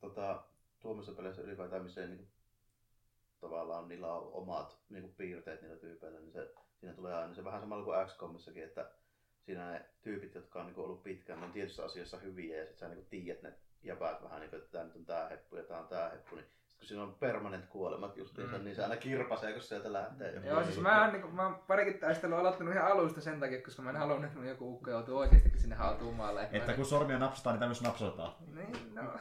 tota, tuommoisissa peleissä ylipäätään, missä ei niin, tavallaan niillä on omat niin piirteet niillä tyypeillä, niin se, siinä tulee aina se vähän samalla kuin XCOMissakin, että siinä ne tyypit, jotka on niin ollut pitkään, ne on tietyissä asioissa hyviä ja sitten sä niin tiedät ne jäpäät vähän, niin kuin, että tämä nyt on tämä heppu ja tämä on tämä heppu, niin kun siinä on permanent kuolemat justiinsa, Mm. niin se aina kirpasee, kun sieltä lähtee. joku. Joo, siis mä oon, niin, mä oon parikin taistelua aloittanut ihan alusta sen takia, koska mä en halunnut, että mun joku ukko joutuu oikeastikin sinne hautuumaalle. Että kun sormia napsataan, niin tämmöistä napsataan. Niin, no.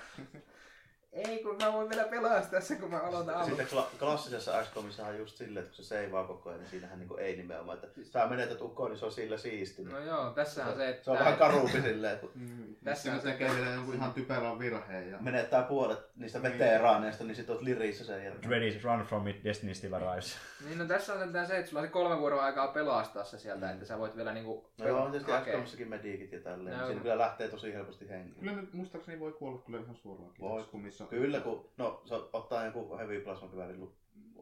Ei, kun mä voin vielä pelastaa sen, kun mä aloitan alusta. Sitten kla- klassisessa XCOMissa on just silleen, että kun se seivaa koko ajan, niin siinähän niinku ei nimenomaan, että sä menetät ukkoon, niin se on sillä siisti. No joo, tässä on se, että... se on vähän karuupi silleen, että Mm, Tässä tässä on se- tekee vielä jonkun ihan typerän virheen. Ja... menettää puolet niistä veteraaneista, niin sit oot lirissä sen jälkeen. Ready, run from it, Destiny still arrives. Niin no tässä on sentään se, että sulla on se kolme vuoroa aikaa pelastaa se sieltä, että sä voit vielä niinku... No joo, on tietysti. XCOMissakin medikit ja tälleen, No. niin siinä kyllä lähtee tosi helposti henki. Kyllä nyt muistaakseni voi kuolla kyllä ihan suoraankin. Voi. Kumissa. Kyllä, kun no, se ottaa joku heavy plasmakiväärin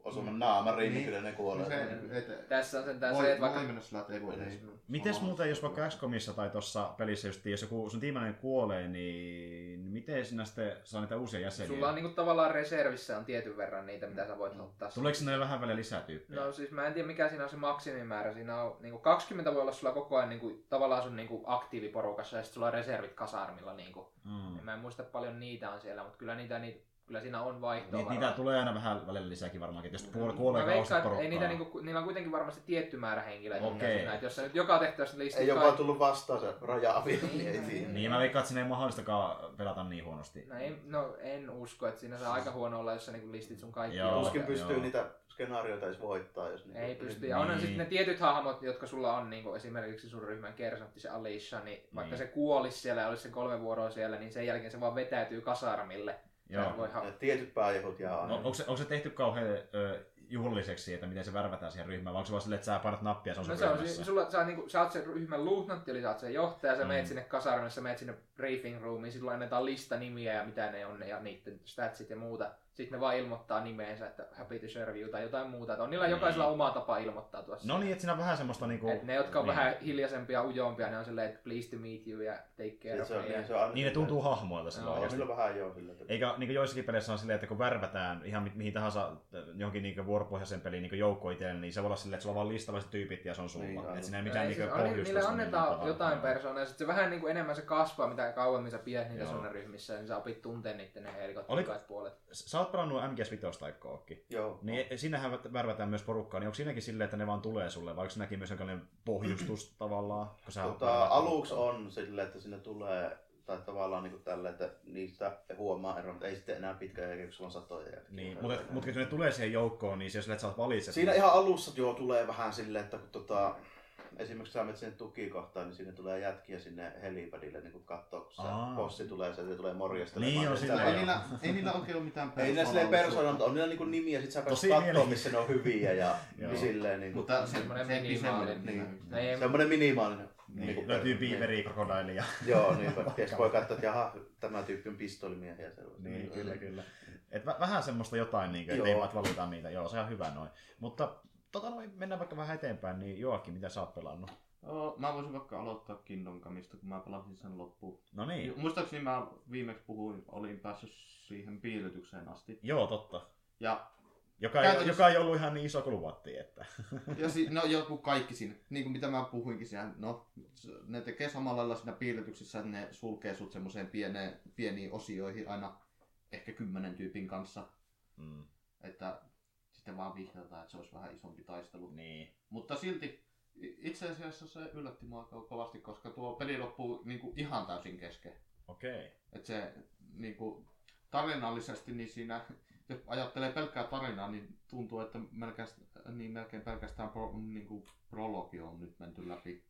osuman naamariin, niin Niin. kyllä ne kuolee. Niin se, et, Tässä on sentään voi, se, että vaikka... voi mennä sillä, että ei voi edes. Mites muuten, jos vaikka XCOMissa tai tuossa pelissä just, jos joku sun tiimainen kuolee, niin miten sinä sitten saa niitä uusia jäseniä? Sulla on niinku tavallaan reservissä on tietyn verran niitä, mitä sä voit ottaa. Tuleeko sinne vähän välillä lisää tyyppejä? No siis mä en tiedä mikä siinä on se maksimimäärä. Siinä on niinku 20 voi olla sulla koko ajan niinku, tavallaan sun niinku aktiiviporukassa ja sitten sulla on reservit kasarmilla. Niinku. Mm. Mä en muista paljon niitä on siellä, mutta kyllä, niitä, niitä, kyllä siinä on vaihtoa. Ni, niitä varmaan. tulee aina vähän välillä lisääkin varmaankin, että jos puol- Mä kuolee veikkaan, että porukkaa. ei niitä, niinku, niillä on kuitenkin varmasti tietty määrä henkilöitä. Okei. Siinä, että jos nyt joka tehtävästä listit Ei vaan tullut vastaan se raja-avi, niin ei tiedä. Niin mä veikkaan, että sinne ei mahdollistakaan pelata niin huonosti. No, ei, no en usko, että siinä saa aika huono olla, jos sä niinku listit sun kaikki. Joo. Tuskin pystyy joo. niitä skenaarioita edes voittaa, jos niinku- Ei pysty. Ja onhan Niin. sitten ne tietyt hahmot, jotka sulla on, niin kuin esimerkiksi sun ryhmän kersantti, se Alicia, niin vaikka Niin. se kuolisi siellä ja olisi se kolme vuoroa siellä, niin sen jälkeen se vaan vetäytyy kasarmille. Joo. Ne tietyt pääjehut jää aina. No, onko, se, onko se tehty kauhean ö, juhlalliseksi, että miten se värvätään siihen ryhmään, vai onko se vaan silleen, että sä painat nappia ja se on No se on, ryhmässä? si- sulla, sä, oot niinku, sä oot sen ryhmän luutnantti, eli sä oot sen johtaja, sä Mm. meet sinne kasarmille, sä meet sinne briefing roomiin, sitten sulla annetaan lista nimiä ja mitä ne on ja niiden statsit ja muuta. Sitten ne vaan ilmoittaa nimeensä, että happy to serve you tai jotain muuta. Että on niillä Niin. jokaisella oma tapa ilmoittautua. No niin, että siinä on vähän semmoista niinku... Et ne, jotka on niin. vähän hiljaisempia, ujompia, ne on silleen, että pleased to meet you ja take care of se on, me. niin, ja- se on Niin ne tuntuu hahmoilta Joo, silloin On oikeasti. vähän joo sillä. että- Eikä niin kuin joissakin peleissä on silleen, että kun värvätään ihan mi- mihin tahansa äh, johonkin niin vuoropohjaisen peliin niin joukko itselle, niin se voi olla silleen, että sulla on vaan listavaiset tyypit ja se on sulla. Niin, Niin, että siinä ei mitään ei niin siis- on- pohjustusta. Niille millään annetaan jotain persoonaa, ja sitten se vähän niin kuin enemmän se kasvaa, mitä kauemmin sä pidät niitä sun ryhmissä, niin sä opit tunteen niiden ne helikot Oliko- kaikki puolet. Oot pelannut MGS5 tai kookki. Joo. Niin siinähän värvätään myös porukkaa, niin onko siinäkin silleen, että ne vaan tulee sulle, vai onko siinäkin myös jonkinlainen pohjustus tavallaan? Kun sä Tota, aluksi porukkaa? on silleen, että sinne tulee, tai tavallaan niin tällä, että niistä huomaa eroa, mutta ei sitten enää pitkään jälkeen, kun sulla on satoja jätkiä. Niin, mutta, mutta kun ne tulee siihen joukkoon, niin se jos sä valitset... Siinä ihan alussa joo tulee vähän silleen, että kun tota, esimerkiksi sä menet sinne tukikohtaan, niin sinne tulee jätkiä sinne helipadille niin kun katsoo, kun se Aa. bossi tulee sieltä ja tulee morjastelemaan. Niin on sillä sä- Ei niillä, ei niillä oikein ole mitään Ei niillä silleen persoonallisuutta. persoona, mutta on niillä niinku nimiä, sit sä pääset katsoa, missä ne on hyviä ja silleen niinku. Mutta se, Semmoinen se ei minimaalinen. semmoinen. Niin. No Semmoinen minimaalinen. Niin, niinku löytyy Crocodile ja... Joo, niin. Tietysti voi katsoa, että jaha, tämä tyyppi on pistolimiehiä. Niin, kyllä, kyllä. Et vä- vähän semmoista jotain, niin kuin, että ei vaan valita niitä. Joo, se on hyvä noin. Mutta tota noin, mennään vaikka vähän eteenpäin, niin Joakin, mitä sä oot pelannut? Joo, mä voisin vaikka aloittaa Kingdom Comesta, kun mä pelasin sen loppuun. No niin, Muistaakseni mä viimeksi puhuin, olin päässyt siihen piilotukseen asti. joo totta. Ja, Joka ei, Käytännössä- joka ei ollut ihan niin iso kuin luvattiin, että... ja si, no joku kaikki siinä, niin kuin mitä mä puhuinkin siellä, no ne tekee samalla lailla siinä piilotuksessa, että ne sulkee sut semmoiseen pieneen, pieniin osioihin aina ehkä kymmenen tyypin kanssa, Mm, että sitten vaan vihjataan, että se olisi vähän isompi taistelu. niin. Mutta silti itse asiassa se yllätti mua aika kovasti, koska tuo peli loppuu niin kuin ihan täysin kesken. Okei. Että se niin kuin, tarinallisesti, niin siinä, jos ajattelee pelkkää tarinaa, niin tuntuu, että melkein, niin melkein pelkästään pro, niin kuin prologi on nyt menty läpi.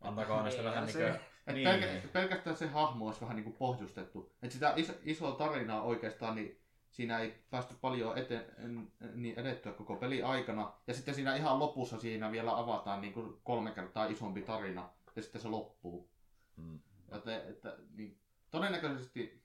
Antakaa näistä Niin, vähän niin kuin... Et Niin. pelkä, pelkästään se hahmo olisi vähän niin kuin pohjustettu. Et sitä iso, isoa tarinaa oikeastaan, niin siinä ei päästy paljon ete, en- niin edettyä koko peli aikana. Ja sitten siinä ihan lopussa siinä vielä avataan niin kuin kolme kertaa isompi tarina. Ja sitten se loppuu. Mm. Joten, että, niin, todennäköisesti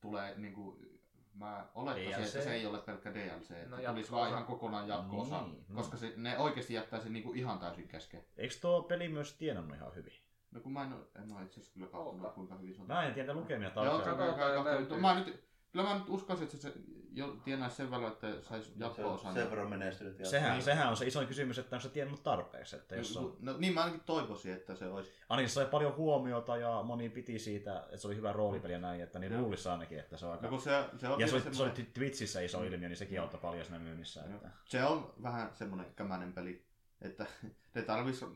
tulee niin kuin, mä olettaisin, DLC. että se ei ole pelkkä DLC. Että No, tulisi vaan ihan kokonaan jatko-osa. Niin, no. Koska se, ne oikeasti jättää sen niin kuin ihan täysin kesken. Eikö tuo peli myös tienannut ihan hyvin? No kun mä en, oo- en ole itse asiassa kyllä katsonut, kuinka hyvin se on. Mä en tiedä lukemia löytyy. Mä nyt kyllä mä nyt uskoisin, että se jo tienaisi sen verran, että saisi Se jatko-osan. on sen verran menestynyt. ja- Sehän, Niin. sehän on se isoin kysymys, että on se tiennyt tarpeeksi. Että jos on, No niin mä ainakin toivoisin, että se olisi. ainakin se sai paljon huomiota ja moni piti siitä, että se oli hyvä roolipeli ja näin, että niin Joo. luulisi ainakin, että se on aika... No, se, se on ja se oli, se oli semmoinen- Twitchissä iso ilmiö, niin sekin auttoi paljon siinä myynnissä. Että... Se on vähän semmoinen kämänen peli, että ne tarvitsisi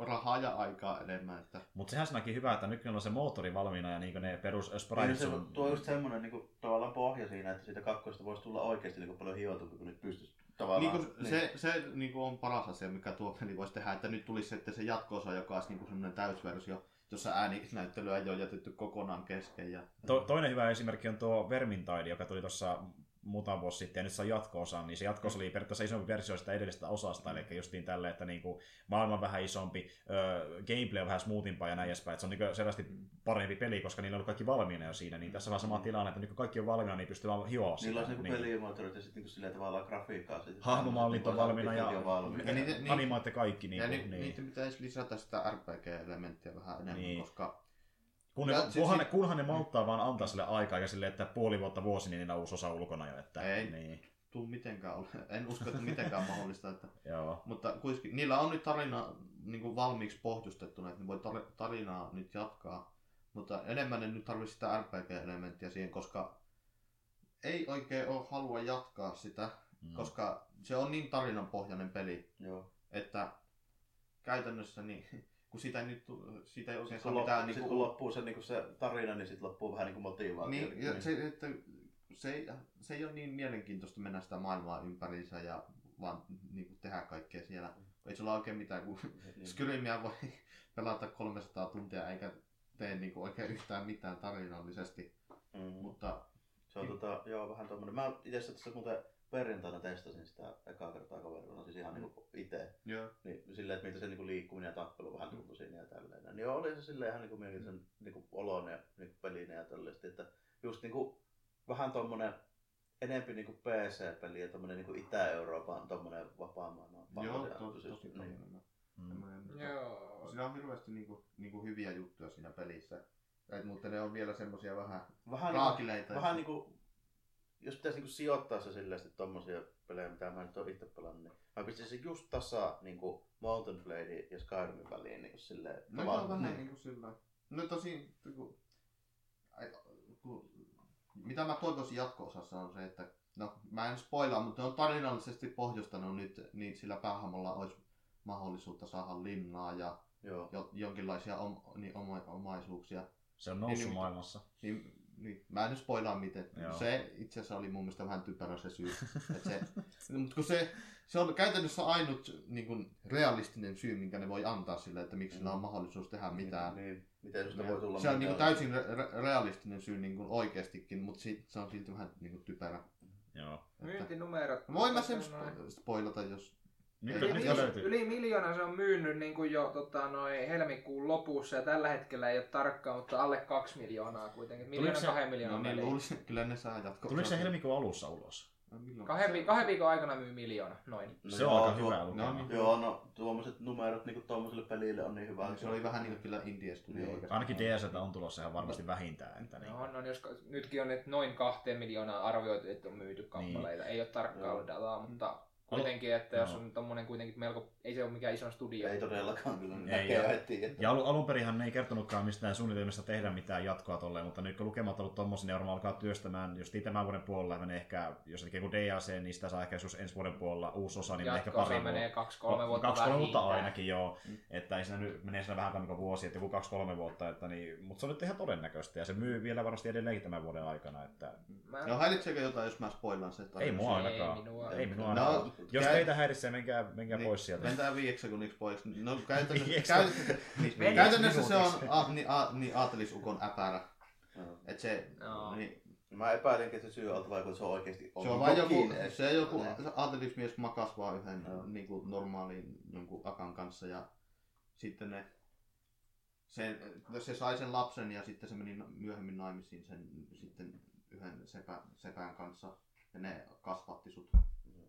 rahaa ja aikaa enemmän. Että... Mutta sehän se näki hyvä, että nykyään on se moottori valmiina ja niin ne perus Niin sprites se on... tuo just semmoinen niin tavallaan pohja siinä, että siitä kakkosta voisi tulla oikeasti niin paljon hiotumpi, kun nyt pystyisi tavallaan... Niin kuin se, se niin kuin on paras asia, mikä tuo peli voisi tehdä, että nyt tulisi sitten se jatko-osa, joka olisi niin kuin semmoinen täysversio, jossa ääninäyttelyä ei ole jätetty kokonaan kesken. Ja... To, toinen hyvä esimerkki on tuo Vermintide, joka tuli tuossa muutama vuosi sitten ja nyt saa jatko-osan, niin se jatko oli periaatteessa isompi versio sitä edellisestä osasta, eli justiin tälle, että niinku maailma on vähän isompi, ö, gameplay on vähän smoothimpaa ja näin edespäin, että se on niinku selvästi parempi peli, koska niillä on ollut kaikki valmiina jo siinä, niin tässä on vaan sama tilanne, että nyt kun kaikki on valmiina, niin pystyy vaan hioa Niillä on sitä. niinku pelimoottorit ja sitten niinku silleen tavallaan grafiikkaa. Hahmomallit on valmiina ja- on valmiina. Ja niitä- niin- Animoitte kaikki. Niin, ja kuin, ni, niin. niitä pitäisi lisätä sitä RPG-elementtiä vähän enemmän, Niin. koska Kun ne, Ja sit- kunhan, ne, sit- kunhan ne malttaa vaan antaa sille aikaa ja sille, että puoli vuotta vuosi, niin niillä on uusi osa ulkona jo. Että, Ei. Niin, tuu mitenkään ole. En usko, että mitenkään mahdollista. Että... joo. Mutta kuitenkin, niillä on nyt tarina niin kuin valmiiksi pohjustettuna, että ne voi tar- tarinaa nyt jatkaa. Mutta enemmän ne nyt tarvitsisi sitä RPG-elementtiä siihen, koska ei oikein ole halua jatkaa sitä, Mm. koska se on niin tarinanpohjainen peli, Joo. että käytännössä niin, kun sitä ei, nyt, siitä ei oikein saa mitään... loppu, Niin kuin, kun loppuu se, niin se tarina, niin sitten loppuu vähän niin kuin motivaatio. niin, ja se, että se, ei, se ei ole niin mielenkiintoista mennä sitä maailmaa ympäriinsä ja vaan niin kuin tehdä kaikkea siellä. Ei sulla oikein mitään, kun niin. Skyrimia voi pelata 300 tuntia eikä tee niin kuin oikein yhtään mitään tarinallisesti. Mm. Mutta Se on tota, joo, vähän tommonen. Mä itse asiassa muuten perjantaina testasin sitä ekaa kertaa kaverilla, siis ihan niinku itse. joo. Niin silleen, että miltä se niinku liikkuminen ja tappelu vähän tuntui siinä ja tälleen. Niin oli se silleen ihan niinku mielenkiintoisen niinku oloinen ja niinku pelinä ja tälleen. Että just niinku vähän tommonen enempi niinku PC-peli ja tommonen niinku Itä-Euroopan tommonen vapaa maailman Joo, to, tosi niin. Mm. semmoinen- Joo. Siinä on hirveästi niinku, niinku hyviä juttuja siinä pelissä. Et, mutta ne on vielä semmosia vähän Vähän niinku, raakileita. vähän niinku, jos pitäisi niinku sijoittaa se silleen sitten tommosia pelejä, mitä mä nyt oon itse pelannut, niin mä pistäisin just tasa niinku Mountain Blade ja Skyrimin väliin niinku silleen. No tavallaan- joo, vähän niin. niinku sillä No tosi, kun, ai, kun, mitä mä toivoisin jatko-osassa on se, että no mä en spoilaa, mutta ne on tarinallisesti pohjustanut nyt, niin sillä päähahmolla olisi mahdollisuutta saada linnaa ja Joo. jo, jonkinlaisia om, niin, oma, omaisuuksia. Se on noussut Niin, maailmassa. Niin, niin, mä en nyt spoilaa miten. Joo. Se itse asiassa oli mun mielestä vähän typerä se syy. että se, mutta kun se, se on käytännössä ainut niin kuin, realistinen syy, minkä ne voi antaa sille, että miksi sillä on mahdollisuus tehdä mitään. Niin, miten susta voi tulla Se on niin täysin re- realistinen syy niin kuin, oikeastikin, mutta sit, se on silti vähän niin kuin, typerä. Joo. Että, Myyntinumerot. voin mä sen spo- spoilata, jos... Nyt, Ei, nyt jos- löytyy. Yli miljoona se on myynyt niin kuin jo tota, noin helmikuun lopussa ja tällä hetkellä ei ole tarkkaa, mutta alle kaksi miljoonaa kuitenkin. Miljoona se- kahden No miljoonan niin, luulisin, kyllä ne saa jatkoa. Tuliko se helmikuun alussa ulos? No? Kahden, vi- kahden viikon aikana myy miljoona, noin. No se joo, on aika tuo- hyvä lukema. no niin. Joo, no tuommoiset numerot niinku tuommoiselle pelille on niin hyvä. Se oli vähän niin kuin kyllä Indie Studio Niin. oikeastaan. Ainakin DSLtä on tulossa ihan varmasti vähintään. Että niin. No, no, jos, nytkin on että noin kahteen miljoonaa arvioitu, että on myyty kappaleita. Ei ole tarkkaa dataa, mutta kuitenkin, että jos Joo. on tommonen kuitenkin melko, ei se ole mikään iso studio. Ei todellakaan kyllä Ei, näkee joo. heti. Että... Ja alun, alun perinhän ne ei kertonutkaan mistään suunnitelmista tehdä mitään jatkoa tolleen, mutta nyt kun lukemat on ollut tommosia, niin varmaan alkaa työstämään, jos tämän vuoden puolella menee ehkä, jos se tekee kuin DLC, niin sitä saa ehkä joskus ensi vuoden puolella uusi osa, niin menee ehkä pari menee vuotta. kaksi-kolme vuotta Kaksi kolme vuotta ainakin, joo. Mm. Että ei siinä nyt menee siinä vähän kuin vuosi, että joku kaksi-kolme vuotta, että niin, mutta se on nyt ihan todennäköistä ja se myy vielä varmasti edelleenkin tämän vuoden aikana, että Mä... No häiritseekö jotain, jos mä spoilaan se? ei mua Ei ainakaan. minua. Ei minua No, ainakaan. Jos käy- teitä häiritsee, menkää, menkää Niin, pois sieltä. Lentää viieksi sekunniksi pois. No käytännössä, käy, Niin, Meni. käytännössä se on a, niin, a, niin aatelisukon äpärä. Joo. Et se, Joo. niin, Mä epäilinkin, että se syy alta vaikka se on oikeasti se on vain joku, se joku Niin. aatelismies makas vaan yhden Joo. niin kuin normaalin jonkun akan kanssa ja sitten ne se, se sai sen lapsen ja sitten se meni myöhemmin naimisiin sen sitten yhden sepä, sepän kanssa ja ne kasvatti sut.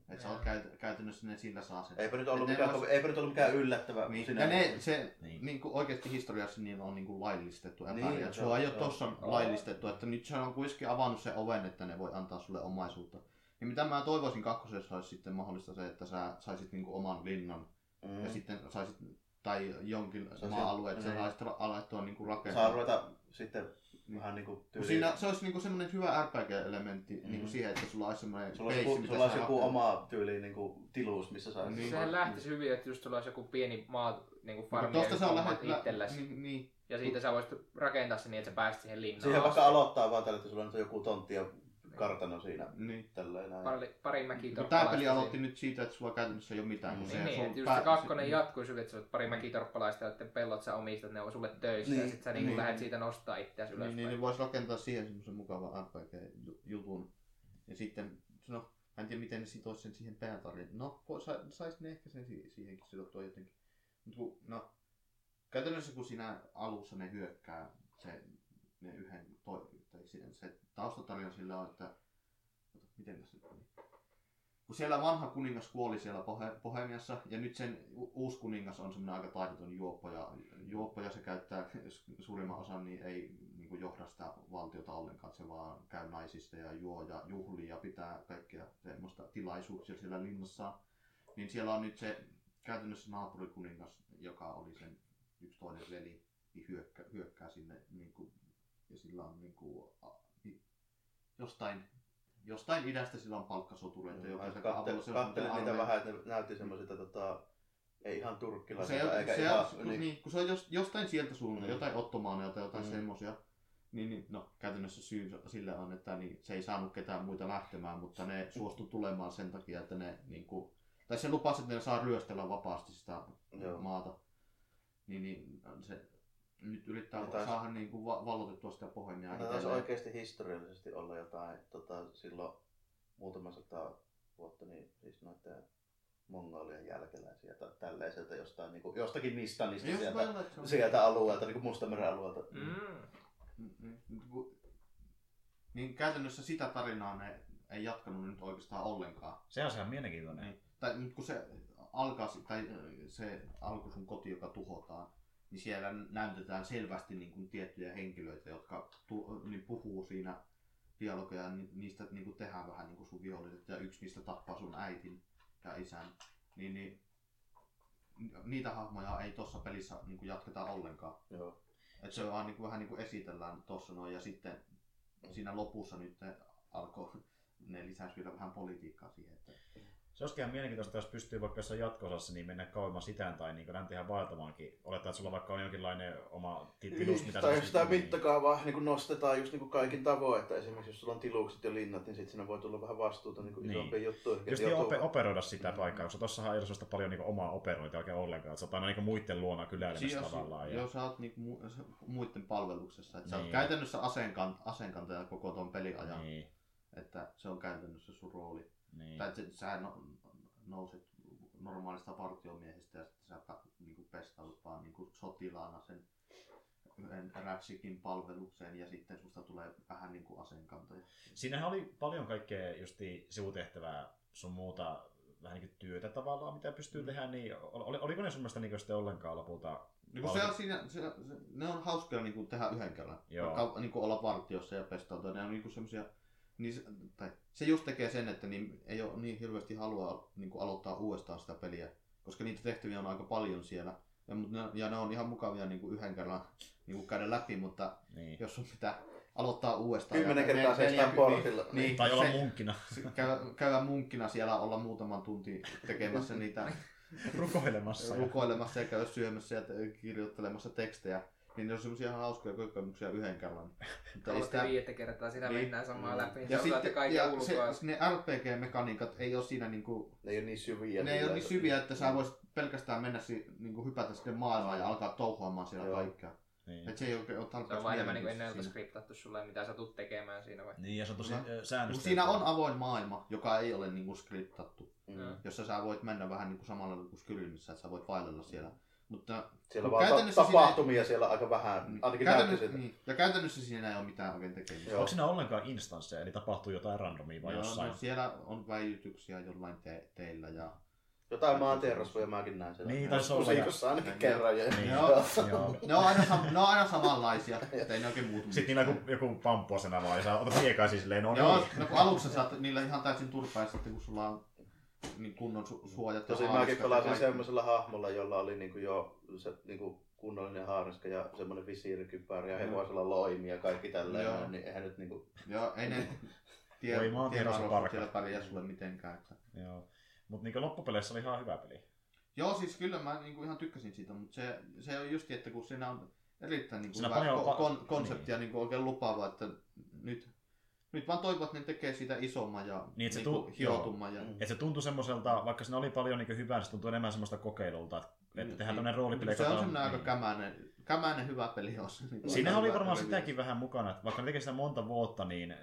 Että sä oot käyt, käytännössä ne sillä saa sen. Eipä nyt ollut, Et mikään, vois- eipä nyt ollut mikään yllättävä Niin, sinä. ja ne, se Niin. niin. kuin oikeasti historiassa niin on niin kuin laillistettu epäilijä. Niin, Niin, ei ole joo. tossa laillistettu, että nyt se on kuitenkin avannut sen oven, että ne voi antaa sulle omaisuutta. Ja mitä mä toivoisin kakkosessa olisi sitten mahdollista se, että sä saisit niin kuin oman linnan Mm. ja sitten saisit tai jonkin maa-alueen, että sä niin. saisit alettua niin kuin Saa rakentaa. ruveta sitten vähän niinku Kun tyyliin. Siinä, se olisi niinku semmoinen hyvä RPG-elementti Mm. niin kuin siihen, että sulla olisi semmoinen Sulla olisi base, mitä sulla olisi sä joku oma tyyliin niinku tiluus, missä saa. Niin. Sehän lähtisi hyvin, että just sulla olisi joku pieni maa, niin kuin farmi, Tuosta se on lähe, lähe, itselläsi. niin, niin, Ja siitä sä voisit rakentaa sen niin, että sä pääsit siihen linnaan. Siihen vaikka aloittaa vaan tällä, että sulla on joku tontti ja kartano siinä. niin. Tälleen näin. Pari, pari Tämä peli aloitti nyt siitä, että sulla käytännössä ei ole mitään. Mm. Niin, niin, sun että just pää- se kakkonen niin. jatkuisi hyvin, että sä olet pari mäkitorppalaista, joiden pellot sä omistat, ne on sulle töissä Niin. ja sit sä niin Niin. lähdet siitä nostaa itseäsi ylöspäin. Niin, niin, niin voisi rakentaa siihen semmoisen mukavan RPG-jutun. Ja sitten, no, mä en tiedä miten ne sitoisi sen siihen päätarinaan. No, sa- sais ne ehkä sen si- siihenkin sidottua jotenkin. Mut kun, no, käytännössä kun siinä alussa ne hyökkää se, ne yhden, toi, tai se, taustatarina sillä on, että, miten tässä nyt meni? Kun siellä vanha kuningas kuoli siellä Pohe- Bohemiassa, ja nyt sen uusi kuningas on semmoinen aika taidoton juoppo, ja juoppo ja se käyttää suurimman osan, niin ei niin kuin johda sitä valtiota ollenkaan, se vaan käy naisista ja juo ja juhlii ja pitää kaikkea semmoista tilaisuuksia siellä linnassa. Niin siellä on nyt se käytännössä naapurikuningas, joka oli sen yksi toinen veli, niin hyökkä, hyökkää sinne niin kuin, ja sillä on niin kuin, a, jostain, jostain idästä sillä on palkkasotureita, Joo, jotka mä kattelin, se niitä armeija- vähän, että ne näytti semmoisilta tota, ei ihan se, turkkilaisilta, eikä se, ihan... on, niin. niin, kun se on jos, jostain sieltä suunnalta, Mm. jotain ottomaaneilta, jotain Mm. mm. semmosia, niin, niin, no, käytännössä syy sille on, että niin, se ei saanut ketään muita lähtemään, mutta ne suostu tulemaan sen takia, että ne, niin kuin, tai se lupasi, että ne saa ryöstellä vapaasti sitä Joo. maata. Niin, niin se nyt yrittää taas- saada niin kuin, va- vallotettua sitä pohjaa Tämä taisi oikeasti historiallisesti olla jotain, tota, silloin muutama sata vuotta, niin siis noiden mongolien jälkeläisiä tai tällaiselta jostain, niin kuin, jostakin Nistanista Jos sieltä, on- sieltä alueelta, niin kuin Mustameren alueelta. Mm. Mm, mm, mm, kun- Niin käytännössä sitä tarinaa ne ei jatkanut nyt oikeastaan ollenkaan. Se on ihan mielenkiintoinen. Niin. Tai nyt kun se alkaa, tai se alku sun koti, joka tuhotaan, niin siellä näytetään selvästi niin kuin tiettyjä henkilöitä, jotka tu, niin puhuu siinä dialogeja, niin niistä niin kuin tehdään vähän niin kuin sun viholliset, ja yksi niistä tappaa sun äitin ja isän. Niin, niin niitä hahmoja ei tuossa pelissä niin kuin jatketa ollenkaan. Joo. Et se vaan niin kuin, vähän niin kuin esitellään tuossa noin, ja sitten siinä lopussa nyt alkoi, ne lisäsi vielä vähän politiikkaa siihen, että Se olisikin ihan mielenkiintoista, jos pystyy vaikka jossain jatko niin mennä kauemmas itään tai niin länteen vaeltamaankin. Olettaa, että sulla vaikka on jonkinlainen oma ti- tilus, mitä tai jos sitä pystyt- mittakaavaa niin kuin nostetaan just niin kuin kaikin tavoin, että esimerkiksi jos sulla on tilukset ja linnat, niin sitten siinä voi tulla vähän vastuuta niin kuin Niin. isompiin juttuihin. Just niin joutuu- ope- operoida sitä Mm. paikkaa, koska tossahan ei ole sellaista paljon niinku omaa operointia oikein ollenkaan. Että sä oot aina niinku muiden luona kyläilemässä jos, tavallaan. Ja... jos sä oot niinku mu- muiden palveluksessa, että sä oot Niin. käytännössä aseenkan, aseenkantaja koko ton peliajan, Niin, että se on käytännössä sun rooli. Niin. Tai että sä no, nouset normaalista vartiomiehestä ja sitten sä ka- niinku pestaudut vaan niinku sotilaana sen yhden Ratsikin palvelukseen ja sitten susta tulee vähän niinku aseenkantaja. Siinähän oli paljon kaikkea justi sivutehtävää sun muuta vähän niin työtä tavallaan, mitä pystyy Mm. tehdä, niin oli, oliko ne semmoista niin sitten ollenkaan lopulta? Niin se on siinä, se, se, ne on hauskoja niin tehdä yhden kerran. Joo. Vaikka niin olla vartiossa ja pestautua. Ne on niin semmosia, niin se, tai se just tekee sen, että niin, ei ole niin hirveästi halua niin aloittaa uudestaan sitä peliä. Koska niitä tehtäviä on aika paljon siellä. Ja, ne, ja ne on ihan mukavia niin yhden kerran niin käydä läpi, mutta Niin. jos sun pitää aloittaa uudestaan. Kymmenen kertaa seistään neljäkymmentä- portilla. Niin, Tai olla se- munkkina se- käydä, käydä munkkina siellä, olla muutaman tunti tekemässä niitä rukoilemassa. rukoilemassa ja käydä syömässä ja te- kirjoittelemassa tekstejä. Niin ne on semmosia ihan hauskoja kokemuksia yhden kerran. Mutta ei Kolme viidettä kertaa siinä Niin. mennään samaa Mm. läpi. ja Ja sitten sitten kaiken ja ulkoa. se, ne RPG-mekaniikat ei ole siinä niinku, Ne ei ole niin syviä. ne ei ole niin syviä, että sä voisit pelkästään mennä si, niinku hypätä sinne maailmaan ja alkaa touhuamaan siellä Joo. kaikkea. Niin. Et se ei oikein ole Se tarpeeksi on vaan enemmän niin ennalta skriptattu sulle, mitä sä tulet tekemään siinä vai? niin, ja se on tosi No. Mut säännöstelty. siinä on avoin maailma, joka ei ole niinku skriptattu. Mm. Jossa sä voit mennä vähän niinku samalla kuin Skyrimissa, että sä voit vaellella siellä. Mutta Siellä kun vaan ta- tapahtumia siellä aika vähän, ainakin näytti käytännössä, siltä. niin, ja käytännössä siinä ei ole mitään oikein tekemistä. Joo. Onko siinä ollenkaan instansseja, eli tapahtuu jotain randomia vai Joo, jossain? no, siellä on väijytyksiä jollain te- teillä ja Jotain maantierrasvoja mäkin näin siellä. Niin, taisi olla, Musiikossa ainakin ja- kerran. Ja... Niin, Joo. joo. ne on aina, sam- ne on aina samanlaisia, ettei ne oikein muutu. Sitten niillä on joku, pamppuasena vaan, ja sä otat miekaisin silleen, no Joo, niin. no kun aluksi sä saat niillä ihan täysin turpaa ja sitten kun sulla on niin kunnon su- suojat ja Tosin mäkin ja pelasin semmoisella hahmolla, jolla oli niinku jo se niinku kunnollinen haariska ja semmoinen visiirikypär ja hevosella loimi ja kaikki Joo. tälleen, niin eihän nyt niinku... Joo, ei ne tie, siellä pärjää sulle mitenkään. Että. Joo. Mutta niin loppupeleissä oli ihan hyvä peli. Joo, siis kyllä mä niinku ihan tykkäsin siitä, mutta se, se on just, että kun siinä on erittäin niinku hyvä paljon ko- pa- kon- konsepti ja niinku oikein lupaava, että nyt, nyt vaan toivon, että ne tekee siitä isomman ja Niin, että se niinku hiotumman. Ja, Mm. Et se tuntui semmoiselta, vaikka siinä oli paljon niin hyvää, niin se tuntui enemmän semmoista kokeilulta, että, että tehdään tämmöinen roolipeli. Niin. se on semmoinen aika niin. kämäinen, kämäinen hyvä peli, jos niinku Siinähän aika oli varmaan review. sitäkin vähän mukana, että vaikka ne tekee sitä monta vuotta, niin...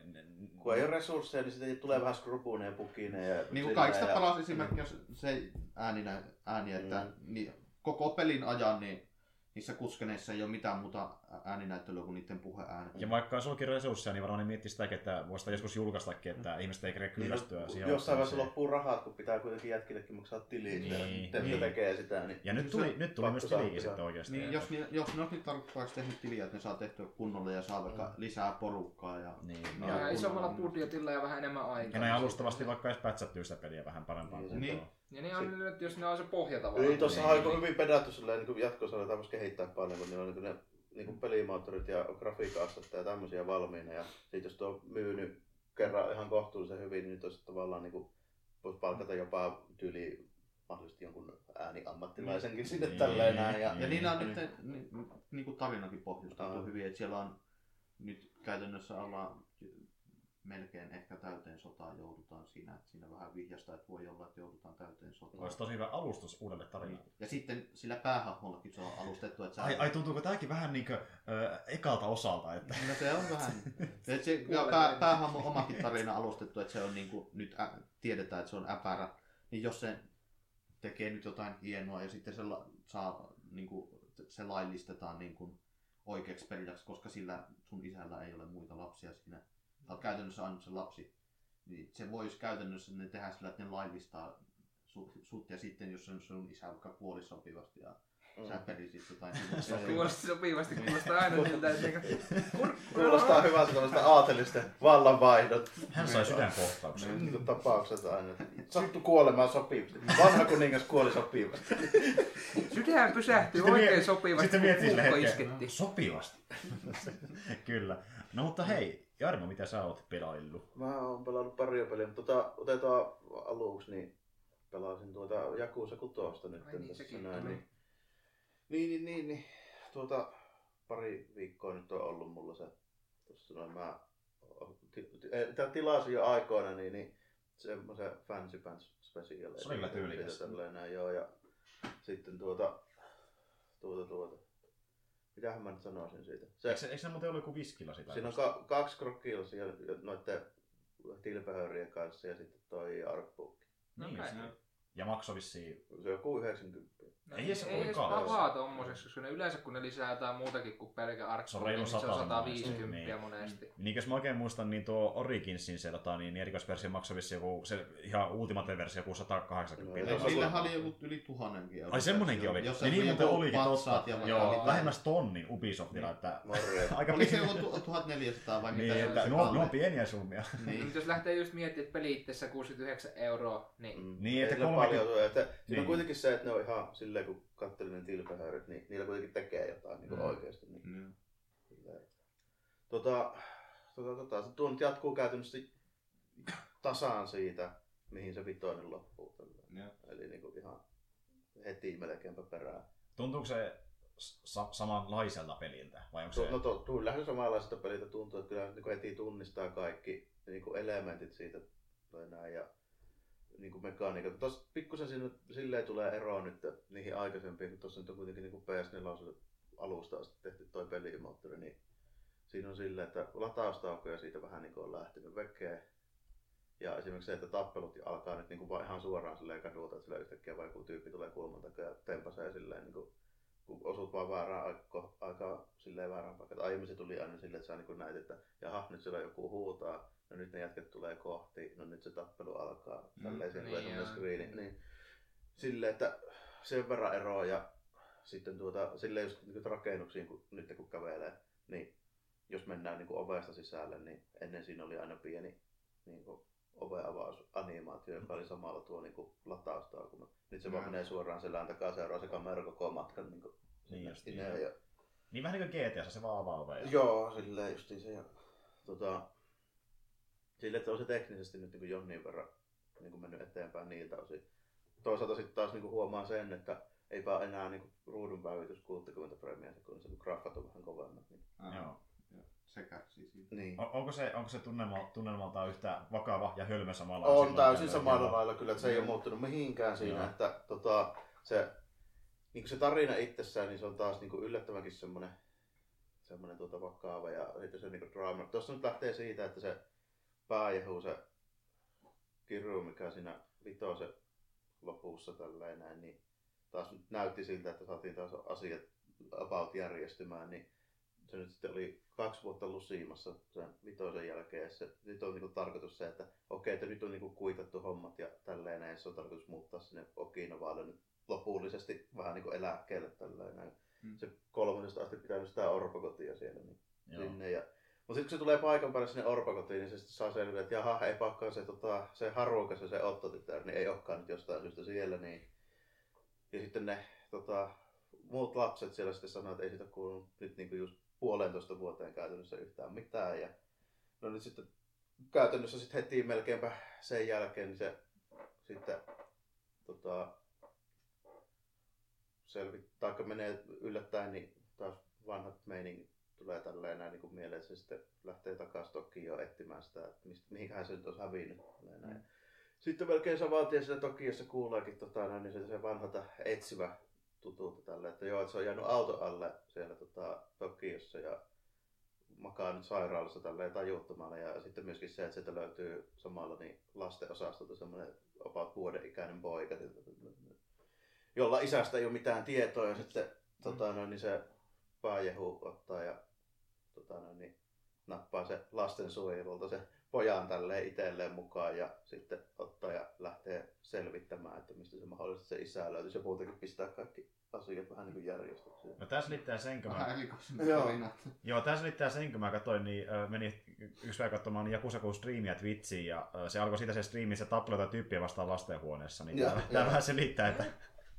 Kun ei ole resursseja, niin sitten tulee vähän skrupuuneen ja pukineen. Ja Niin kuin kaikista ja- paras esimerkki on se ääninä, ääni, että Mm. niin, koko pelin ajan niin niissä kuskeneissa ei ole mitään muuta ääninäyttelyä kuin niiden puheäänet. Ja vaikka olisi ollutkin resursseja, niin varmaan ne miettii sitäkin, että voisi sitä joskus julkaistakin, että ihmiset ei kerkeä kyllästyä Niin, siihen. Jossain vaiheessa loppuu rahat, kun pitää kuitenkin jätkillekin maksaa tiliin. Niin, Niin, te, niin. tekee sitä. Niin Ja nyt se tuli, nyt tuli myös hyvä. sitten oikeasti. Niin, jos, ni- jos ne olisi nyt tarkoittavaksi tehnyt tiliä, että ne saa tehtyä kunnolla ja saa vaikka lisää porukkaa. Ja, Niin, No, Ja ja, kun- isommalla budjetilla ja vähän enemmän aikaa. ja näin alustavasti vaikka edes pätsättyy sitä peliä vähän parempaan Niin, kuntoon. niin. Ja niin on nyt, jos ne on se pohja tavallaan. Ei, tuossa Niin. on aika hyvin pedattu silleen, niin jatkossa aletaan myös kehittää paljon, kun niillä on niin ne niin pelimoottorit ja grafiikka ja tämmöisiä valmiina. Ja sitten jos tuo on myynyt kerran ihan kohtuullisen hyvin, niin nyt olisi tavallaan niin kuin, voisi palkata jopa tyyli mahdollisesti jonkun ääniammattilaisenkin sinne Niin. tälleen näin. Ja, ja niillä on Niin. nyt ni, niin kuin tarinakin pohjustettu hyvin, että siellä on nyt käytännössä ollaan melkein ehkä täyteen sotaan joudutaan siinä, että siinä vähän vihjasta, että voi olla, että joudutaan täyteen sotaan. Olisi tosi hyvä alustus uudelle tarinalle. Niin. Ja sitten sillä päähahmollakin se on alustettu, että sä... Ai, ai tuntuuko tämäkin vähän niin kuin, ö, ekalta osalta, että No se on vähän. Et se, ja pää, meni. päähahmo omakin tarina alustettu, että se on niinku, nyt ä, tiedetään, että se on äpärä. Niin jos se tekee nyt jotain hienoa ja sitten se la, saa, niinku, se laillistetaan niinku oikeaksi peliksi, koska sillä sun isällä ei ole muita lapsia siinä. Sä oot käytännössä ainut se lapsi. Niin se voisi käytännössä ne tehdä sillä, että ne laillistaa sut, sut ja sitten jos sun, sun isä vaikka kuoli sopivasti ja sä pelisit jotain. Kuulosti sopivasti, kuulostaa aina siltä, että niinku... Kuulostaa hyvältä tällaista aatelisten vallanvaihdot. hän sai sydänkohtauksen. Niin kuin tapaukset aina. Sattu kuolemaan sopivasti. Vanha kuningas kuoli sopivasti. Sydän pysähtyy Sitten oikein sopivasti, Sitten kun hetken, isketti. sopivasti. Kyllä. No mutta hei, Jarmo, mitä sä oot pelaillut? Mä oon pelannut paria peliä, mutta tota, otetaan aluksi, niin pelasin tuota Jakusa kutosta nyt. Ai niin, tässä sekin näin, niin, niin, niin, niin, niin, tuota, pari viikkoa nyt on ollut mulla se, tuossa noin mä tää tilasin jo aikoina, niin, niin semmoisen Fancy Pants Special. Se oli kyllä tyylikäs. Joo, ja sitten tuota, tuota, tuota, mitähän mä nyt sanoisin siitä. Se, Eikö, se- eikö se muuten ollut joku viskillä sitä? Siinä on ka- kaksi krokkilasia noiden tilpehörien kanssa ja sitten toi artbook. Niin, Okei. se- Ja maksoi vissiin... Se on joku 90. No, Ei ei, se ei pahaa tommosessa, koska ne yleensä kun ne lisää jotain muutakin kuin pelkä arkku, Se on reilu niin se on 100 150 niin. monesti. Niin jos mä oikein muistan, niin tuo Originsin se tota, niin erikoisversio maksoi vissiin joku, se ihan Ultimate-versio joku 180. No, No, Niillähän oli joku yli tuhannenkin euroa. Ai semmonenkin oli. Jos Niin, niin muuten joku olikin totta. Ja Joo, lähemmäs tonnin Ubisoftilla, että Morjens. aika Oli se joku tu- 1400 vai mitä Niin, se että oli kalli? on pieniä summia. Niin. Niin. Jos lähtee just miettimään, että peli itsessä 69 euroa, niin Mm. Niin, että paljon tule. Että Siinä Niin. on kuitenkin se, että ne on ihan silleen, kun katselin ne tilpehöryt, niin niillä kuitenkin tekee jotain niin Mm. oikeasti. Niin, Niin. silleen. tota, tota, tota, se tuo nyt jatkuu käytännössä tasaan siitä, mihin se vitoinen loppuu. Joo. Eli niin kuin ihan heti melkeinpä perään. Tuntuuko se sa- samanlaiselta peliltä? Vai onko Se... No to, tuu lähes samanlaiselta peliltä tuntuu, että kyllä niin kuin heti tunnistaa kaikki niin kuin elementit siitä tai näin, ja niin kuin mekaniikat. Tuossa pikkusen siinä, silleen tulee eroa nyt niihin aikaisempiin, kun tuossa nyt on kuitenkin niin kuin PS4 alusta asti tehty toi pelimoottori, niin siinä on silleen, että lataustaukoja siitä vähän niin kuin on lähtenyt vekeen. Ja esimerkiksi se, että tappelut alkaa nyt niin kuin ihan suoraan silleen kadulta, että sillä yhtäkkiä joku tyyppi tulee kulman takaa ja tempasee silleen niin kuin kun osut vaan väärään aikaan, aikaan silleen väärään paikkaan. Aiemmin se tuli aina silleen, että sä niin näit, että jaha, nyt siellä joku huutaa, no nyt ne jätket tulee kohti, no nyt se tappelu alkaa. Mm, Tälleen siinä niin tulee joo. screeni. Niin, silleen, että sen verran eroa ja sitten tuota, silleen just niin rakennuksiin, kun, nyt kun kävelee, niin jos mennään niin kuin ovesta sisälle, niin ennen siinä oli aina pieni niin kuin oveavausanimaatio, joka oli samalla tuo niin kuin lataustaukuma. Nyt se vaan Mm. menee suoraan selän takaa seuraa se kamera koko matkan niin kuin Niin sinne joo. ja, Niin vähän niin kuin GTAssa, se vaan avaa ovea. Joo, silleen justiin se. Ja, tota, sille, että on se teknisesti nyt niin kuin jonnin verran niin kuin mennyt eteenpäin niiltä osin. Toisaalta sitten taas niin kuin huomaa sen, että eipä enää niin kuin ruudun päivitys 60 freimiä sekunnissa, kun graffat on vähän kovemmat. Niin. Joo. joo. Se kärsii siitä. niin. On- Onko se, onko se tunnelma, tunnelmaltaan yhtä vakava ja hölmö samalla On täysin samalla lailla kyllä, että se ei ole muuttunut mihinkään siinä, Joo. että tota, se, niin kuin se tarina itsessään, niin se on taas niin kuin yllättävänkin semmoinen, semmoinen tuota vakava ja sitten se niin kuin draama. Tuossa nyt lähtee siitä, että se pääjehu, se Kiru, mikä siinä vitosen lopussa tälleen näin, niin taas nyt näytti siltä, että saatiin taas asiat about järjestymään, niin se nyt sitten oli kaksi vuotta lusiimassa sen vitosen jälkeen. ja Se, nyt on niinku tarkoitus se, että okei, että nyt on niinku kuitattu hommat ja tälleen näin. Se on tarkoitus muuttaa sinne Okinovaalle nyt lopullisesti vähän niinku eläkkeelle tälleen näin. Mm. Se kolmannesta asti pitänyt sitä orpokotia siellä niin Joo. sinne. Ja, mutta sitten kun se tulee paikan päälle sinne orpokotiin, niin se saa selville, että jaha, ei pakkaan se, tota, se harukas ja se Otto-tytär, niin ei olekaan nyt jostain syystä siellä. Niin. Ja sitten ne tota, muut lapset siellä sitten sanoo, että ei siitä kuulu nyt niin just puolentoista vuoteen käytännössä yhtään mitään. Ja no nyt sitten käytännössä sitten heti melkeinpä sen jälkeen niin se sitten tota, selvi, taikka menee yllättäen, niin taas vanhat meiningit tulee tälleen näin niin kuin mieleen, se sitten lähtee takaisin Tokioon etsimään sitä, että mistä, mihinkähän se nyt olisi hävinnyt. tälleen Näin. Sitten melkein saman tien siinä Tokiossa kuuleekin tota, näin, niin se, se vanhalta etsivä tutulta tälle, että joo, että se on jäänyt auto alle siellä tota, Tokiossa ja makaa nyt sairaalassa tälleen tajuttomana ja sitten myöskin se, että sieltä löytyy samalla niin lastenosastolta semmoinen about vuoden ikäinen poika, jolla isästä ei ole mitään tietoa ja sitten tota, noin, niin se pääjehu ottaa ja tota, niin, nappaa se lastensuojelulta se pojan tälleen itselleen mukaan ja sitten ottaa ja lähtee selvittämään, että mistä se mahdollisesti se isä löytyy. Se muutenkin pistää kaikki asiat vähän niin kuin järjestykseen. No tässä liittää sen, kun mä... Vähän erikoisemmat Joo. Joo, tässä liittää sen, kun mä katsoin, niin meni yksi päivä katsomaan Jakusakuun striimiä Twitchiin, ja se alkoi siitä se striimi, se tappeli jotain tyyppiä vastaan lastenhuoneessa, niin tämä, tämä vähän selittää, että,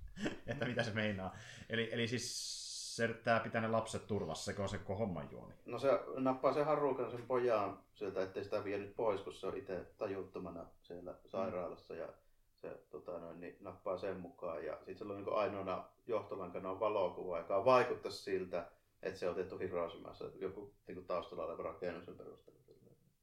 että mitä se meinaa. Eli, eli siis se yrittää pitää ne lapset turvassa, se on se koko homman juoni. No se nappaa sen harukan sen pojan sieltä, ettei sitä vienyt pois, kun se on itse tajuttomana siellä sairaalassa ja se tota, noin, niin, nappaa sen mukaan. Ja sitten siellä on niin ainoana johtolankana on valokuva, joka vaikuttaisi siltä, että se on otettu Hiroshimassa, joku niin taustalla oleva rakennuksen perusteella.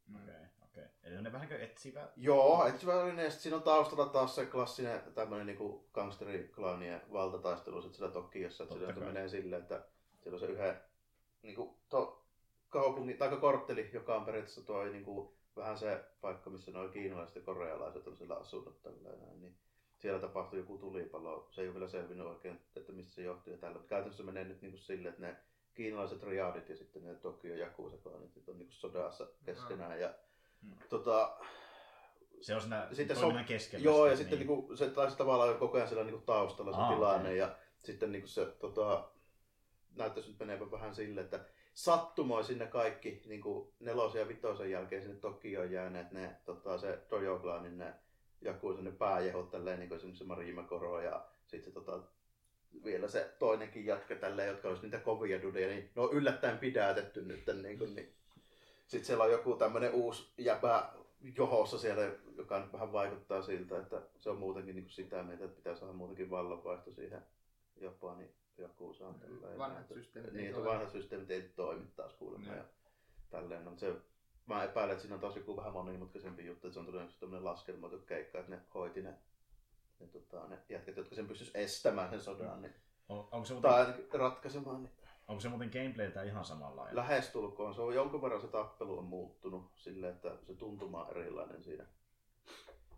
Mm. Okei, okei. Eli on ne vähän kuin etsivä. Joo, etsivä oli sit siinä on taustalla taas se klassinen tämmöinen niinku gangsteriklaanien valtataistelu sit siellä Tokiossa, että se menee silleen, että siellä on se yhden niinku, to, kaupungin, tai kortteli, joka on periaatteessa tuo niinku, vähän se paikka, missä nuo kiinalaiset ja korealaiset on siellä asunut tälleen näin, niin siellä tapahtui joku tulipalo. Se ei ole vielä selvinnyt oikein, että mistä se johtuu ja tällä. Mutta käytännössä menee nyt niinku silleen, että ne kiinalaiset riadit ja sitten ne Tokio Jakusa-klaanit on niinku sodassa keskenään. Ja, Mm. tota, Se on siinä Sitten toiminnan so- keskellä. Joo, ja sitten niin. niinku, se taisi tavallaan koko ajan siellä niinku taustalla se Aa, tilanne. okei. Ja sitten niinku se tota, näyttäisi nyt menevän vähän sille, että sattumoi sinne kaikki niinku nelosen ja vitosen jälkeen sinne Tokioon jääneet ne, tota, se Tojo-klaanin ne Jakuisen ne pääjehot tälleen, niin kuin esimerkiksi Marima Koro ja sitten tota, vielä se toinenkin jätkä tälleen, jotka olisi niitä kovia dudeja, niin ne on yllättäen pidätetty nyt. Niin kuin, niin. Sitten siellä on joku tämmöinen uusi jäpä johossa siellä, joka nyt vähän vaikuttaa siltä, että se on muutenkin niin kuin sitä mieltä, että pitää saada muutenkin vallanvaihto siihen Japanin Jakusaan. tälleen. Vanhat systeemit ei Niin, että toimi. vanhat systeemit ei toimi taas kuulemma. Niin. Ja tälleen, no, se, mä epäilen, että siinä on taas joku vähän monimutkaisempi juttu, että se on todennäköisesti tämmöinen laskelmoitu keikka, että ne hoiti ne, ne, tota, ne jätkät, jotka sen pystyisi estämään sen sodan, niin, On, onko, se muuten, tai ratkaisemaan, niin onko se muuten gameplayltä ihan samanlainen? lähestulkoon. Se on jonkun verran se tappelu on muuttunut silleen, että se tuntuma on erilainen siinä.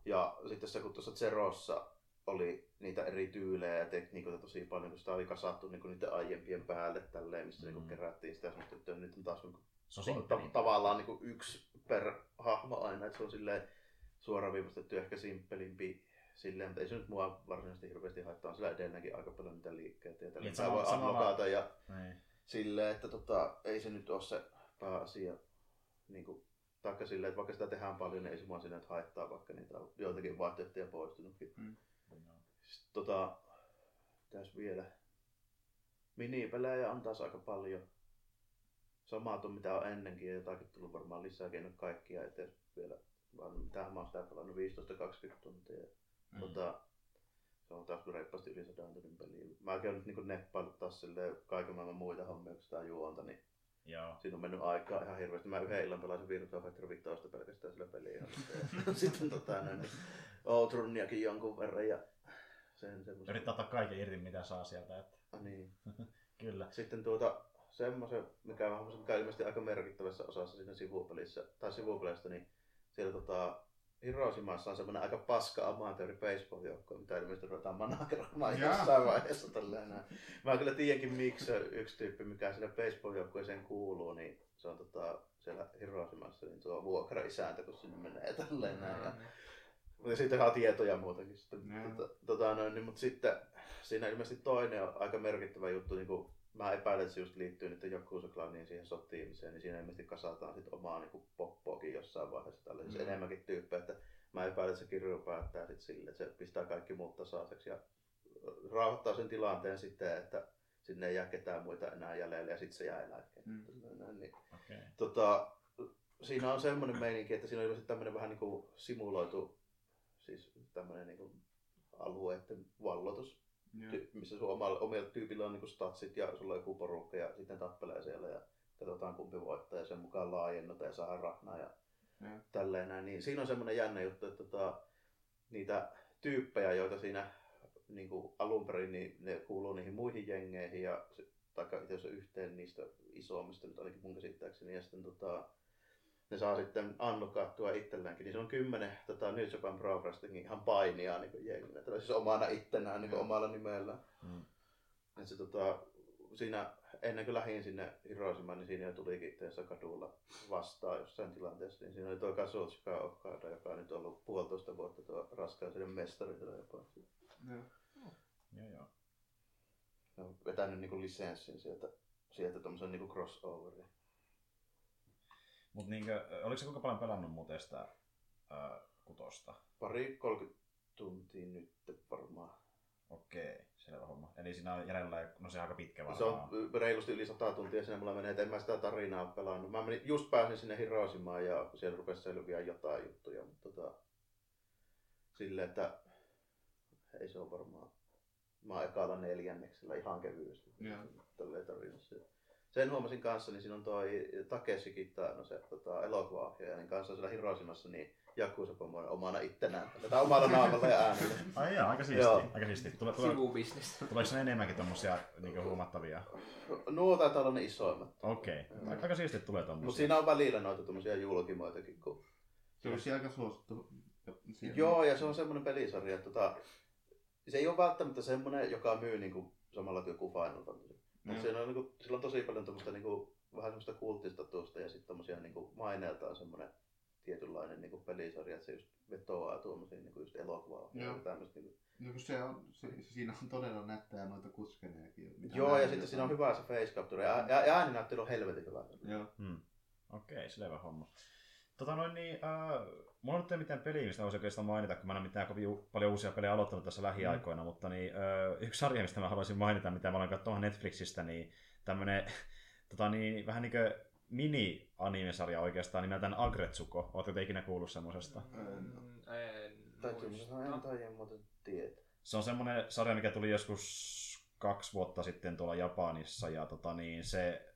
Ja sitten se, kun tuossa Zerossa oli niitä eri tyylejä ja tekniikoita tosi paljon, kun sitä oli kasattu niin kuin niiden aiempien päälle tälleen, missä mm. niin kerättiin sitä semmoista, että nyt on taas niin kuin, Se on ta- tavallaan niin kuin yksi per hahmo aina, että se on silleen suoraviivastettu ehkä simppelimpi silleen, mutta ei se nyt mua varsinaisesti hirveästi haittaa, on sillä edelleenkin aika paljon niitä liikkeitä ja tällä Niin, mitä sama- voi unlockata ja Niin. silleen, että tota, ei se nyt ole se pääasia. Niin kuin, taikka silleen, että vaikka sitä tehdään paljon, niin ei se mua sinne nyt haittaa, vaikka niitä on joitakin vaihtoehtoja poistunutkin. Joo. Sitten tota, tässä vielä. Minipelejä on taas aika paljon. Samat on mitä on ennenkin ja jotakin tullut varmaan lisääkin, ole kaikkia edes vielä. Vaan mitähän mä oon sitä pelannut 15-20 tuntia. Mm. Tota, se on taas reippaasti yli sadan tunnin peliä. Mäkin oon nyt niinku neppailut taas silleen kaiken maailman muita hommia, kun sitä juonta, niin Joo. siinä on mennyt aikaa ihan hirveästi. Mä yhden illan pelasin Virtua Fighter 15 pelkästään sillä peliä. Sitten tota, näin, niin Outrunniakin jonkun verran ja sen semmoisen. Yrittää ottaa kaiken irti, mitä saa sieltä. Että... Ah, niin. Kyllä. Sitten tuota, semmoisen, mikä mikä on ilmeisesti aika merkittävässä osassa siinä sivupelissä, tai sivupeleistä, niin siellä tota, Hiroshimassa on semmoinen aika paska amatööri baseball-joukkue, mitä ilmeisesti ruvetaan manageroimaan jossain vaiheessa tälleen. Mä kyllä tiedänkin, miksi yksi tyyppi, mikä sille baseball-joukkueeseen kuuluu, niin se on tota, siellä Hiroshimassa, niin tuo vuokra-isäntä, kun sinne menee tälleen näin. Ja, mutta siitä saa tietoja muutakin sitten. Tota, tota, noin, niin, mutta sitten siinä ilmeisesti toinen on aika merkittävä juttu, niin kuin mä epäilen, että se just liittyy nyt Yakuza-klaniin siihen sotiimiseen, niin siinä ilmeisesti kasataan sit omaa niin poppoakin jossain vaiheessa tällä, siis Mm. enemmänkin tyyppejä, että mä epäilen, että se kirjo päättää sit sille, että se pistää kaikki muut tasaiseksi ja rauhoittaa sen tilanteen sitten, että sinne ei jää ketään muita enää jäljelle ja sitten se jää eläkkeelle. Mm. Niin Okei. tota, siinä on semmoinen meininki, että siinä on ilmeisesti tämmöinen vähän niin kuin simuloitu, siis tämmöinen niin kuin alueiden vallotus, Joo. ty- missä sun omalla, omilla tyypillä on niin statsit ja sulla on joku porukka ja sitten tappelee siellä ja katsotaan kumpi voittaa ja sen mukaan laajennutaan ja saadaan rahnaa ja Joo. tälleen näin. Niin siinä on semmoinen jännä juttu, että tota, niitä tyyppejä, joita siinä niin kuin alun perin, niin ne kuuluu niihin muihin jengeihin ja taikka itse asiassa yhteen niistä isommista nyt ainakin mun käsittääkseni ja sitten tota, ne saa sitten annokattua itselleenkin, niin se on kymmenen tota, New Japan Pro Wrestlingin ihan painia niin jenginä, tällä siis omana ittenään niin Joo. omalla nimellä. Mm. Et se, tota, siinä, ennen kuin lähdin sinne Hiroshimaan, niin siinä jo tulikin tässä kadulla vastaan jossain tilanteessa. Niin siinä oli tuo Kazuchika Okada, joka on nyt ollut puolitoista vuotta tuo raskaisuuden mestari siellä jopa. Joo. Joo, joo. Ne on vetänyt niinku lisenssin sieltä, sieltä tommosen niinku crossoverin. Mut niinkö, oliko se kuinka paljon pelannut muuten sitä ää, kutosta? Pari 30 tuntia nyt varmaan. Okei, selvä homma. Eli siinä on jäljellä, no se on aika pitkä varmaan. Se on reilusti yli 100 tuntia siinä mulla menee, että en mä sitä tarinaa pelannut. Mä menin, just pääsin sinne Hiroshimaan ja siellä rupesi selviä jotain juttuja, mutta tota, silleen, että ei se ole varmaan. Mä oon ekalla neljänneksellä ihan kevyesti. Joo. Tälleen tarinassa. Sen huomasin kanssa, niin siinä on toi Takeshi Kitano, se tota, elokuva niin kanssa siellä Hiroshimassa, niin Jakusa on omana ittenään. Tätä omalla naamalla ja äänellä. Ai jaa, aika siisti. Joo. Aika siisti. Tule, tule, Sivubisnes. tuleeko ne enemmänkin tommosia niin huomattavia? Nuo taitaa olla ne isoimmat. Okei. Aika, aika siisti että tulee tommosia. Mutta siinä on välillä noita tommosia julkimoitakin, kun Se olisi aika suosittu. siellä. Joo, ja se on semmoinen pelisarja, että tota, se ei ole välttämättä semmoinen, joka myy niinku samalla kuin joku Final Fantasy. Mutta siinä on, niinku, sillä on tosi paljon tommoista niinku, vähän semmoista kulttistatusta ja sitten tommosia niinku, maineeltaan semmoinen tietynlainen niinku, pelisarja, että se just vetoaa tuommoisiin niinku, just elokuvaa. Joo. Tämmöistä, niinku. No, kun se on, se, siinä on todella nättejä noita kuskenejakin. mitä Joo, ja sitten siinä on hyvä se face capture. Ja, ja, ja ääninäyttely on helvetin hyvä. Joo. Hmm. Okei, selvä homma. Tota noin niin, äh, mulla on nyt ei mitään peliä, mistä voisi oikeastaan mainita, kun mä en ole mitään kovin paljon uusia pelejä aloittanut tässä lähiaikoina, mutta niin, äh, yksi sarja, mistä mä haluaisin mainita, mitä mä olen katsomaan Netflixistä, niin tämmönen tota niin, vähän niin kuin mini-anime-sarja oikeastaan nimeltään Agretsuko. Oletteko te ikinä kuullut semmosesta? Mm, En Täytyy muista. muuten tietää. Se on semmoinen sarja, mikä tuli joskus kaksi vuotta sitten tuolla Japanissa ja tota niin, se,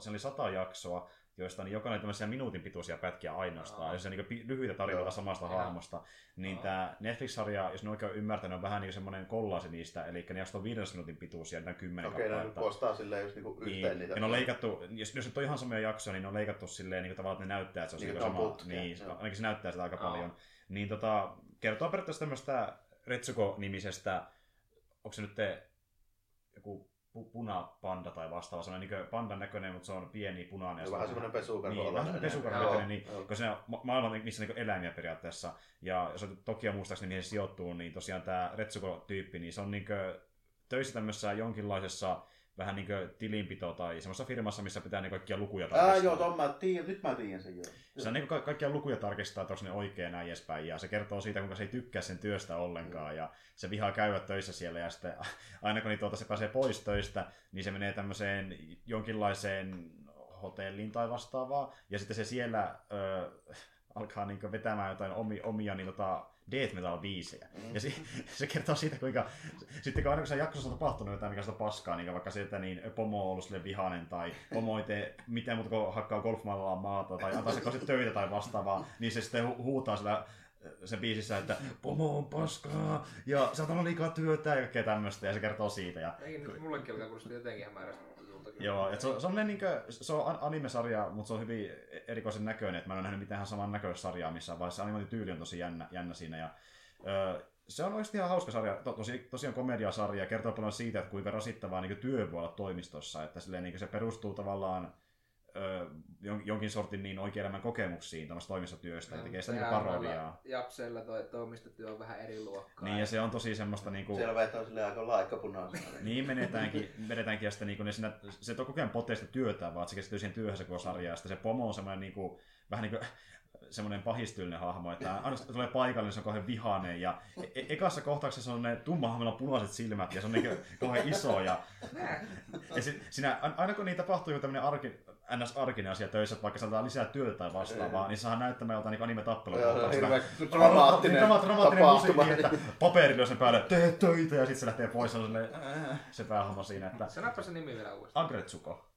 se oli sata jaksoa, joista niin jokainen tämmöisiä minuutin pituisia pätkiä ainoastaan, Aa. ja se niin lyhyitä tarinoita samasta Joo. hahmosta. Niin tämä Netflix-sarja, jos ne oikein ymmärtänyt, on vähän niin semmoinen kollaasi niistä, eli ne on viiden minuutin pituisia, ne on kymmenen Okei, ne kappaletta. postaa silleen just niinku Niin, yhteen niitä. ja ne on leikattu, jos, jos nyt on ihan samoja jaksoja, niin ne on leikattu silleen niin kuin tavallaan, että ne näyttää, että se on Niin, niin, ne sama. putkea, Niin, joo. ainakin se näyttää sitä aika Aa. paljon. Niin tota, kertoo periaatteessa tämmöistä Retsuko-nimisestä, onko se nyt te, joku pu- punapanda tai vastaava, sellainen niin pandan näköinen, mutta se on pieni punainen. Se on vähän semmoinen pesukarhu. Niin, vähän semmoinen näköinen, niin, koska se on ma- maailman missä niin eläimiä periaatteessa. Ja jos on Tokio muistaakseni mihin se sijoittuu, niin tosiaan tämä Retsuko-tyyppi, niin se on niin töissä tämmöisessä jonkinlaisessa vähän niin tilinpito tai semmoisessa firmassa, missä pitää niin kaikkia lukuja Ää, tarkistaa. joo, ton mä tiedän, nyt mä tiedän sen joo. Se on niin ka- kaikkia lukuja tarkistaa, että onko ne oikein näin edespäin. Ja se kertoo siitä, kuinka se ei tykkää sen työstä ollenkaan. Ja se vihaa käydä töissä siellä. Ja sitten aina kun niin tuota, se pääsee pois töistä, niin se menee tämmöiseen jonkinlaiseen hotelliin tai vastaavaa. Ja sitten se siellä ö, alkaa niin vetämään jotain omia, omia niin tota, death metal biisejä. Mm. Ja se, se kertoo siitä, kuinka sitten kun aina kun se jaksossa on tapahtunut jotain, mikä sitä paskaa, niin vaikka se, että niin pomo on ollut sille vihainen tai pomo ei tee mitään muuta kuin hakkaa golfmailalla maata tai antaa se töitä tai vastaavaa, niin se sitten hu- huutaa sillä sen biisissä, että pomo on paskaa ja oot liikaa työtä ja kaikkea tämmöistä ja se kertoo siitä. Ja, Eikin nyt mullekin alkaa kuulostaa jotenkin hämärästi. Joo, et se, on, se, on niin kuin, se on an- anime-sarja, mutta se on hyvin erikoisen näköinen, että mä en ole nähnyt mitään saman näköistä sarjaa missään vaiheessa. Animointityyli on tosi jännä, jännä siinä ja ö, se on oikeasti ihan hauska sarja, to, tosi, tosiaan komediasarja, ja kertoo paljon siitä, että kuinka rasittavaa niin työ voi olla toimistossa, että silleen, niin se perustuu tavallaan jonkin sortin niin oikean elämän kokemuksiin tämmöistä toimistotyöstä, ja tekee sitä niin parodiaa. noilla Japseilla toi toimistotyö on vähän eri luokkaa. Niin, ja se on tosi semmoista niinku... Siellä vetää silleen aika laikkapunaisena. Niin menetäänkin, menetäänkin ja sitten niinku ne siinä, se ole koko ajan poteista työtä, vaan että se keskittyy siihen työhön se koko sarja. Ja sitten se pomo on semmoinen niinku, vähän niin kuin semmoinen pahistyylinen hahmo, että aina kun tulee paikalle, niin se on kauhean vihainen ja e- ekassa kohtauksessa on ne tummahahmoilla punaiset silmät ja se on niin kauhean iso ja, ja si- siinä, aina kun niin tapahtuu joku tämmöinen arki, ns. arkinen asia töissä, että vaikka saadaan lisää työtä tai vastaavaa, niin saadaan näyttämään jotain niin anime-tappelua. Joo, hirveän dramaattinen Drama- dramaattinen musiikki, että paperi lyö sen päälle, tee töitä, ja sitten se lähtee pois, se se päähahmo siinä, että Sanoppa se nimi vielä uudestaan. Agretsuko.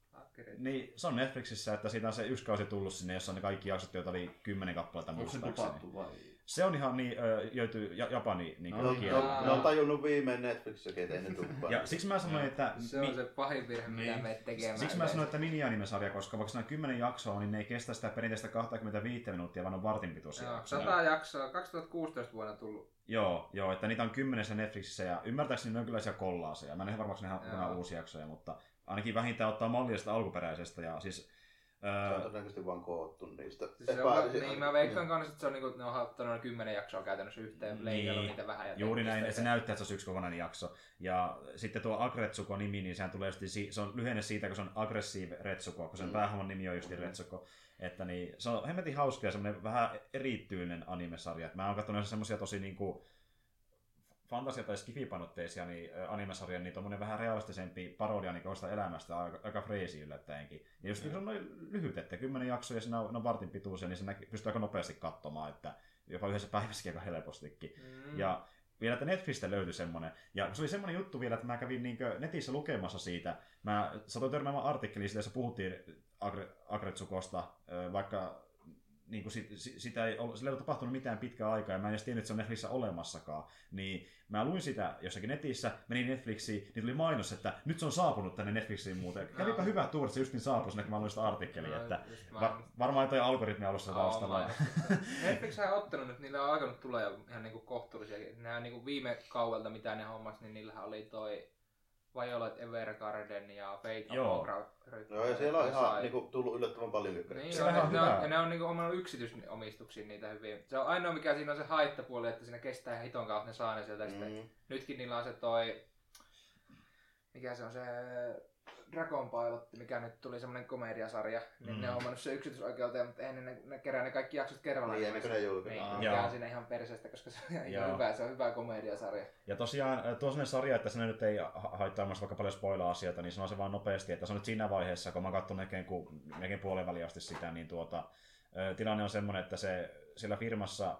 Niin, se on Netflixissä, että siitä on se yksi kausi tullut sinne, jossa on ne kaikki jaksot, joita oli kymmenen kappaletta Onko se dupattu vai? Se on ihan niin, ja, Japani niin on, ne kielellä. on, ne on tajunnut viimein Netflixissäkin, että ei ne tuppaa. Ja siksi mä sanoin, että... Se on se pahin virhe, mitä Niin. menet tekemään. Siksi mä sanoin, että mini-anime-sarja, koska vaikka on 10 jaksoa, niin ne ei kestä sitä perinteistä 25 minuuttia, vaan on vartin pituisia Joo, jaksoja. 100 jaksoa, 2016 vuonna tullut. Joo, joo, että niitä on kymmenessä Netflixissä ja ymmärtääkseni ne on kyllä kollaaseja. Mä en ole varma, onko ne ihan uusia jaksoja, mutta ainakin vähintään ottaa mallia sitä alkuperäisestä. Ja siis, Se on todennäköisesti vaan koottu niistä. Siis se on, niin, mä veikkaan kanssa, että se on niinku, ne on ottanut noin 10 jaksoa käytännössä yhteen, Niin. leikannut niitä vähän. Ja Juuri näin, että se näyttää, että se olisi yksi kokonainen jakso. Ja sitten tuo Agretsuko-nimi, niin sehän tulee just, se on lyhenne siitä, kun se on Aggressive Retsuko, kun sen Mm. päähahmon nimi on just Mm. Retsuko. Että niin, se on hemmetin hauska ja semmoinen vähän erityinen animesarja. Et Mä oon katsonut semmoisia tosi niinku fantasia- tai skifipainotteisia niin animesarja, niin tommonen vähän realistisempi parodia niin elämästä, aika, aika freesi yllättäenkin. Ja just niin se on noin lyhyt, että kymmenen jaksoa ja siinä on, on vartin pituisia, niin se näkyy, pystyy aika nopeasti katsomaan, että jopa yhdessä päivässäkin aika helpostikin. Mm. Ja vielä, että Netflixistä löytyi semmoinen. Ja se oli semmoinen juttu vielä, että mä kävin niinkö netissä lukemassa siitä. Mä satoin törmäämään artikkeliin, jossa puhuttiin Agre, Agretsukosta, vaikka niin kuin sit, si- sitä ei ole, sillä ei ole tapahtunut mitään pitkää aikaa, ja mä en edes tiennyt, että se on Netflixissä olemassakaan. Niin mä luin sitä jossakin netissä, menin Netflixiin, niin tuli mainos, että nyt se on saapunut tänne Netflixiin muuten. Kävipä hyvä tuuri, että se just niin saapui sinne, kun mä luin sitä artikkelia, että va- varmaan toi algoritmi alussa Oo, taustalla. Netflix on ottanut nyt, niillä on alkanut tulla jo ihan niinku kohtuullisia. Nämä niinku viime kaudelta, mitä ne hommas, niin niillähän oli toi Violet Evergarden ja Fate Joo. Opera. Joo, ja siellä on ihan niinku, tullut yllättävän paljon Niin, kykkäriä. Se on, on ihan ne, hyvä. on, ja ne on niinku omannut yksityisomistuksiin niitä hyvin. Se on ainoa mikä siinä on se haittapuoli, että siinä kestää ihan hiton kautta ne saa ne sieltä. Mm. Mm. Nytkin niillä on se toi, mikä se on se Dragon Pilot, mikä nyt tuli semmonen komediasarja, niin Mm. ne on omannut se yksityisoikeuteen, mutta ennen ne, ne kerää ne kaikki jaksot kerralla. Niin, ennen kuin ne julkaistaan. Niin, Aa. mikä Joo. on siinä ihan perseestä, koska se on Joo. ihan hyvä, se on hyvä komediasarja. Ja tosiaan tuo sellainen sarja, että se nyt ei ha- haittaa myös vaikka paljon spoilaa asioita, niin sanon se vaan nopeasti, että se on nyt siinä vaiheessa, kun mä katson melkein, ku, melkein puolen väliin asti sitä, niin tuota, tilanne on semmoinen, että se sillä firmassa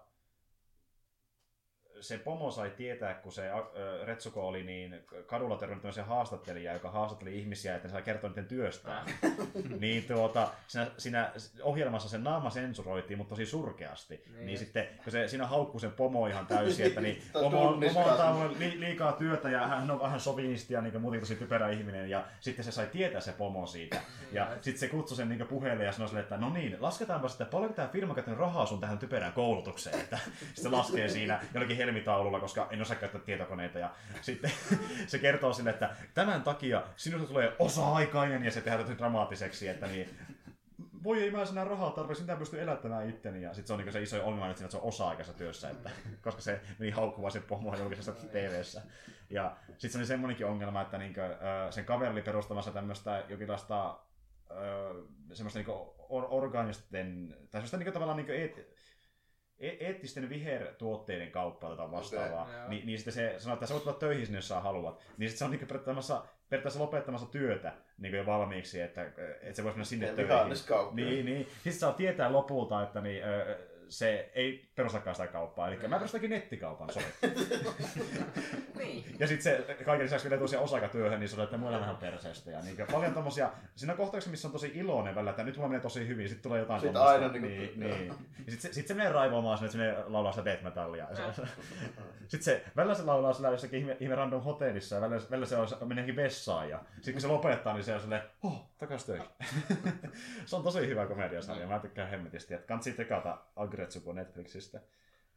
se pomo sai tietää, kun se äh, Retsuko oli niin kadulla törmännyt tämmöisen haastattelija, joka haastatteli ihmisiä, että ne sai kertoa niiden työstään. niin tuota, siinä, siinä ohjelmassa sen naama sensuroitiin, mutta tosi surkeasti. Niin, Niin. sitten, kun se siinä haukkuu sen pomo ihan täysin, että niin, pomo, pomo on li, liikaa työtä ja hän on vähän sovinisti ja niin muutenkin tosi typerä ihminen. Ja sitten se sai tietää se pomo siitä. Ja Niin. sitten se kutsui sen niin puheelle ja sanoi sille, että no niin, lasketaanpa sitten, paljonko tämä firma käyttänyt rahaa sun tähän typerään koulutukseen. Että sitten se laskee siinä jollakin termitaululla, koska en osaa käyttää tietokoneita. Ja sitten se kertoo sille, että tämän takia sinusta tulee osa-aikainen ja se tehdään tosi dramaattiseksi, että niin, voi ei mä enää rahaa tarvitse, sitä pystyy elättämään itteni. Ja sitten se on niin se iso ongelma, että se on osa-aikaisessa työssä, että, koska se meni haukkumaan sen pomoa julkisessa TVssä. Ja sitten se oli semmoinenkin ongelma, että niin kuin, sen kaveri oli perustamassa tämmöistä jonkinlaista semmoista niin or- organisten, tai semmoista niin tavallaan niin eet, eettisten vihertuotteiden kauppaa tai vastaavaa, okay, niin, niin sitten se sanoo, että sä voit tulla töihin sinne, jos sä haluat. Niin sitten se on niin periaatteessa, periaatteessa lopettamassa työtä niin jo valmiiksi, että, että se voisi mennä sinne töihin. Niin, niin. Sitten saa tietää lopulta, että niin, se ei perustakaan sitä kauppaa. Eli mä perustakin nettikaupan, sori. niin. Ja sitten se kaiken lisäksi vielä tosiaan osakatyöhön, niin se on, että mulla vähän perseestä. Ja niin paljon tommosia, siinä kohtauksia, missä on tosi iloinen välillä, että nyt mulla menee tosi hyvin, sitten tulee jotain sitten aina niin, niin, niin. Ja sitten se, sit se menee raivoamaan sinne, että se menee laulaa sitä death metallia. sitten se, välillä se laulaa sillä jossakin ihme, ihme random hotellissa, ja välillä, välillä se on, meneekin vessaan, ja sitten kun se lopettaa, niin se on silleen, oh, takas töihin. se on tosi hyvä komediasarja, mä tykkään hemmetisti, että kansi tekata Agretsuko Netflixistä.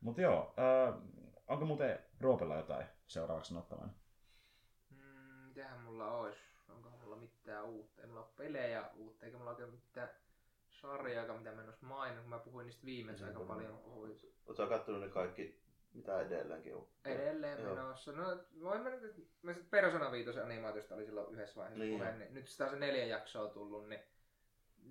Mutta joo, äh, onko muuten Roopella jotain seuraavaksi sanottavana? Mm, mitähän mulla olisi? Onko mulla mitään uutta? Ei mulla ole pelejä uutta, eikä mulla oikein mitään sarjaa, mitä mä en olisi maininnut. Mä puhuin niistä viimeisen aika paljon. Oletko kattonut ne kaikki, mitä edelleenkin on? Edelleen Joo. menossa. No, voin mä mä sit Persona 5 animaatiosta oli silloin yhdessä vaiheessa niin. puheen, niin nyt sitä on se neljä jaksoa tullut, niin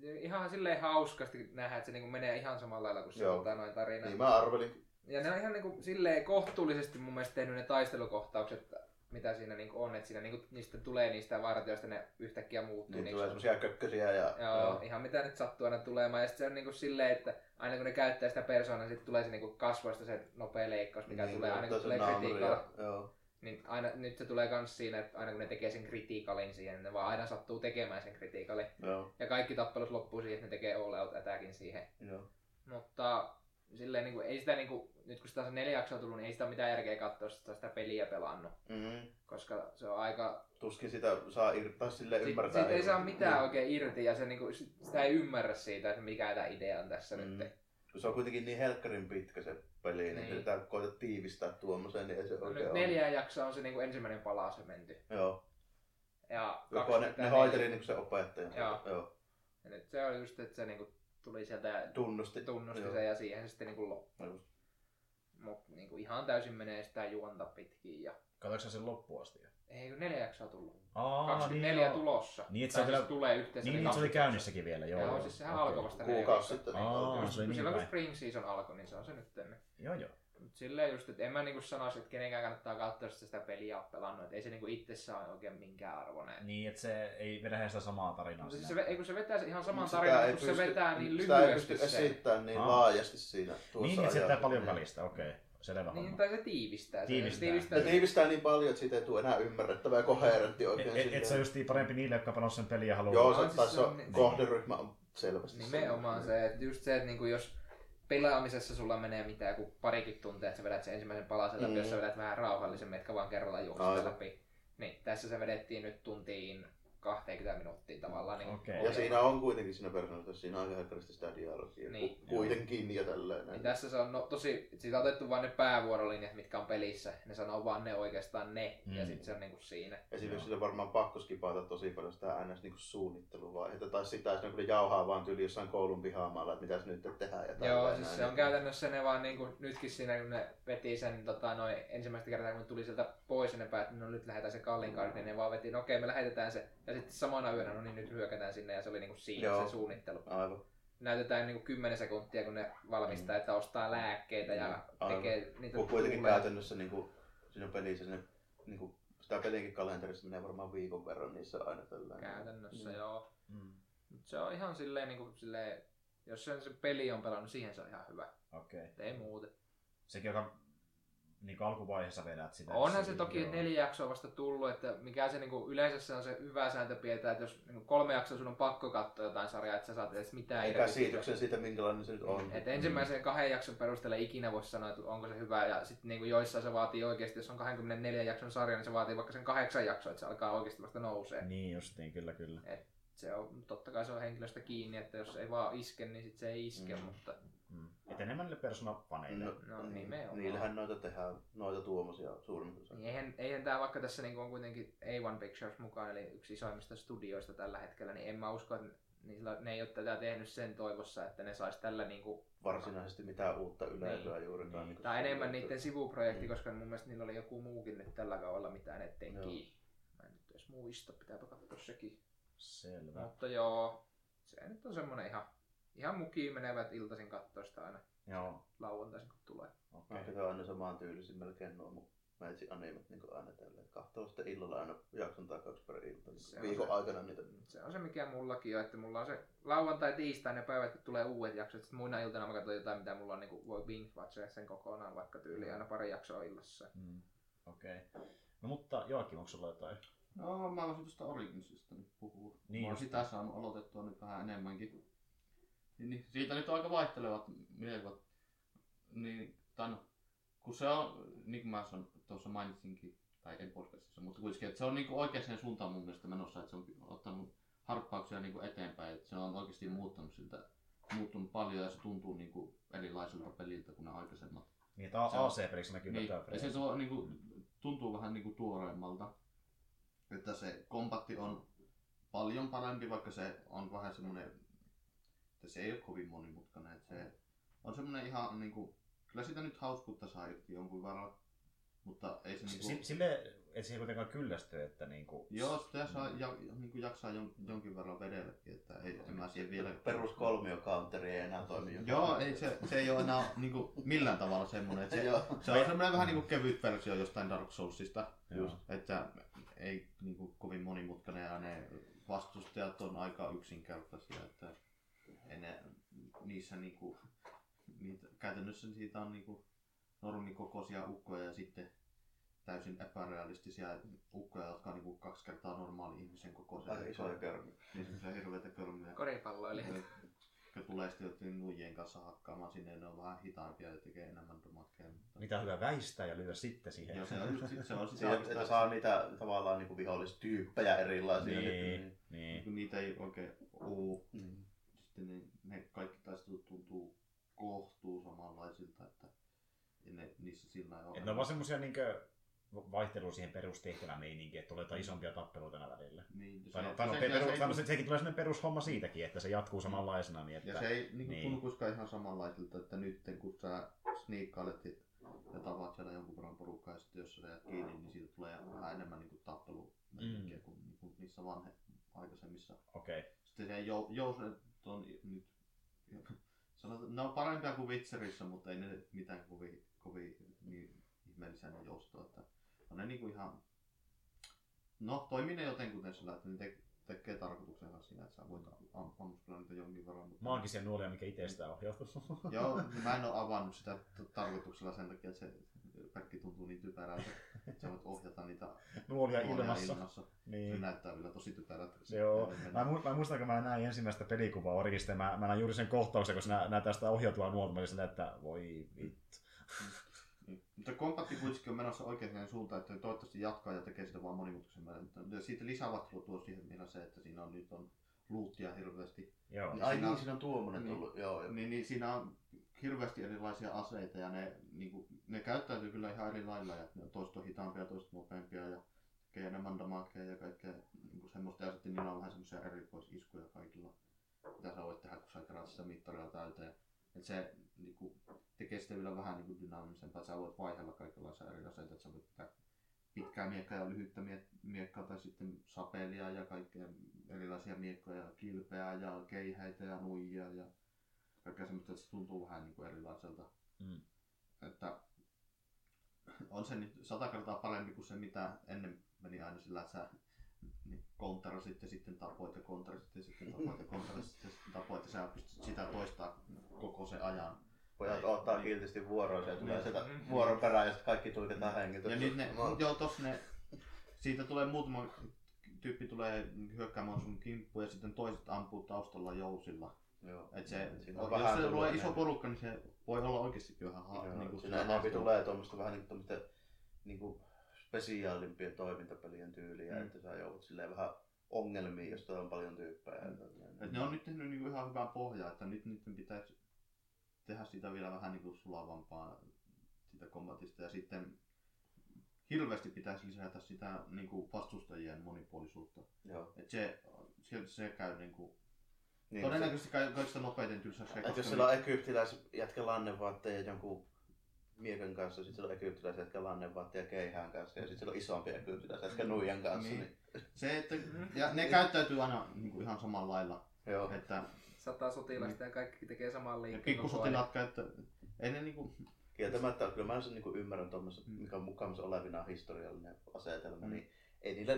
ihan silleen hauskasti nähdä, että se niinku menee ihan samalla lailla kuin se tota, noin tarina. Niin mä arvelin. Ja ne on ihan niinku silleen kohtuullisesti mun mielestä tehnyt ne taistelukohtaukset, mitä siinä niinku on, että siinä niinku, niistä tulee niistä vartioista ne yhtäkkiä muuttuu. Niin, niin tulee semmosia kökkösiä ja... Joo, joo, ihan mitä nyt sattuu aina tulemaan. Ja sitten se on niinku silleen, että aina kun ne käyttää sitä persoonaa, niin sitten tulee se niinku kasvoista se nopea leikkaus, mikä niin, tulee aina kun tulee kritiikalla. Joo. Niin aina, nyt se tulee myös siinä, että aina kun ne tekee sen kritiikalin siihen, ne vaan aina sattuu tekemään sen kritiikalin. Joo. Ja kaikki tappelut loppuu siihen, että ne tekee all out attackin siihen. Joo. Mutta silleen, niin kuin, ei sitä, niin kuin, nyt kun sitä on se neljä jaksoa tullut, niin ei sitä ole mitään järkeä katsoa sitä, sitä peliä pelannut. Mm-hmm. Koska se on aika... Tuskin sitä saa irti, sille ymmärtää. Siitä ei saa mitään niin. oikein irti ja se, niin kuin, sitä ei ymmärrä siitä, että mikä tämä idea on tässä mm. nyt. Se on kuitenkin niin helkkarin pitkä se peli, niin, niin pitää koeta tiivistää tuommoisen, niin ei se no, oikein neljä jaksoa on se niin kuin ensimmäinen pala se menty. Joo. Ja Joko ne, ne hoiteli niin se opettaja. Joo. Joo. Ja nyt se oli just, että se niin kuin tuli sieltä ja tunnusti, tunnusti sen ja siihen se sitten niin kuin loppui. Mutta niin kuin ihan täysin menee sitä juonta pitkin. Ja... Katsoitko sen loppuun asti? Ei, kun neljä jaksoa tullut. Aa, 24 niin tulossa. Niin, että se vielä... siis tulee yhteensä. Niin, niin se oli käynnissäkin vielä, joo. Joo, siis sehän okay. alkoi vasta Kuukausi sitten. Aa, se oli niin Silloin kun Spring Season alkoi, niin se on se nyt ennen. Joo, joo. Mut silleen just, että en mä niinku sanoisi, että kenenkään kannattaa katsoa sitä, sitä peliä on pelannut, että ei se niinku itsessään oikein minkään arvoinen. Niin, että se ei vedä sitä samaa tarinaa. Mutta se, ei kun se vetää ihan saman tarinan, kun pysty, se vetää niin lyhyesti Sitä ei pysty esittämään niin Aa. laajasti siinä tuossa Niin, että se vetää paljon välistä, okei. Okay. Selvä niin, homma. tai se tiivistää. Tiivistää. Se tiivistää, se tiivistää niin paljon, että siitä ei tule enää ymmärrettävää ja koherentti oikein. Et, et se on just parempi niille, jotka pelaa sen peliä haluaa. Joo, se, siis se, on, kohderyhmä on selvästi. Nimenomaan se, että just se, että niinku jos pelaamisessa sulla menee mitään kuin parikin tuntia, että sä vedät sen ensimmäisen palasen läpi, mm. jos sä vedät vähän rauhallisemmin, etkä vaan kerralla juoksesta läpi. Niin tässä se vedettiin nyt tuntiin 20 minuuttia tavallaan. Niin okay. Ja siinä on kuitenkin siinä persoonassa, siinä on aika sitä dialogia niin. Ku, kuitenkin ja tälleen. Niin tässä se on no, tosi, siitä on otettu vain ne päävuorolinjat, mitkä on pelissä. Ne sanoo vaan ne oikeastaan ne, mm. ja sitten se on niinku siinä. Esimerkiksi sillä varmaan pakko skipata tosi paljon sitä ns. Niinku suunnitteluvaiheita, tai sitä, että ne jauhaa vaan tyyli jossain koulun pihaamalla, että mitäs nyt tehdään. Ja Joo, siis se on käytännössä ne vaan niinku, nytkin siinä, kun ne veti sen tota, noin, ensimmäistä kertaa, kun ne tuli sieltä pois ja ne päätti, no nyt lähdetään se Kallin kanssa, niin ne vaan veti, no okei, me lähetetään se. Ja sitten samana yönä, no niin nyt hyökätään sinne ja se oli niinku siinä Joo. se suunnittelu. Aivan. Näytetään niinku 10 sekuntia, kun ne valmistaa, mm. että ostaa lääkkeitä ja mm. tekee niitä Kun kuitenkin tulee. käytännössä niinku, siinä pelissä ne, niinku, sitä pelinkin kalenterissa menee varmaan viikon verran niissä aina tällainen. Käytännössä mm. joo. Mm. Mut se on ihan silleen, niinku, silleen jos sen se peli on pelannut, siihen se on ihan hyvä. Okei. Okay. Ei muuten. Sekin, joka niin alkuvaiheessa vedät sitä. Onhan se toki joo. neljä jaksoa vasta tullut, että mikä se niinku, yleensä se on se hyvä sääntö pidetään, että jos niinku, kolme jaksoa sun on pakko katsoa jotain sarjaa, että sä saat edes mitään irti. Käsityksen siitä, minkälainen se nyt on. Et ensimmäisen mm. kahden jakson perusteella ikinä voisi sanoa, että onko se hyvä, ja sitten niinku, joissain se vaatii oikeasti, jos on 24 jakson sarja, niin se vaatii vaikka sen kahdeksan jaksoa, että se alkaa oikeasti vasta nousee. Niin justiin, kyllä kyllä. Et se on, totta kai se on henkilöstä kiinni, että jos ei vaan iske, niin sit se ei iske, mm. mutta... Mm Et enemmän niille Persona-faneille. No, No, nimenomaan. Niillähän noita tehdään, noita tuommoisia suurimmat osa. Niin eihän, eihän tämä vaikka tässä niinku on kuitenkin A1 Pictures mukaan, eli yksi isoimmista studioista tällä hetkellä, niin en mä usko, että niillä, ne ei ole tätä tehnyt sen toivossa, että ne sais tällä niinku, Varsinaisesti mitään uutta yleisöä Niin. juurikaan. Niin. Niin. tai enemmän niiden sivuprojekti, Niin. koska mun mielestä niillä oli joku muukin nyt tällä kaudella, mitä ne teki. Joo. Mä en nyt edes muista, pitääpä katsoa sekin. Selvä. Mutta joo, se nyt on semmonen ihan, ihan mukiin menevät iltaisin kattoista aina Joo, lauantaisin kun tulee. okei. Mä katson aina samaan tyylisin melkein nuo mun meitsi animet niin aina tälleen. Kahtoo sitten illalla aina jakson tai kaksi per ilta. Niin Se on viikon se. aikana niitä. Se on se mikä mullakin on, että mulla on se lauantai, tiistai ne päivät, kun tulee uudet jaksot. Sitten muina iltana mä katson jotain, mitä mulla on, niin kuin, voi binge watchaa sen kokonaan, vaikka tyyli aina pari jaksoa illassa. Mm. Okei. No mutta Joakim, onko sulla jotain? No mä voisin tuosta Originsista nyt puhua. Niin mä oon just. sitä saanut aloitettua nyt vähän enemmänkin. Niin, niin siitä nyt on aika vaihtelevat mielikuvat. Niin, tai no, kun se on, niin kuin mä sanon, tuossa mainitsinkin, tai en podcastissa, mutta kuitenkin, että se on niin kuin oikeaan suuntaan mun mielestä menossa, että se on ottanut harppauksia niin kuin eteenpäin, että se on oikeasti muuttanut siltä, muuttunut paljon ja se tuntuu niin kuin erilaiselta peliltä kuin ne aikaisemmat. Niin, Se on- AC-peliksi näkyy Niin, jotain ja se tuo, niin kuin, tuntuu vähän niin kuin tuoreemmalta. Että se kompatti on paljon parempi, vaikka se on vähän semmoinen, että se ei ole kovin monimutkainen. Että se on semmoinen ihan niin kuin, kyllä sitä nyt hauskuutta saa irti jonkun verran, mutta ei se S- niin kuin, Sille, et siihen kuitenkaan kyllästy, että niinku... Joo, sitä saa ja, niin kuin jaksaa jon, jonkin verran vedelläkin, että ei, en mä siihen vielä... Perus kolmio counteri ei enää toimi. Joo, ei, se, se ei ole enää niin kuin, millään tavalla semmoinen. Että se, se on semmoinen vähän niin kuin kevyt versio jostain Dark Soulsista. Joo. Että ei niin kuin, kovin monimutkainen ja ne vastustajat on aika yksinkertaisia, että ei ne, niissä niin kuin, niitä, käytännössä siitä on niin kuin, normikokoisia ukkoja ja sitten täysin epärealistisia ukkoja, jotka on niin kuin, kaksi kertaa normaali ihmisen kokoisia. Aika isoja körmiä. Niin semmoisia hirveitä kölmiä. Koripalloilija. Jotka tulee sitten jotenkin nuijien kanssa hakkaamaan sinne, ne on vähän hitaampia ja tekee enemmän domakkeja. Mutta... Mitä hyvä väistää ja lyödä sitten siihen. Ja se on just se on sitä Siitä, että saa niitä tavallaan niin vihollistyyppejä erilaisia. Niin, Niin. niin. kun niitä ei oikein oo. Niin. Sitten ne, ne kaikki taistelut tuntuu kohtuu samanlaisilta, että ne, niissä sillä ei ole. Et ne on vaan semmosia niinkö vaihtelu siihen perustehtävän meininkiin, että tulee jotain isompia tappeluita aina välillä. Niin, se, Tai no, se, tai no, se, se, peru, ei tai no, se, sekin tulee sellainen perushomma siitäkin, että se jatkuu samanlaisena. Niin että, ja se ei niin niin. niin. tunnu kuitenkaan ihan samanlaisilta, että nyt kun sä sniikkailet ja tapaat siellä jonkun verran porukkaa ja sitten jos sä jäät kiinni, niin siitä tulee vähän enemmän niin tappelu Mm. kuin, niin kuin niissä vanhe, aikaisemmissa Okei. Okay. Sitten se jou, jouset on nyt, sanotaan, ne on parempia kuin Witcherissa, mutta ei ne mitään kovin, kovin niin ihmeellisiä ne joustoa. Että on ne niinku ihan, no toimii ne jotenkuten sillä, että ne te, tekee tarkoituksensa siinä, että sä voit am, ammuskella niitä jonkin verran. Mutta... Maagisia nuolia, mikä itsestä ohjautuu. Joo, mä en ole avannut sitä tarkoituksella sen takia, että se kaikki tuntuu niin typerältä, sä voit ohjata niitä nuolia nuolia ilmassa. ilmassa. Se Niin. näyttää vielä tosi typerältä. se Joo, mä, mu- mä muistan, kun mä näin ensimmäistä pelikuvaa Origista, ja mä, mä näin juuri sen kohtauksen, kun se nä- näyttää sitä ohjautua nuolta, mä että voi vittu. Niin. Mutta kompatti kuitenkin on menossa oikeaan suuntaan, että toivottavasti jatkaa ja tekee sitä vaan monimutkaisemmin. Ja siitä lisävattelu tuo siihen vielä se, että siinä on nyt on luuttia hirveästi. Joo. Ai Siinä on- niin, siinä on tuommoinen Niin. tullut. Joo, joo. Niin, niin siinä on hirveästi erilaisia aseita ja ne, niin kuin, ne käyttäytyy kyllä ihan eri lailla. Ja ne on hitaampia, toiset nopeampia ja tekee enemmän damakea ja kaikkea niin kuin semmoista. Ja sitten niillä on vähän semmoisia erikoisiskuja kaikilla, mitä sä voit tehdä, kun sä kerät sitä mittaria täyteen. Et se niin kuin, tekee sitä vielä vähän niin kuin dynaamisempaa. Sä voit vaihdella kaikenlaisia eri aseita, että sä voit pitää pitkää miekkaa ja lyhyttä mie- miekkaa tai sitten sapelia ja kaikkea erilaisia miekkoja, kilpeä ja keihäitä ja nuijia ja kaikkea semmoista, että se tuntuu vähän niin kuin erilaiselta. Mm. Että on se nyt sata kertaa parempi kuin se, mitä ennen meni aina sillä, että sä niin kontrasit ja sitten tapoit ja kontrasit ja sitten tapoit ja kontrasit ja sitten tapoit ja sä pystyt sitä toistaa koko se ajan. Pojat ottaa kiltisti vuoroisia ja tulee Niin. sieltä vuoron perään ja sitten kaikki tuiketaan hengitystä. Ja nyt ne, joo tossa ne, siitä tulee muutama tyyppi tulee hyökkäämään sun kimppuun ja sitten toiset ampuu taustalla jousilla. Joo. Et se, Siinä on jos vähän se tulee iso porukka, niin se voi olla oikeasti vähän ha- Joo, niin kuin siinä enemmän tulee tuommoista vähän niin kuin niin kuin spesiaalimpien toimintapelien tyyliä, Mm. mm. että sä joudut silleen vähän ongelmiin, jos on paljon tyyppejä. Et ne on nyt tehnyt niinku ihan hyvää pohjaa, että nyt niiden pitäisi tehdä sitä vielä vähän niin kuin sulavampaa sitä kombatista ja sitten hirveästi pitäisi lisätä sitä niin kuin vastustajien monipuolisuutta. Joo. Et se, se, se käy niin kuin, Niin, todennäköisesti ka- kaikista nopeiten tylsäksi. se, että jos sillä on egyptiläis jätkä lannevaatteja ja jonkun miekan kanssa, sitten sillä on egyptiläis jätkä lannevaatteja keihään kanssa, ja sitten sillä on isompi egyptiläis jätkä nuijan kanssa. Niin. Niin. Se, että, ja ne käyttäytyy aina niin kuin ihan samalla lailla. Joo. Että Sata sotilasta ja kaikki tekee saman liikkeen. ajan. pikkusotilaat käyttää, ei ne niinku, Kieltämättä, kyllä mä sen niin ymmärrän tuommoista, Mm. mikä on mukaan olevina historiallinen asetelma, Mm. niin ei niillä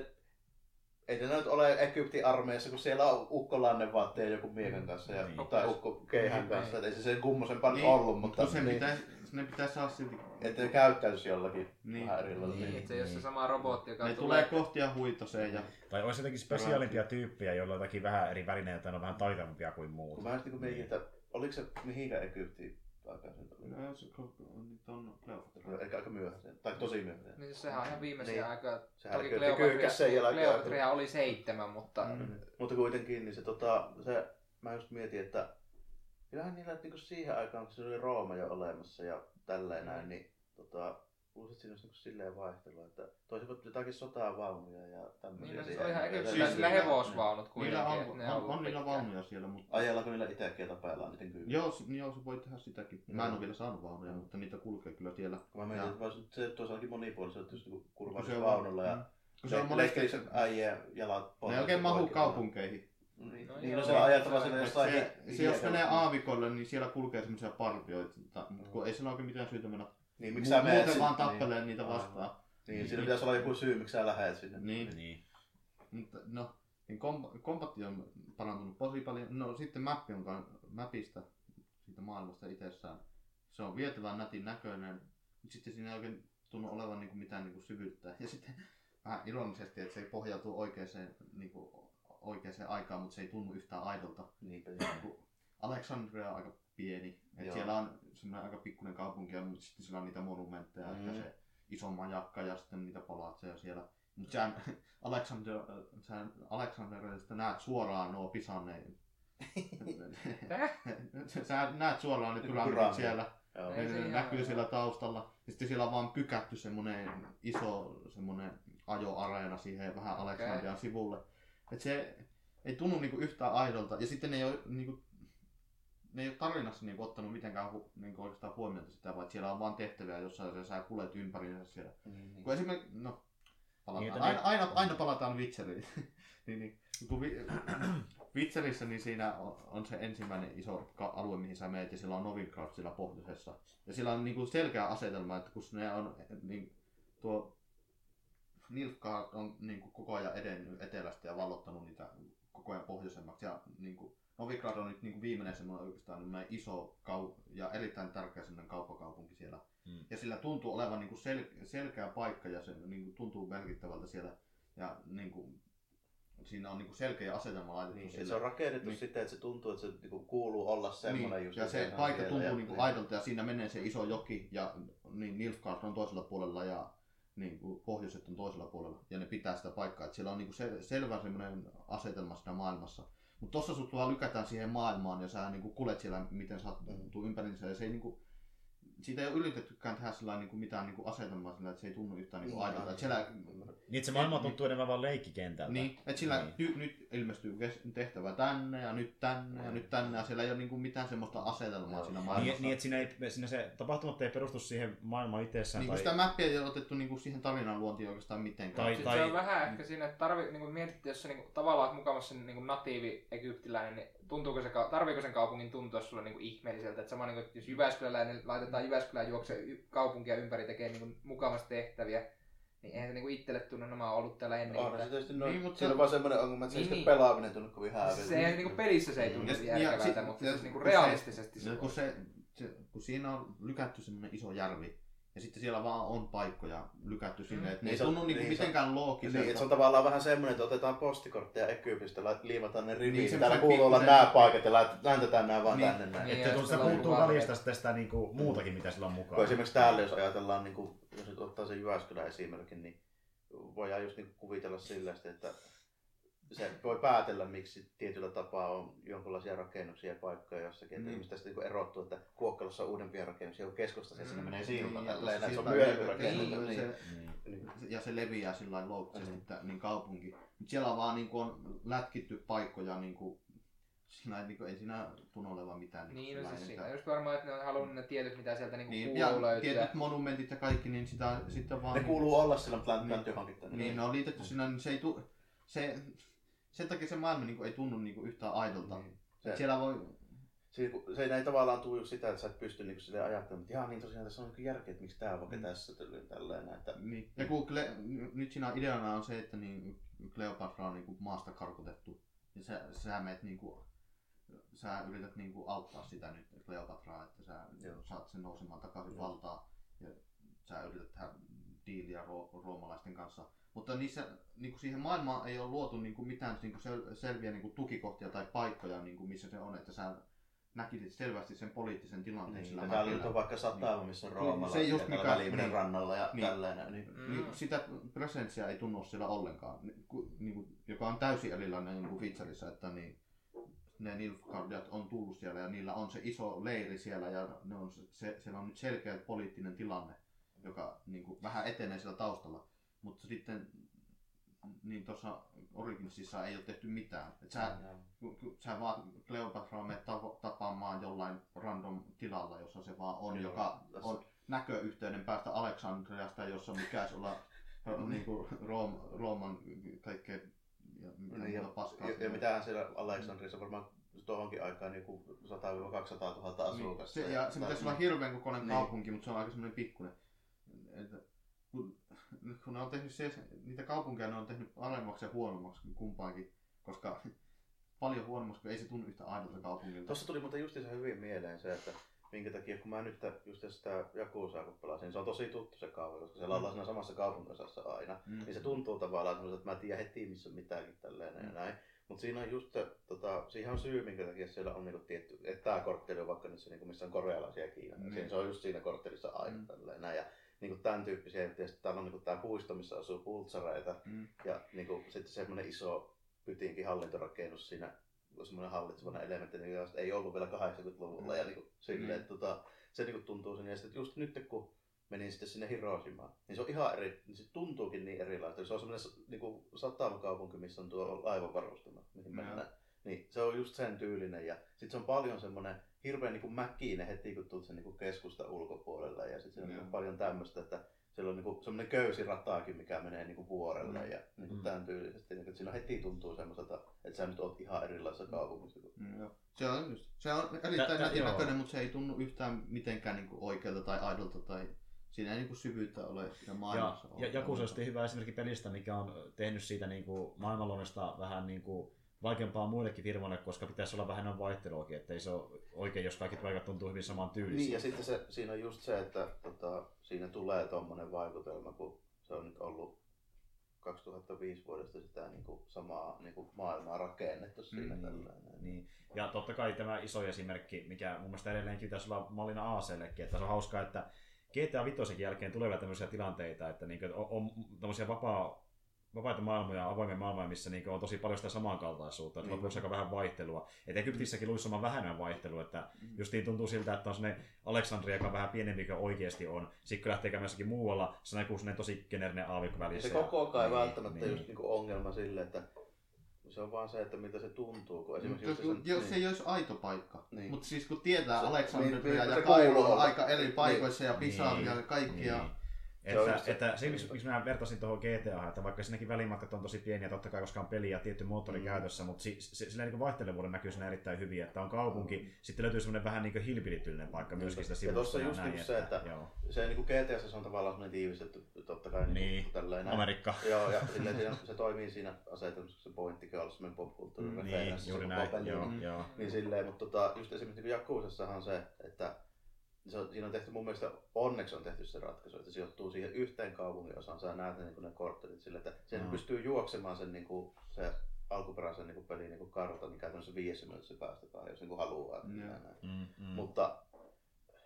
ei niillä nyt ole Egyptin armeijassa, kun siellä on ukko lannevaatteja joku miekan kanssa ja, Niin. tai ukko keihän Niin, kanssa. niin. Ei se sen kummosempaa Niin, ollut, mutta sen niin, pitäisi, ne pitäisi saada silti, että ne käyttäisi jollakin Niin. vähän eri lailla. Niin. Niin. Että se ei ole se sama robotti, joka ne tulee kohti ja huitoseen ja Tai olisi jotenkin spesiaalimpia tyyppejä, joilla on jotakin vähän eri välineitä ne on vähän taitavampia kuin muut. Kun mä just niin mietin, että oliko se mihinkä Egyptiin oli? no, se, kun nyt on Kleopatra. Ehkä aika myöhäisen, tai tosi myöhäisen. Niin siis sehän on ihan viimeisiä Niin. niin. aikaa. Sehän Toki kyllä kyykäs sen jälkeen. Kleopatria oli seitsemän, mutta Mm. Mm. Mutta kuitenkin, niin se, tota, se, mä just mietin, että kyllähän niillä niinku siihen aikaan, kun se oli Rooma jo olemassa ja tälleen Mm. näin, niin tota, luulisin, että siinä olisi niinku silleen vaihtelua, että toisivat jotakin sotavaunuja ja tämmöisiä. niin no, siis on ihan Ja- egyptiläisillä ja- sillä hevosvaunut kuitenkin. Niillä että on, ne on, ollut on niillä vaunuja siellä, mutta Ajellako niillä itsekin ja tapellaan niiden kyllä? joo, s- joo, se voi tehdä sitäkin. Mä en ole vielä saanut vaunuja, mutta niitä kulkee kyllä siellä. Kun mä mietin, Ja- että vaan se toisaaltakin monipuolisesti, että jos niinku se on- vaunulla ja mm. Kun se on monesti, leikkeli äijä jalat ne pohjassa ei oikein mahu kaupunkeihin. Niin, No niin joo. no se on Se- sinne jossain... se, se, jos menee aavikolle, niin siellä kulkee semmoisia parvioita, mutta kun ei sillä oikein mitään syytä mennä Niin, miksi sä menet muuten sinne? vaan tappelee niitä vastaan. Niin, niin, siinä pitäisi olla joku syy, miksi sä lähet sinne. Niin. Niin. Mutta no, niin kom- kombatti on parantunut tosi paljon. No sitten mappi on mapista, siitä maailmasta itsessään. Se on vietävän nätin näköinen, mutta sitten siinä ei oikein tunnu olevan niinku mitään niinku syvyyttä. Ja sitten vähän ironisesti, että se ei pohjautu oikeaan, niinku, oikeaan aikaan, mutta se ei tunnu yhtään aidolta. Niinpä. Kun Alexandria on aika pieni. Et siellä on semmoinen aika pikkuinen kaupunki, mutta sitten siellä on niitä monumentteja, mm. Että se iso majakka ja sitten niitä palatseja siellä. Mutta sä, Alexander, sä Alexanderista näet suoraan nuo pisanneet. sä näet suoraan ne pyramidit siellä. Joo. Ei Ne näkyy siellä taustalla. Ja sitten siellä on vaan pykätty semmonen iso semmonen ajoareena siihen vähän Alexandrian sivulle. Et se ei tunnu niinku yhtään aidolta. Ja sitten ne ei ole, niinku, ne ei ole tarinassa niinku ottanut mitenkään hu, niinku oikeastaan huomiota sitä, vaan siellä on vaan tehtäviä, jossa sä, sä kulet ympäriinsä siellä. Niin. Kun esimerkiksi, no, palataan. Niin, aina, aina, aina palataan Witcheriin. niin, niin, kun vi, Witcherissä niin siinä on, on, se ensimmäinen iso alue, mihin sä meet, ja siellä on Novigrad siellä pohjoisessa. Ja sillä on niinku selkeä asetelma, että kun ne on, niin, tuo Nilfgaard on niinku koko ajan edennyt etelästä ja vallottanut niitä koko ajan pohjoisemmaksi. Ja niinku, Novigrad on nyt niinku viimeinen semmoinen oikeastaan iso kau- ja erittäin tärkeä semmoinen kauppakaupunki siellä. Mm. Ja sillä tuntuu olevan niinku sel- selkeä paikka ja se niinku tuntuu merkittävältä siellä. Ja niinku, siinä on niinku selkeä asetelma laitettu Niin, sille. että se on rakennettu Niin. siten, että se tuntuu, että se niinku kuuluu olla semmoinen niin, just. ja että se paikka tuntuu ja- niin. aidolta ja siinä menee se iso joki ja niin Nilfgaard on toisella puolella ja niin kuin pohjoiset on toisella puolella ja ne pitää sitä paikkaa. Et siellä on niinku sel- selvä semmoinen asetelma siinä maailmassa. Mutta tossa sut vaan lykätään siihen maailmaan ja sä niinku kulet siellä, miten sattuu Mm. ympäriinsä. Ja se ei niinku, siitä ei ole yritettykään tehdä sillä niinku mitään niinku asetelmaa sillä, että se ei tunnu yhtään niinku Niin, aidolta. Et aivan. siellä, Ymmärrän. Niin, että se maailma tuntuu enemmän vaan leikkikentältä. niin, että sillä Niin. Nyt, nyt ilmestyy tehtävä tänne ja nyt tänne ja nyt tänne ja siellä ei ole niinku mitään semmoista asetelmaa siinä Niin, maailmassa. Niin, niin että siinä, ei, siinä se tapahtumat ei perustu siihen maailmaan itsessään. Niin kuin tai... sitä mappia ei ole otettu niinku siihen tarinan luontiin oikeastaan mitenkään. Tai- Sitten se on vähän ehkä siinä, että tarvi, niin kuin mietittiin, jos se niin kuin, tavallaan mukavassa niin kuin natiivi egyptiläinen, niin tuntuuko se, tarviiko sen kaupungin tuntua sulle niin kuin ihmeelliseltä? Että sama niin kuin, että jos Jyväskyläläinen laitetaan Jyväskylään juokse kaupunkia ympäri tekee niin kuin, mukavasti tehtäviä, niin eihän se niin kuin itselle tunnu, nämä on ollut täällä ennen. Onhan se tietysti noin, Niin, mutta- siinä on vaan semmoinen ongelma, että se Niin, niin, niin. pelaaminen tunnu kovin se, hääviltä. se ei, niin kuin pelissä se ei tunnu Ja- ja järkevältä, mutta siis kun se- realistisesti se, Ja kun, se, se, kun siinä on lykätty semmoinen iso järvi, ja sitten siellä vaan on paikkoja lykätty sinne, Mm. että ne Niin ei se on- tunnu niinku niin se mitenkään Niin, loogiselta. että se on tavallaan vähän semmoinen, että otetaan postikortteja lait- liimataan ne riviin, Niin, niin, täällä kuuluu olla nämä paikat ja läntetään nämä vaan Niin. tänne näin. Niin. Että sitten puuttuu välistä sitten sitä niinku, muutakin, mitä sillä on Kun mukaan. esimerkiksi täällä, jos ajatellaan, niin kuin, jos nyt ottaa sen Jyväskylän esimerkin, niin voidaan just niin kuvitella sillä, että se voi päätellä, miksi tietyllä tapaa on jonkinlaisia rakennuksia ja paikkoja jossakin. Että Niin. mistä tästä niin erottuu, että Kuokkalossa on uudempia rakennuksia kuin keskustassa, ja sinne Mm. menee silta. Niin, tälleen, näin, se on myöhemmin niin, Niin. Niin. Niin. ja se leviää sillä lailla Mm. että niin kaupunki. Mut siellä vaan niin on lätkitty paikkoja niin kuin, siinä ei, niin kuin, ei siinä tunnu olevan mitään. Niin, no siis siinä että- on just varmaan, että ne on halunnut ne tietyt, mitä sieltä niinku niin, kuuluu ja löytyä. tietyt monumentit ja kaikki, niin sitä sitten vaan... Ne kuuluu olla sillä Plant Niin. Plant johonkin tänne. Niin, ne on liitetty sinä, niin se ei tu, se, sen takia se maailma niin kuin, ei tunnu niin kuin, yhtään aidolta. Niin. Se, siellä voi, se, se ei tavallaan tule just sitä, että sä et pysty niinku silleen ajattelemaan, että jaa niin tosiaan tässä on niinku järkeä, että miksi tää on vaikka Mm. tässä tälleen tälleen. Että, niin. Ja kun Cle, nyt siinä ideana on se, että niin Cleopatra on niin kuin, maasta karkotettu. Ja sä, sä meet niin kuin, sä yrität niin kuin, auttaa sitä nyt Cleopatraa, että sä Joo. saat sen nousemaan takaisin Joo. valtaan. Ja sä yrität tehdä diiliä ro- roomalaisten kanssa. Mutta niissä, niin kuin siihen maailmaan ei ole luotu niin kuin mitään niin kuin sel- selviä niin kuin tukikohtia tai paikkoja, niin kuin missä se on, että sä näkisit selvästi sen poliittisen tilanteen niin, sillä täällä nyt on vaikka satama, missä on Niin. Roomalla, Se just ja mikä- niin. rannalla ja Niin. tälleen. Niin. Mm. Niin, sitä presenssiä ei tunnu siellä ollenkaan, niin kuin, joka on täysin erilainen niin kuin Witcherissa, että niin, ne Nilfgaardiat on tullut siellä ja niillä on se iso leiri siellä ja ne on se, se, siellä on nyt selkeä poliittinen tilanne, joka niin kuin, vähän etenee siellä taustalla. Mutta sitten niin tuossa Originsissa ei ole tehty mitään. Et sä, kun sä vaan Cleopatra menet tapaamaan jollain random tilalla, jossa se vaan on, Joo, joka tässä- on näköyhteyden päästä Aleksandriasta, jossa mikäs olla niin kuin Room, Rooman kaikkea ja mitä Niin, ja, paskaa. ja, ja siellä. mitähän siellä Aleksandrissa varmaan tuohonkin aikaan niin 100-200 000 asukasta. Niin, se, ja se pitäisi olla hirveän kokoinen Niin. kaupunki, mutta se on aika semmoinen pikkuinen. Että, kun, kun ne on tehnyt se, niitä kaupunkeja ne on tehnyt paremmaksi ja huonommaksi kuin kumpaankin, koska paljon huonommaksi, kun ei se tunnu yhtä aidolta kaupungilta. Tuossa tuli muuten justiinsa hyvin mieleen se, että minkä takia, kun mä nyt just sitä Jakusaa kun pelasin, niin se on tosi tuttu se kaava, koska siellä ollaan siinä samassa kaupunginosassa aina. Mm. Niin se tuntuu tavallaan semmoiselta, että mä tiedän heti missä on mitäkin tälleen ja Mm. näin. Mutta siinä on just, tota, siihen on syy, minkä takia siellä on niinku tietty, että tämä kortteli on vaikka nyt se, niinku, missä on korealaisia ja Kiinan. Mm. Siinä, se on just siinä korttelissa aina Mm. tälleen näin. Ja niinku tämän tyyppisiä, sitten täällä on niinku tämä puisto, missä asuu pultsareita. Mm. Ja niinku, sitten semmoinen iso pytinkin hallintorakennus siinä, semmoinen hallitsevana elementti, niin josta ei ollut vielä 80-luvulla. Ja niinku, silleen, Mm. että tota, se niinku tuntuu sinne. Ja sitten just nyt kun menin sitten sinne Hiroshimaan, niin se on ihan eri, niin se tuntuukin niin erilaiselta. Se on semmoinen niinku, satamakaupunki, missä on tuo laivavarustama, mihin Joo. mennään. Niin se on just sen tyylinen ja sitten se on paljon semmoinen hirveän niin mäkinen heti kun tulet sen niin keskusta ulkopuolelle ja sitten siellä on Joo. niin paljon tämmöistä, että siellä on niin semmoinen köysirataakin, mikä menee niin vuorelle Mm. ja niin Mm. tämän tyylisesti. Niin, että siinä heti tuntuu semmoiselta, että sä nyt oot ihan erilaisessa kaupungissa. kuin- Mm, joo. Se on, just, se on Tä- erittäin tä- nätin joo. näköinen, mutta se ei tunnu yhtään mitenkään niin kuin oikealta tai aidolta tai siinä ei niin kuin syvyyttä ole siinä Ja, maailmassa. ja Jakusa on hyvä esimerkki pelistä, mikä on tehnyt siitä niin kuin maailmanluonnosta vähän niin kuin vaikeampaa muillekin firmoille, koska pitäisi olla vähän enemmän vaihteluakin, että ei se ole oikein, jos kaikki paikat tuntuu hyvin saman tyylisiä. Niin ja sitten se, siinä on just se, että tota, siinä tulee tommonen vaikutelma, kun se on nyt ollut 2005 vuodesta sitä niin kuin, samaa niin kuin, maailmaa rakennettu siinä Mm, tällainen. Niin. Ja totta kai tämä iso esimerkki, mikä mun mielestä edelleenkin pitäisi olla mallina ACllekin, että se on hauskaa, että GTA 5 jälkeen tulee vielä tämmöisiä tilanteita, että niin on, on tämmöisiä vapaa, vapaita maailmoja, avoimia maailmoja, missä niin on tosi paljon sitä samankaltaisuutta, että Niin. lopuksi aika vähän vaihtelua. Et Egyptissäkin luisi on vähän enemmän vaihtelua, että Mm. justiin tuntuu siltä, että on sellainen Aleksandria, joka on vähän pienempi kuin oikeasti on. Sitten kun lähtee käymään jossakin muualla, se näkyy sellainen tosi generinen aavikko välissä. se koko ajan Niin, välttämättä niin. just niin kuin ongelma sille, että se on vaan se, että miltä se tuntuu. Kun esimerkiksi Mutta just jos, se, jos se ei olisi aito paikka. Niin. Mutta siis kun tietää Aleksandria niin, niin, ja on aika eri paikoissa ja Pisar ja kaikki. Ja... Niin. Se Että, se- että se, miksi, miksi mä vertasin tuohon GTA, että vaikka siinäkin välimatkat on tosi pieniä, totta kai koska on peli ja tietty moottori Mm. käytössä, mutta si, si, sillä niin vaihtelevuuden näkyy siinä erittäin hyvin, että on kaupunki, Mm. sitten löytyy semmoinen vähän niin hilpilityllinen paikka Niin, myöskin sitä ja sivusta tossa just näin, niinku se, että- joo. se niin kuin GTS on tavallaan semmoinen tiivistetty, totta kai niin, Niin. niin tälleen näin. Amerikka. Joo, ja silleen siinä, se toimii siinä asetelmassa, se pointtikin on semmoinen popkulttuurin Mm, Niin, juuri se näin, joo, Mm. joo. Niin silleen, mutta tota, just esimerkiksi niin Jakusassahan on se, että se on, siinä on tehty mun mielestä, onneksi on tehty se ratkaisu, että se sijoittuu siihen yhteen kaupungin osaan, sä näet ne, niin ne korttelit sille, että sen Mm. pystyy juoksemaan sen, niin kuin, se alkuperäisen niin kuin pelin niin kuin kartan, niin käytännössä viidessä minuutissa päästetään, jos niin kuin haluaa. Näin. Mm, mm. Mutta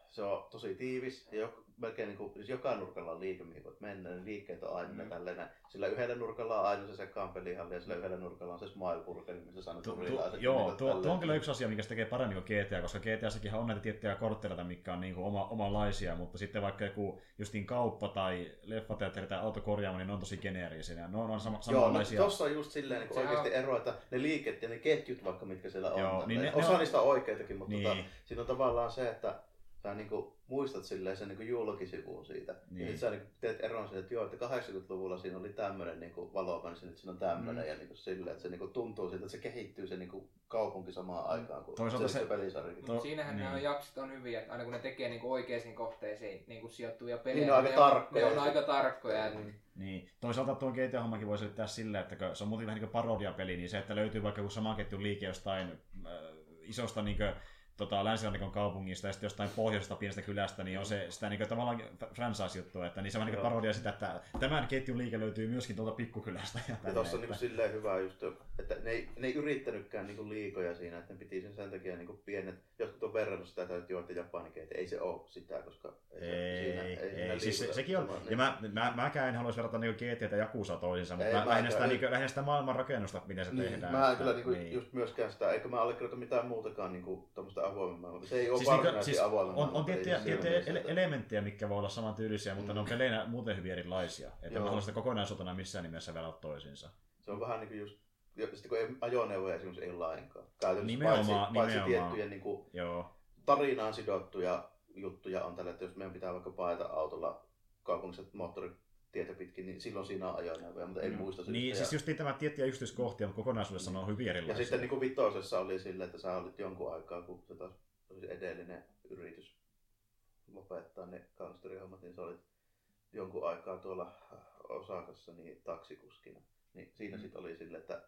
se on tosi tiivis. Ja melkein niin kuin, siis joka nurkalla on liike, mihin voit mennä, niin liikkeet on aina Mm. mm. näin. Sillä yhdellä nurkalla on aina se sekaan pelihalli ja sillä yhdellä nurkalla on se smile burger, missä sä aina Tu, tu, joo, niin tuo, tuo on kyllä yksi asia, mikä se tekee paremmin kuin GTA, koska GTAssakin on näitä tiettyjä kortteleita, mitkä on niinku oma, omanlaisia, mutta sitten vaikka joku justiin kauppa tai leffateatteri tai autokorjaamo, niin ne on tosi geneerisiä. Ne on, on sama, Joo, no samanlaisia. tossa on just silleen niin oikeasti ero, että ne liiket ja ne ketjut vaikka mitkä siellä on. Joo, niin ne- Osa ne on- niistä on oikeitakin, mutta Niin. tota, siinä on tavallaan se, että sä niinku muistat silleen sen niinku julkisivuun siitä. Niin. Ja sit sä niinku teet eron siitä, että joo, että 80-luvulla siinä oli tämmönen niinku valokansi, nyt siinä on tämmönen. Mm. Ja niinku silleen, että se niinku tuntuu siltä, että se kehittyy se niinku kaupunki samaan aikaan kuin Toisaalta se, se- se pelisarjakin. To- Mut siinähän niin. niin. nämä jaksit on hyviä, että aina kun ne tekee niinku oikeisiin kohteisiin niinku sijoittuvia pelejä, Niin ne on aika ne tarkkoja. Ne on aika tarkkoja. että Niin. Toisaalta tuon GTA-hommakin voi selittää sillä, että se on muuten vähän niin kuin parodiapeli, niin se, että löytyy vaikka joku saman ketjun liike jostain äh, isosta niin kuin, tota, länsirannikon kaupungista ja sitten jostain pohjoisesta pienestä kylästä, niin on se sitä niin kuin, tavallaan franchise-juttua, että niin se on niin kuin parodia sitä, että tämän ketjun liike löytyy myöskin tuolta pikkukylästä. Ja, Ja tossa on niinku silleen hyvä just, että ne ei, ne ei yrittänytkään niinku liikoja siinä, että ne piti sen sen takia niinku pienet, jotkut on verrannut sitä, että joo, että japanikeitä, ei se ole sitä, koska Ei, siinä, ei, siinä ei. Siis se, sekin on, samaan, ja mä, mä, mäkään en haluaisi verrata niinku GTA ja Jakusa toisiinsa, mutta Ei, lähinnä, sitä, ei. niinku, lähinnä sitä maailman rakennusta, miten se Niin, tehdään. mä en kyllä niinku niin. just myöskään sitä, eikä mä allekirjoita mitään muutakaan niinku tommoista avoimen maailmaa. Se ei ole Siis niinku- varsinaisesti siis avoimen on, on tiettyjä, niin tiettyjä ele- elementtejä, mitkä voi olla samantyylisiä, mutta Mm. ne on peleinä muuten hyvin erilaisia. Että Joo. mä sitä kokonaisuutena missään nimessä vielä toisiinsa. Se on vähän niinku just, ja sitten kun ei, ajoneuvoja esimerkiksi ei lainkaan. Käytännössä Nimenomaan, paitsi, paitsi nimenomaan. tiettyjen niinku Joo. tarinaan sidottuja juttuja on tällä, että jos meidän pitää vaikka paeta autolla kaupungissa moottoritietä pitkin, niin silloin siinä on ajoneuvoja, mutta ei Mm. muista syystä. Niin, ja, siis just tämä tiettyjä yksityiskohtia, mutta kokonaisuudessa ne on hyvin ja erilaisia. sitten niin kuin vitosessa oli silleen, että sä olit jonkun aikaa, kun se taas oli edellinen yritys lopettaa ne gangsterihommat, niin sä olit jonkun aikaa tuolla Osakassa niin taksikuskina. Niin siinä Mm. sitten oli silleen, että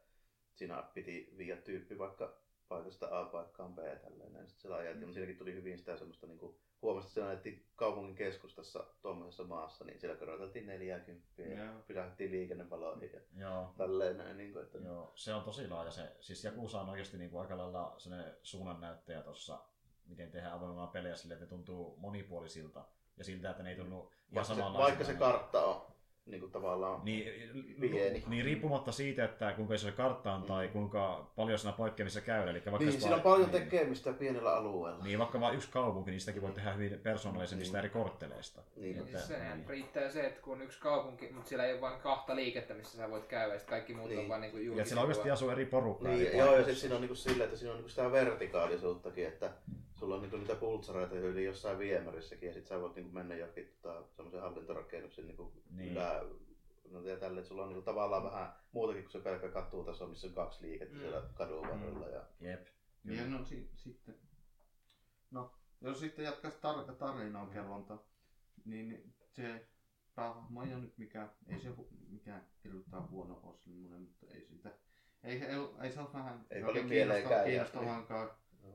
siinä piti viedä tyyppi vaikka paikasta A paikkaan B tälleen. Sitten siellä ajeltiin, Mm. mutta siinäkin tuli hyvin sitä semmoista niinku, huomasi, että siellä ajettiin kaupungin keskustassa tuommoisessa maassa, niin siellä koroteltiin 40 ja Joo. pysähdyttiin liikennevaloihin ja Joo. tälleen näin. Niin kuin, että Joo, se on tosi laaja se. Siis Jakusa on oikeasti niin kuin aika lailla suunnannäyttäjä tuossa, miten tehdään avoimaa pelejä sille, että ne tuntuu monipuolisilta. Ja siltä, että ne ei tunnu ihan vaikka, se, vaikka se kartta on niin kuin tavallaan Niin, Pieni. niin riippumatta siitä, että kuinka iso se kartta on tai Mm. kuinka paljon siinä poikkeamissa käydään. Eli vaikka Niin, siinä on paljon niin, tekemistä pienellä alueella. Niin, vaikka vain yksi kaupunki, niin sitäkin voi tehdä hyvin persoonallisemmista Niin. eri kortteleista. Niin. Että- Siis sehän niin. riittää se, että kun on yksi kaupunki, mutta siellä ei ole vain kahta liikettä, missä sä voit käydä, ja kaikki muut on Niin. vaan niinku Ja siellä oikeasti asuu eri porukkaa. Niin, eri joo, ja sitten siinä on niinku silleen, että siinä on niinku sitä vertikaalisuuttakin, että sulla on niinku niitä pultsareita yli jossain viemärissäkin, ja sit sä voit niinku mennä johonkin tota, semmoisen hallintorakennuksen niinku Niin. niin. ylä, no ja tälle, että sulla on niinku tavallaan vähän muutakin kuin se pelkkä katutaso, missä on kaksi liikettä Mm. siellä kadun varrella. Ja... Jep. Ja no si- sitten, no jos sitten jatkaisi tar- tarinaa kerronta, niin se päähahmo ei ole nyt mikään, ei se hu- mikään hirvittävän huono ole semmoinen, mutta ei sitä, ei, ei, ei se ole vähän Ei paljon käy, kiinnostavankaan,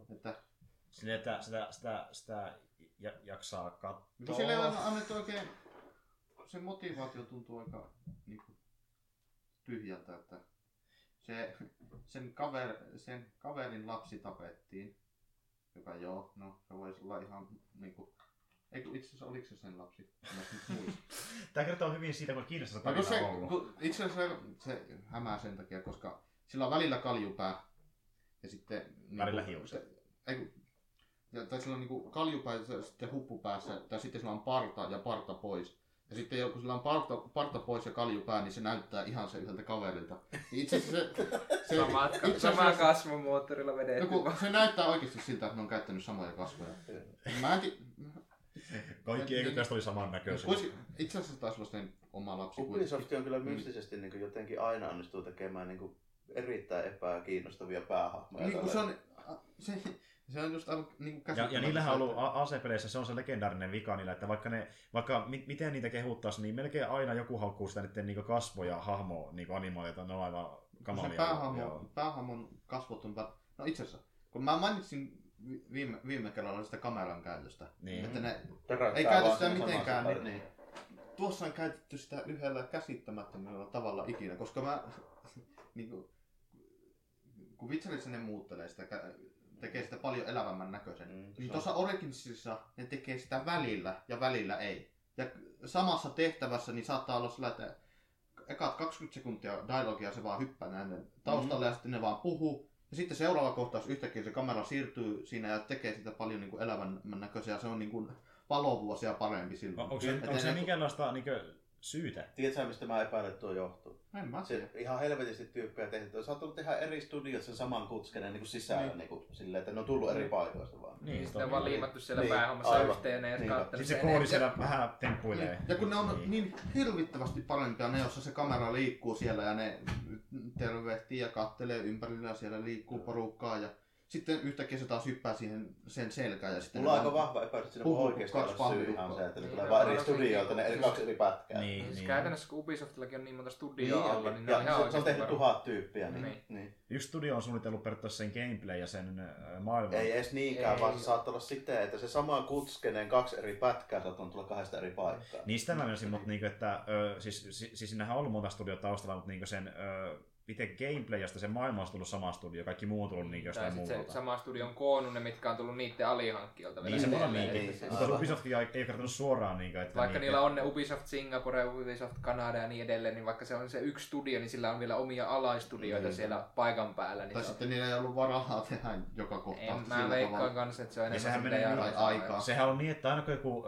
että Sille, että sitä, sitä, sitä ja- jaksaa katsoa. Mutta sille on annettu oikein, se motivaatio tuntuu aika niin kuin, tyhjältä, että se, sen, kaver, sen kaverin lapsi tapettiin, joka joo, no se voisi olla ihan niin kuin, Eikö itse asiassa oliko se sen lapsi? Tämä kertoo hyvin siitä, kun No, kun tarina se, ollut. kun itse asiassa se hämää sen takia, koska sillä on välillä kaljupää ja sitten... Välillä niinku- hiukset. Ei, kun- ja, tai sillä on niinku kaljupää ja sitten huppu päässä, tai sitten sillä on parta ja parta pois. Ja sitten kun sillä on parta, parta pois ja kaljupää, niin se näyttää ihan se yhdeltä kaverilta. Niin Itse asiassa se, se, Samat, itse sama asiassa- kasvomoottorilla vedetty. no, kun se näyttää oikeasti siltä, että ne on käyttänyt samoja kasvoja. Mä en ti- Kaikki niin- eikö tästä oli samannäköisiä. Itse asiassa taisi olla sen oma lapsi. Ubisoft on kyllä Mm. mystisesti niin kuin jotenkin aina onnistuu tekemään niin kuin erittäin epäkiinnostavia päähahmoja. Niin, kun se on, se, se on just aivan niin Ja, ja niillähän on ollut asepeleissä, se on se legendaarinen vika niillä, että vaikka, ne, vaikka mi- miten niitä kehuttaisiin, niin melkein aina joku haukkuu sitä niiden niinku kasvoja, hahmo, niinku animaaleita, ne on aivan se kamalia. päähahmo, Joo. päähahmon kasvot on... No itse asiassa, kun mä mainitsin vi- viime, viime kerralla sitä kameran käytöstä, Niin. että ne, Täräyttää ei käytä sitä mitenkään, niin- pari- tuossa on käytetty sitä yhdellä käsittämättömällä tavalla ikinä, koska mä niin kuin, kun Witcherissa ne muuttelee sitä tekee sitä paljon elävämmän näköisen. Mm, niin tuossa Originsissa ne tekee sitä välillä ja välillä ei. Ja samassa tehtävässä niin saattaa olla sillä, että ekat 20 sekuntia dialogia se vaan hyppää näiden taustalle ja sitten ne vaan puhuu. Ja sitten seuraava kohtaus yhtäkkiä se kamera siirtyy siinä ja tekee sitä paljon niin kuin elävän näköisiä ja se on niin kuin palovuosia parempi silloin. On- Onko se, Että onko se ne- minkäänlaista niin syytä? Tiedätkö mistä mä epäilen, että tuo johtuu? En mä tiedä. Se ihan helvetisti tyyppejä tehty. Sä oot tullut tehdä eri studiot sen saman kutskeneen niin kuin sisällä, Niin. niin. kuin, silleen, että ne on tullut eri paikoista vaan. Niin, sitten toki. on vaan liimattu siellä Niin, päähommassa aivan. yhteen ja Niin. katsonut Siis se koodi siellä vähän temppuilee. Ja kun ne on niin hirvittävästi parempia, ne jossa se kamera liikkuu siellä ja ne tervehtii ja kattelee ympärillä ja siellä liikkuu porukkaa ja sitten yhtäkkiä se taas hyppää siihen sen selkään ja sitten Mulla on aika vahva epäilys, että siinä oikeasti kaksi syy ihan se, että ne Niin, tulee vaan no, eri studioilta, ne eri siis- kaksi eri pätkää. Niin, Siis niin. käytännössä kun Ubisoftillakin on niin monta Niin, studioa alla, niin ne on ihan se, se on tehnyt varmaan- tuhat tyyppiä. Niin, Niin. niin. Yksi studio on suunnitellut periaatteessa sen gameplay ja sen maailman. Ei edes niinkään, Ei. vaan se saattaa olla siten, että se sama kutskeneen kaksi eri pätkää saattaa tulla kahdesta eri paikkaa. Niistä mä menisin, mutta niinku, että siis, siis, siis siinähän on ollut monta studiota taustalla, mutta niinku sen itse gameplayasta se maailma on tullut sama studio, kaikki muu on tullut Tai jostain sitten se muualta. sama studio on koonnut ne, mitkä on tullut niiden alihankkijoilta. Niin se edelleen. niin, niin. mutta. Ubisoft ei, ei kertonut suoraan niinku, että Vaikka niillä on ne Ubisoft Singapore, Ubisoft Kanada ja niin edelleen, niin vaikka se on se yksi studio, niin sillä on vielä omia alaistudioita Niin. siellä paikan päällä. Niin Tai se on- sitten niillä ei ollut varaa tehdä joka kohtaa. en, mä veikkaan kanssa, että se on enemmän sehän menee aikaa. Sehän on niin, että aina kun joku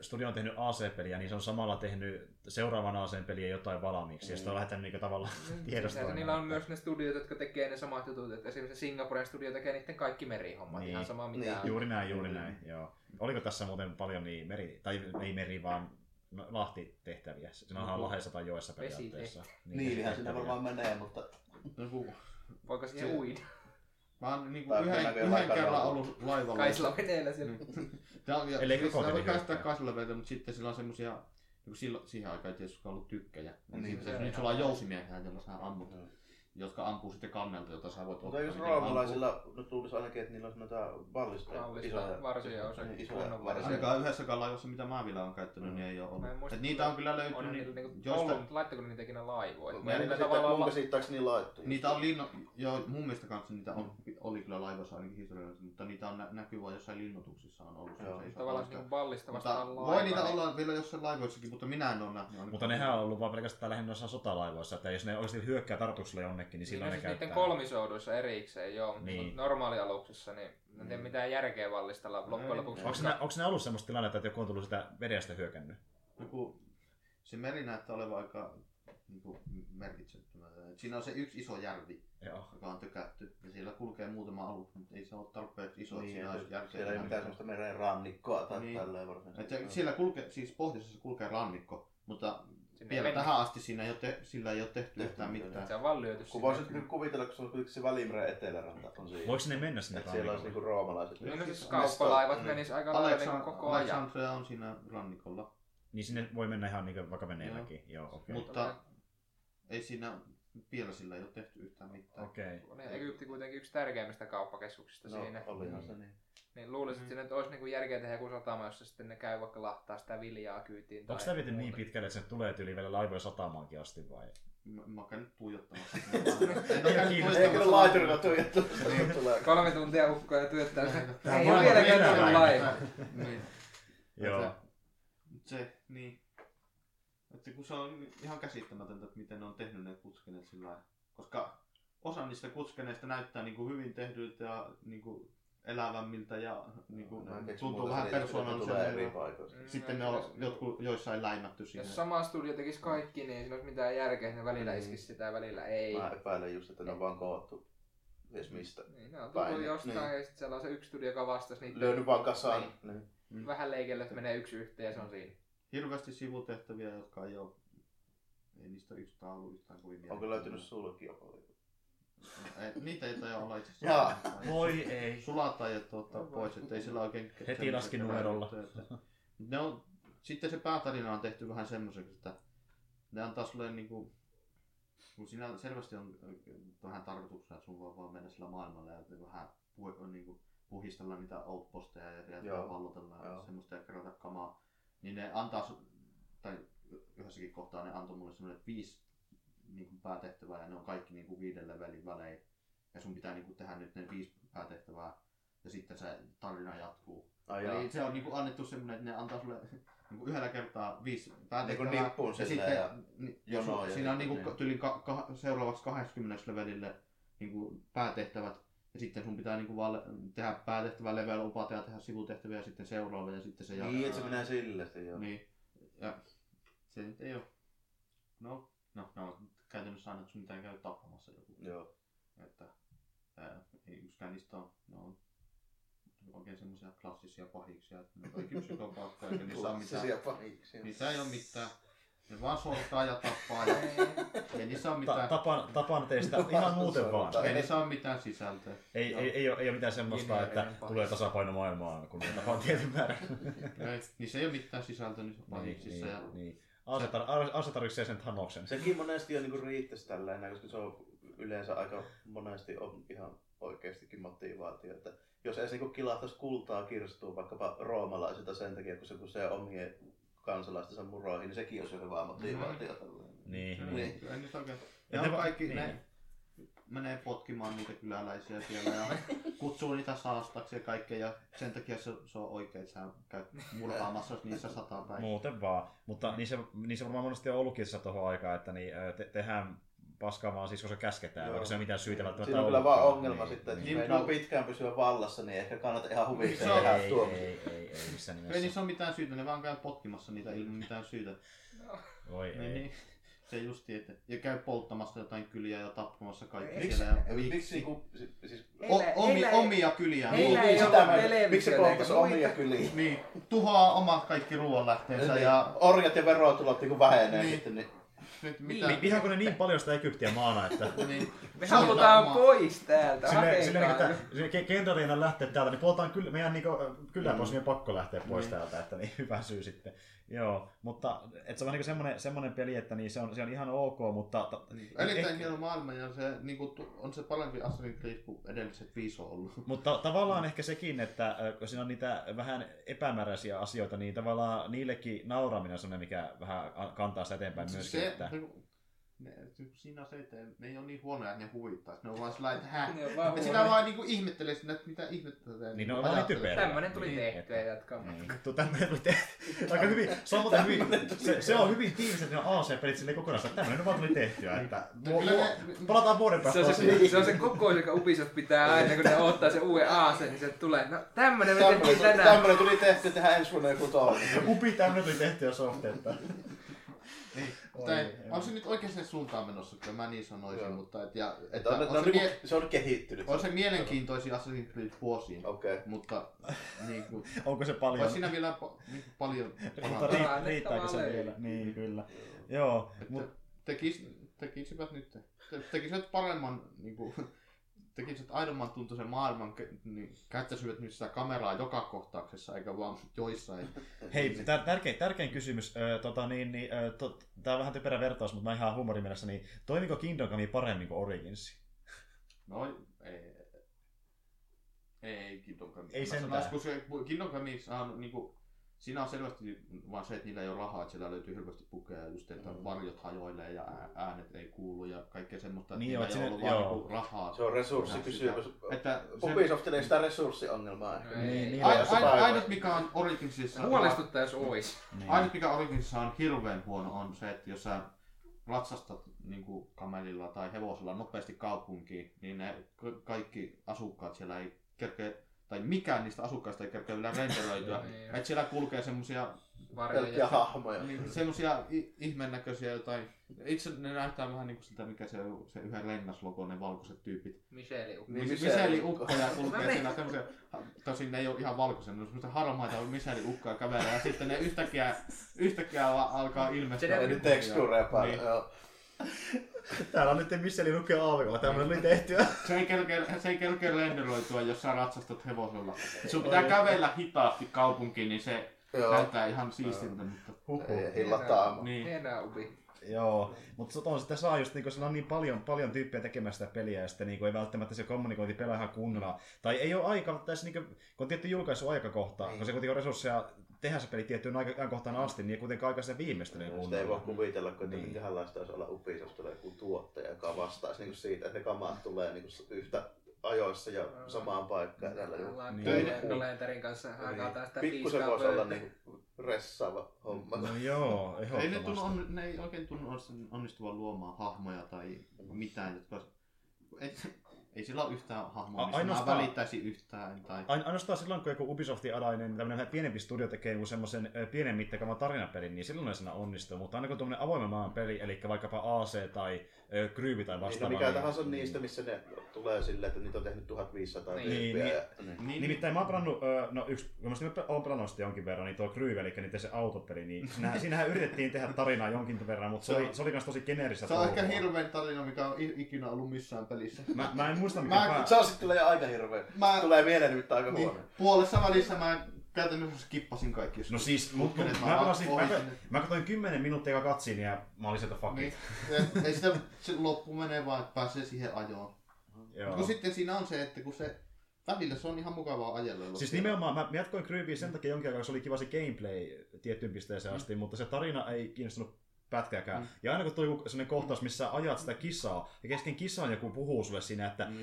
studio on tehnyt AC-peliä, niin se on samalla tehnyt seuraavan AC-peliä jotain valmiiksi, ja sitä on lähettänyt niinku tavallaan Niin, tiedostamaan. siis Niillä on myös ne studiot, jotka tekee ne samat jutut. Että esimerkiksi Singaporen studio tekee niiden kaikki merihommat. Niin. Ihan sama mitä. Niin. Juuri näin, juuri Mm. näin, joo. Oliko tässä muuten paljon niin meri, tai ei meri, vaan no, Lahti-tehtäviä? Siinä onhan Lahdessa tai joessa periaatteessa. Niinhän sinne vesitehtäviä. varmaan menee, mutta kun Voiko siihen Se- uida? Mä oon niinku yhden, yhden kerran ollut laivalla. Kaisla veneellä siellä. Ellei siis koko sitä voi käyttää hyökkää. kaisuleveitä, mutta sitten sillä on semmosia, niin silloin, siihen aikaan ei tietysti ollut tykkejä. Niin, Niin, se nyt sulla on jousimiehiä, joilla sä ammut, Mm. Jotka ampuu sitten kannelta, jota sä voit Mutta jos roomalaisilla nyt luulisi ainakin, että niillä olisi noita ballista, Ballista, isoja varsoja osa- niin, isoja kunnon varsoja. Ainakaan yhdessäkään laivossa, mitä mä vielä olen käyttänyt, Mm. niin ei ole ollut. Et niitä on kyllä löytynyt, niin, niillä niinku joista, ollut, mutta laittako ne niitä ikinä Mä niillä käsittääkseni- tavallaan mun käsittääkseni niin laittu. niitä on linno, joo, mun mielestä kanssa niitä on, oli kyllä laivoissa ainakin historiallisesti, mutta niitä on nä- näkyy vain jossain linnoituksissa on ollut Joo. isoja tavallaan laivoja. niinku ballista Mutta vastaan voi niitä niin- olla vielä jossain laivoissakin, mutta minä en ole nähnyt. Mutta nehän on ollut vaan pelkästään lähinnä jossain sotalaivoissa, että jos ne oikeasti hyökkää tarkoituksella jonnekin, niin Siinä silloin on ne siis käyttää. niiden kolmisouduissa erikseen, joo. Niin. Niin. Normaalialuksissa, niin en tiedä mitään järkeä vallistella loppujen Ei. lopuksi. Onko ne, onko ne ollut semmoista tilannetta, että joku on tullut sitä vedestä hyökännyt? Joku, se meri näyttää olevan aika niin merkitsettömä. Et Siinä on se yksi iso järvi, Joo. joka on tykätty. Ja siellä kulkee muutama alus, mutta ei se ole tarpeeksi iso, että Niin, siinä että järkeä. siellä ei mitään semmoista meren rannikkoa tai Niin. tälleen varsinaisesti. Et se, siellä kulkee, siis pohjoisessa kulkee rannikko, mutta vielä mennään. tähän asti siinä ei ole te, sillä ei ole tehty yhtään mitään. Se on vaan lyöty Kun sinne. voisit nyt kuvitella, kun se on kuitenkin se Välimeren eteläranta on siinä. Voiko ne mennä sinne Että siellä olisi rannikolle? niinku roomalaiset. Niin no siis kauppalaivat niin. menis aika lailla Aleksan, niinku koko ajan. Aleksandria on siinä rannikolla, Niin sinne voi mennä ihan niin vaikka veneelläkin. Joo, okei. mutta ei siinä vielä sillä ei ole tehty yhtään mitään. Okei. On Egypti kuitenkin yksi tärkeimmistä kauppakeskuksista No, siinä. olihan se niin. Niin luulisin, Mm. että siinä olisi niinku järkeä tehdä joku satama, jossa sitten ne käy vaikka lahtaa sitä viljaa kyytiin. Onko tai tämä viety niin pitkälle, että se tulee tyyli vielä laivoja satamaankin asti vai? Mä, mä käyn nyt tuijottamassa. Ei kyllä laiturilla tuijattu. Tulee. Kolme tuntia ukkoa ja sitä. Tää Ei ole vieläkään minä tullut laiva. niin. Joo. Se, niin. Että kun se on ihan käsittämätöntä, että miten ne on tehnyt ne kutskeneet sillä lailla. Koska osa niistä kutskeneista näyttää niin kuin hyvin tehdyiltä ja niin kuin elävämmiltä ja niin kuin keksi tuntuu muuta vähän persoonalliselta. paikoista. Mm, Sitten ne no, on jos- jotkut joissain läimätty siihen. Jos sama studio tekisi kaikki, niin ei siinä olisi mitään järkeä, että ne välillä Mm. iskisi sitä ja välillä ei. Mä epäilen just, että ne on vaan koottu. Ties mistä. Niin, ne on Päin, tullut jostain niin. ja sitten siellä on se yksi studio, joka vastasi niitä. Löydy vaan kasaan. Niin. Mm. Vähän leikelle, että menee yksi yhteen ja se on siinä. Hirveästi sivutehtäviä, jotka ei ole... Ei niistä yhtään ollut yhtään kovin Onko löytynyt sulki jopa? Ei, niitä ei taida olla itse asiassa. Voi ei. Sulata ja tuottaa pois, ettei sillä oikein... Heti semmoiset laski numerolla. että- Ne on, sitten se päätarina on tehty vähän semmoiseksi, että ne antaa sulle niinku... Kun siinä selvästi on äh, vähän tarkoituksena, että sun voi vaan mennä sillä maailmalla ja vähän pu, on niinku puhistella niitä outposteja ja, ja Joo. pallotella ja Joo. semmoista ja kerätä kamaa. Niin ne antaa, su- tai yhdessäkin kohtaa ne antoi mulle semmoinen viisi niin kuin päätehtävää ja ne on kaikki niin kuin viiden levelin välein. Ja sun pitää niin kuin tehdä nyt ne viisi päätehtävää ja sitten se tarina jatkuu. Ai Eli jaa. se on niinku annettu semmoinen, että ne antaa sulle niinku yhdellä kertaa viisi päätehtävää. nippuun ja silleen sitten ja ni- jonoa su- ja siinä on sitten niinku niin. tyylin ka- ka- seuraavaksi 20 levelille niinku päätehtävät. Ja sitten sun pitää niinku vaan tehdä päätehtävä level upata ja tehdä sivutehtäviä ja sitten seuraava ja sitten se Niin, että se menee sille sitten joo. Niin. Ja se nyt ei oo. No, no, no käytännössä aina, että sun pitää käydä tappamassa joku. Joo. Että ää, ei yksikään niistä on, ne on oikein semmoisia klassisia pahiksia, että ne on kaikki psykopaatteja, eikä niissä ole mitään, Klassisia pahiksia. niissä ei ole mitään. Ne vaan sortaa ja tappaa ja ei niissä ole Ta- mitään, tapaan, tapaan teistä ihan muuten vaan. ei niissä ole mitään sisältöä. Ei, ei, ei, ole, ei ole mitään semmoista, että pahis. tulee tasapaino maailmaan, kun tapaa tietyn määrän. Ei, niissä ei ole mitään sisältöä niissä pahiksissa. Ja, niin, niin. Ase tar- Ase tarvitsee sen Thanoksen. Sekin monesti jo niinku riittäisi tällainen, koska se on yleensä aika monesti on ihan oikeastikin motivaatio. Että jos edes niinku kilahtaisi kultaa kirstuu vaikkapa roomalaisilta sen takia, kun se kusee omien kansalaistensa muroihin, niin sekin olisi jo hyvä motivaatio. tällainen. Niin, se, niin. niin. Ei. Ja Ja ne kaikki, niin. ne menee potkimaan niitä kyläläisiä siellä ja kutsuu niitä saastaksi ja kaikkea ja sen takia se, se on oikein, että sä käyt murhaamassa, niissä sataa päin. Muuten vaan. Mutta niin se, niin se varmaan monesti on ollutkin se tuohon aikaan, että niin, te, tehdään paskaa vaan siis, kun se käsketään, Joo. vaikka se ei ole mitään syytä välttämättä Siinä on kyllä vaan ongelma Niin, sitten, että niin. jos meinaa pitkään pysyä vallassa, niin ehkä kannata ihan huvikseen Se on- tehdä ei, tuo. ei, ei, ei, ei missään Ei nimessä. niissä ole mitään syytä, ne vaan käy potkimassa niitä ilman mitään syytä. Voi Niin, ei. niin. Se justi, että ja käy polttamassa jotain kyliä ja tappamassa kaikki Miksi- siellä. Ja Miksi miksi? niinku, siis, O, omi, heillä ei- omia kyliä. heillä niin, ei sitä mä- miksi se polttaisi omia kyliä? Niin, tuhoaa omat kaikki ruoanlähteensä Niin, ja Orjat ja verotulot niinku vähenee Niin. sitten, niin nyt mitä... Vi- Vihaako ne niin paljon sitä Egyptiä maana, että Niin, Me halutaan oma- pois täältä, Silleen, silleen hakekaa. että silleen, ke- kenraaliina lähteä täältä, niin puhutaan kyllä, meidän niinku, kyllä Mm. pois, meidän pakko lähteä pois Niin. täältä, että niin hyvä syy sitten. Joo, mutta et se on niinku semmoinen, semmoinen peli, että niin se, on, se on ihan ok, mutta... Ta, Niin, Erittäin ehkä- hieno maailma ja se, niin kuin, on se parempi Assassin's Creed kuin edelliset viisi on ollut. Mutta tavallaan ehkä sekin, että kun siinä on niitä vähän epämääräisiä asioita, niin tavallaan niillekin nauraminen on semmoinen, mikä vähän kantaa sitä eteenpäin myöskin. se, että... ne, siinä on se, että ne ei ole niin huonoja, että ne huvittaa. Ne on vaan sillä että hä? Ne on vaan Ja sitä huonoja. vaan niinku ihmettelee sinne, että mitä ihmettä te Niin ne on vaan niin typeriä. Tämmönen tuli Niin, tehtyä että- jatkaa. Niin. Tu- Tämmöinen tuli tehty. Aika hyvin. Se on muuten hyvin, se, se on hyvin tiivis, että ne on AC-pelit silleen kokonaan, että tämmöinen vaan tuli tehtyä. Että, No ne- palataan vuoden Se päästä on se, se, on se koko, joka Ubisoft pitää aina, kun ne ottaa se uuden aaseen, niin se tulee, no tämmönen me tämmönen, tehtiin tänään. tämmönen tuli tehty tehdä ensi vuonna joku toinen. Upi tämmöinen tuli tehtyä soft, että... Niin, Oi, tai, ei. on se nyt oikeaan suuntaan menossa, kyllä mä niin sanoisin, Joo. mutta et, ja, Että että on, on, on, se, niinku, mie- se on kehittynyt. on se mielenkiintoisia Assassin's Creed vuosiin, Okei. mutta niin kuin, Onko se paljon? olisi siinä vielä pa- niin kuin paljon Mutta parantaa. riitt- Parannettavaa riittääkö se vielä? Niin, kyllä. Joo, Että mut, tekis, tekisivät nyt, te- tekisivät paremman, niin kuin, tekisivät aidomman tuntuisen maailman, niin käyttäisivät nyt sitä kameraa joka kohtauksessa, eikä vaan joissain. hei, tär- tärkein, tärkein kysymys. Ö, tota, niin, niin, ö, tää on vähän typerä vertaus, mutta mä ihan huumorimielessä, niin toimiko Kingdom Come paremmin kuin Origins? No, ei, ei Kingdom Come. Ei sentään. sanois, kun se Kingdom Comeissa on niinku, siinä on selvästi vaan se, että niillä ei ole rahaa, että siellä löytyy hirveästi pukeja, just että Mm. varjot hajoilee ja ää- äänet ei kuulu ja kaikkea semmoista, että Niin, niillä joo, ei ole että ollut siinä- vaan niinku rahaa. Se on resurssikysymys. Että se, Ubisoftilla ei sitä resurssiongelmaa ehkä. Niin, niin. ainut mikä on Originsissa, Huolestuttaa, jos ois. Niin. ainut mikä Originsissa on hirveän huono on se, että jos sä ratsastat niin kuin kamelilla tai hevosella nopeasti kaupunkiin, niin ne ka- kaikki asukkaat siellä ei kerkeä, tai mikään niistä asukkaista ei kerkeä vielä renderöityä. Niin. että siellä kulkee semmosia, Pelkkiä Varjoja. hahmoja. niin, semmosia i- ihmennäköisiä jotain. Itse ne näyttää vähän niin kuin sitä, mikä se on, se yhden rengaslogo, ne valkoiset tyypit. Micheli Ukko. Niin, Miseli Miseli Ukko. ukkoja kulkee No niin. siellä semmosia, tosin ne ei ole ihan valkoisia, ne on semmoisia harmaita Miseli ukkoja kävelee ja sitten ne yhtäkkiä, yhtäkkiä al- alkaa ilmestyä. Se näytti tekstuureja päällä. Niin. Joo. Täällä on nyt Michelin lukee aavikolla, tämmöinen oli tehtyä. Se ei kerkeä, se ei kerkeä renderoitua, jos sä ratsastat hevosella. Sun pitää Oi. kävellä hitaasti kaupunkiin, niin se Joo. näyttää ihan siistiltä. Mutta... Huhhuh. Niin. Ubi. Joo, mutta on sitten saa just niinku, sillä on niin paljon, paljon tyyppejä tekemään sitä peliä ja sitten niinku, ei välttämättä se kommunikointi pelaa ihan kunnolla. Tai ei ole aika, tässä niinku, kun on tietty julkaisu aikakohta, Niin. kun se kuitenkin on resursseja tehdä se peli tiettyyn aika- ajankohtaan asti, niin ei kuitenkaan aika se viimeistely Sitä ei voi kuvitella, kun Niin. niin. minkälaista olisi olla Ubisoftilla joku tuottaja, joka vastaisi niin siitä, että ne kamat tulee niin yhtä ajoissa ja samaan paikkaan. Tällä niin Niin. Töiden kalenterin kanssa hakataan sitä Pikkusen piiskaa voisi olla niin ressaava homma. No joo, Ei ne, tunnu, on, ne ei oikein tunnu onnistu- onnistuvan luomaan hahmoja tai mitään, jotka... ei sillä ole yhtään hahmoa, mistä ainoastaan- mä välittäisin yhtään. Tai... Ain- Ainoastaan silloin, kun joku Ubisoftin alainen tämmöinen vähän pienempi studio tekee jonkun semmoisen pienen mittakaavan tarinapelin, niin silloin ne siinä onnistuu. Mutta aina kun tuommoinen avoimen maan peli, eli vaikkapa AC tai ö, Kryyvi tai Niin, no vastaava. mikä tahansa niistä, missä ne tulee silleen, että niitä on tehnyt 1500 Niin, tyyppiä. niin. ja- niin. Niin, Nimittäin mä oon pelannut, no yksi, mä oon pelannut sitä jonkin verran, niin tuo Kryyvi, eli niiden se autopeli, niin siinähän, siinähän yritettiin tehdä tarinaa jonkin verran, mutta se, Se oli, se oli myös tosi geneeristä Se on ehkä hirvein tarina, mikä on ikinä ollut missään pelissä. Mä, mä en muista, mikä Mä- pää... Se on sitten kyllä jo aika hirveä. Mä, Tulee mieleen nyt aika niin, huono. puolessa välissä mä käytännössä skippasin kaikki. No siis, mut, mut, Kenet mä, pelasin, mä, mä katsoin 10 minuuttia katsiin ja mä olin sieltä fuck Niin, ei sitä, se loppu menee vaan, että pääsee siihen ajoon. Joo. Mutta kun sitten siinä on se, että kun se välillä se on ihan mukavaa ajella. Siis nimenomaan, mä mä jatkoin Kryyviä sen takia jonkin aikaa, se oli kiva se gameplay tiettyyn pisteeseen asti, mutta se tarina ei kiinnostunut pätkääkään. Mm. Ja aina kun tuli sellainen kohtaus, missä ajat sitä kisaa, ja kesken kisaan joku puhuu sulle siinä, että Mm.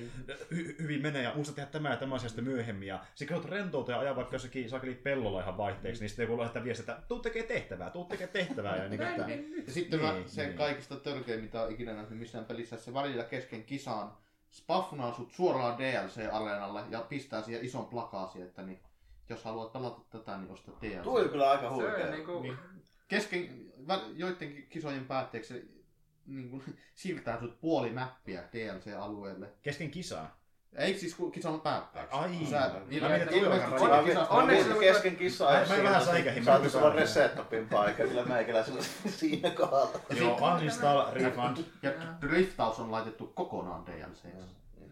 hy- hyvin menee ja muista tehdä tämä ja tämä asiasta myöhemmin. Ja sitten kun rentoutua ja ajaa vaikka jossakin sakeli pellolla ihan vaihteeksi, niin sitten joku lähettää viestiä, että tuu tekee tehtävää, tuu tekee tehtävää. Ja niin, että, Ja sitten Niin, niin, sen niin. kaikista törkein, mitä on ikinä nähnyt missään pelissä, se välillä kesken kisaan spaffnaa sut suoraan DLC-areenalle ja pistää siihen ison plakaasi, että niin, jos haluat pelata tätä, niin osta DLC. Tuo kyllä aika Se huikea. on niinku... Niin. Kesken vä- joidenkin kisojen päätteeksi niin kuin, siirtää sut puoli mäppiä DLC-alueelle. kesken kisaa. Ei siis kun kisan päätteeksi. Ai. Sä, Mä mietin, että ilmeisesti on- on- onneksi se- kesken kissaa. Mä- mä vähän säikähin, kyllä olla reset-topin paikka, kyllä meikäläisellä siinä kohdalla. Joo, uninstall, refund. Ja driftaus on laitettu kokonaan DLCksi.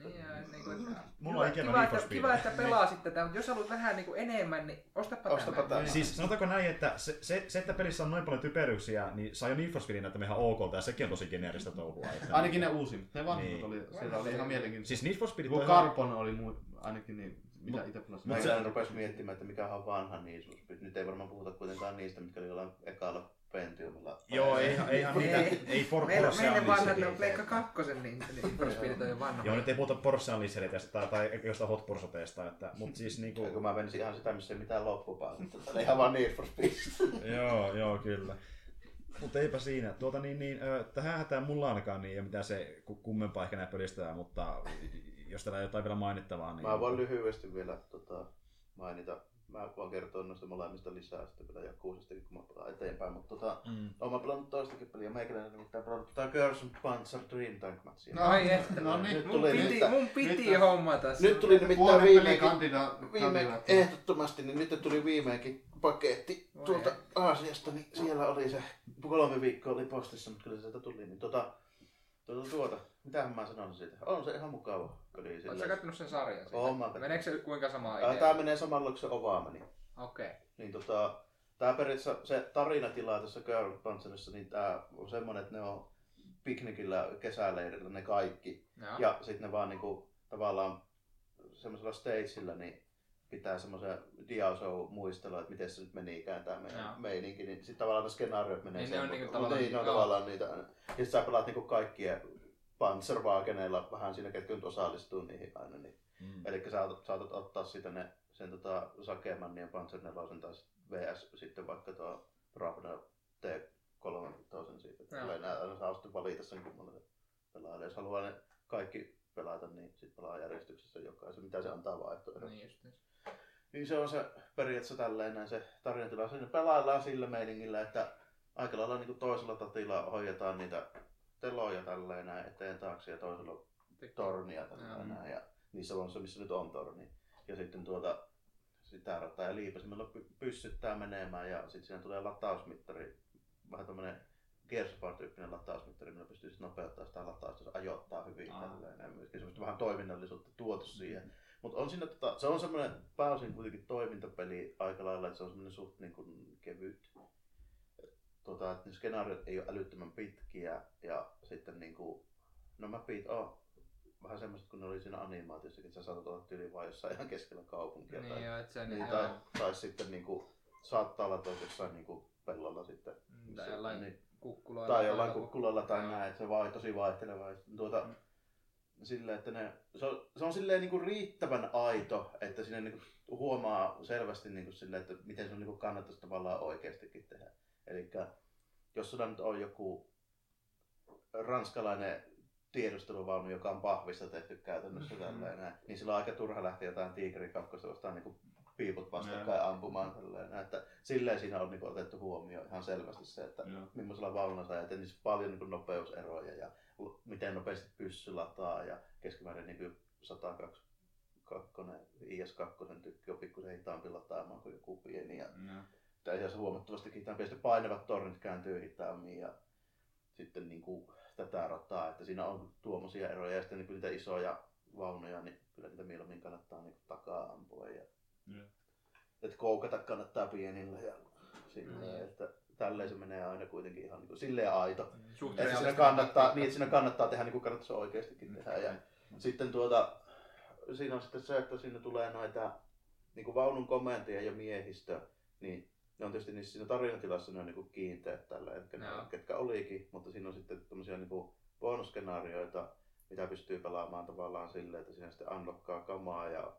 Niin, ja niinku, että- Mulla on ikävä kiva, että, kiva, että pelasit tätä, mutta jos haluat vähän niinku enemmän, niin ostapa, Ostapa tämä. tämä. Siis sanotaanko näin, että se, se, se, että pelissä on noin paljon typeryksiä, niin saa jo Need for Speedin näyttämään ihan okolta, ja sekin on tosi geneeristä touhua. Että Ainakin ne uusimmat. Ne vanhat Niin. oli, siellä oli ihan mielenkiintoista. Siis Need for Speed Kun. Carbon oli muu, ainakin niin, mitä itse pelasin. Meikäläinen rupesi miettimään, että mikä on vanha Need for Speed. Nyt ei varmaan puhuta kuitenkaan niistä, mitkä oli jollain ekalla Pentiumilla. Joo, eihän, eihän niitä, Ei. ei for, Meillä, meille vanhat ne on. Pleikka kakkosen, niin, niin vanha. Joo, nyt ei puhuta Porsche Unleashed tai, tai jostain Hot Pursuiteista, että, mut siis niinku... Ja kun mä menisin ihan sitä, missä ei mitään loppupäätä. Tämä oli ihan vaan Need for Speed. joo, joo, kyllä. Mutta eipä siinä. Tuota niin, niin tähän hätään mulla ainakaan niin ei ole mitään se ku- kummempaa ehkä näin pölistää, mutta jos täällä jotain vielä mainittavaa, niin... Mä voin lyhyesti vielä tota, mainita. Mä voin kertoa noista molemmista lisää, sitten vielä jakkuusestakin, kun mä pelaan eteenpäin. Mutta tota, Mm. oon mä pelannut toistakin peliä. Meikäläinen nimittäin pelannut tota Girls and Panzer Dream Tank Matchia. No, Ai että. no niin. Nyt Mun tuli piti, nyt- mun piti nyt- hommata se. Nyt tuli nimittäin viimeinkin, kandidaatti. ehdottomasti, niin nyt tuli viimeinkin paketti Voi tuolta ei. Aasiasta, niin siellä oli se, kolme viikkoa oli postissa, mutta kyllä se sieltä tuli, niin tota, tuota, tuota, mitähän mä sanon siitä, on se ihan mukava peli Oletko kattonut sen sarjan? siitä? Oon mä. Meneekö se kuinka sama idea? Tää menee samalla kuin se Ova meni. Okei. Niin tota, tää periaatteessa se tarinatila tässä Girl Panzerissa, niin tää on semmonen, että ne on piknikillä kesäleirillä ne kaikki. Joo. Ja sitten ne vaan niinku tavallaan semmoisella stageillä niin pitää semmoisen diashow muistella, että miten se nyt menikään tää meidän Joo. meininki. Niin sitten tavallaan ne skenaariot menee Niin ne on sen niinku mukaan. tavallaan- niin, ne on joo. tavallaan niitä. Ja sit sä pelaat niinku kaikkien panzerwaageneilla vähän siinä, ketkä nyt osallistuu niihin aina. Niin. Mm. Eli saatat, saatat ottaa sitä ne, sen tota Sakemannin ja Panzer 4 tai sit VS sitten vaikka tuo Ravna T3 siitä. Joo. Tulee nää, aina saa sitten valita sen kummalle pelaajalle. Jos haluaa ne kaikki pelata, niin sitten pelaa järjestyksessä jokaisen, mitä se antaa vaihtoehdon. Niin just. Niin se on se periaatteessa tälleen näin se tarinatila. Siinä pelaillaan sillä meiningillä, että aika lailla niin kuin toisella tatilla hoidetaan niitä teloja tälleen näin eteen taakse ja toisella tornia tälleen näin. Ja niissä on se, missä nyt on torni. Ja sitten tuota, sitä rataa ja liipasimella py- pyssyttää menemään ja sitten siinä tulee latausmittari. Vähän tämmönen Gears of War-tyyppinen latausmittari, millä pystyy nopeuttaa sitä latausta, se ajoittaa hyvin tälleen. Myöskin semmoista vähän toiminnallisuutta tuotu siihen. Mutta on siinä, tota, se on semmoinen pääosin kuitenkin toimintapeli aika lailla, että se on semmoinen suht niin kuin kevyt. Tota, että ne skenaariot ei ole älyttömän pitkiä ja sitten niin kuin, no mapit on vähän semmoiset kun ne oli siinä animaatiossakin, että sä saatat olla tyyli vaan jossain ihan keskellä kaupunkia. Niin tai, joo, se niin, niin, tai, joo. tai, sitten niin kuin, saattaa olla tuossa jossain niin kuin pellolla sitten. Mm, Tai jollain niin, kukkuloilla. tai jollain kukkulalla tai näin, että se vai, tosi vaihteleva. Ja sitten Tuota, silleen, että ne, se on, se on silleen niin kuin riittävän aito, että sinne niin kuin huomaa selvästi niin kuin silleen, että miten se on niin kuin kannattaisi tavallaan oikeastikin tehdä. Eli jos sulla nyt on joku ranskalainen tiedusteluvaunu, joka on pahvista tehty käytännössä mm-hmm. tällainen, niin sillä on aika turha lähteä jotain tiigerikakkosta vastaan niin piiput vastakkain ampumaan. Tällainen. Että silleen siinä on niin kuin, otettu huomioon ihan selvästi se, että Joo. millaisella vaunulla niissä on paljon niin kuin, nopeuseroja ja miten nopeasti pyssy lataa ja keskimäärin niin kuin 102 kakkonen, IS-2 tykki on pikkusen hitaampi lataamaan kuin joku pieni. Ja Joo. tai asiassa huomattavasti hitaampi. Ja painavat tornit kääntyy hitaammin ja sitten niin kuin, tätä rataa, että siinä on tuommoisia eroja. Ja sitten niin kuin niitä isoja vaunuja, niin kyllä niitä mieluummin kannattaa niin kuin, takaa ampua. Ja, Että koukata kannattaa pienillä ja silleen, Niin. että tälleen se menee aina kuitenkin ihan niin kuin, silleen aito. Suht Että siinä kannattaa, niin, että siinä kannattaa tehdä niin kuin kannattaisi oikeastikin tehdä. Ja sitten tuota, siinä on sitten se, että siinä tulee noita niin kuin vaunun komentajia ja miehistö, niin ne on tietysti niissä siinä tarinatilassa ne on niin kuin kiinteät tällä hetkellä, Joo. ketkä olikin, mutta siinä on sitten tämmöisiä niin kuin bonusskenaarioita, mitä pystyy pelaamaan tavallaan silleen, että siinä sitten unlockkaa kamaa ja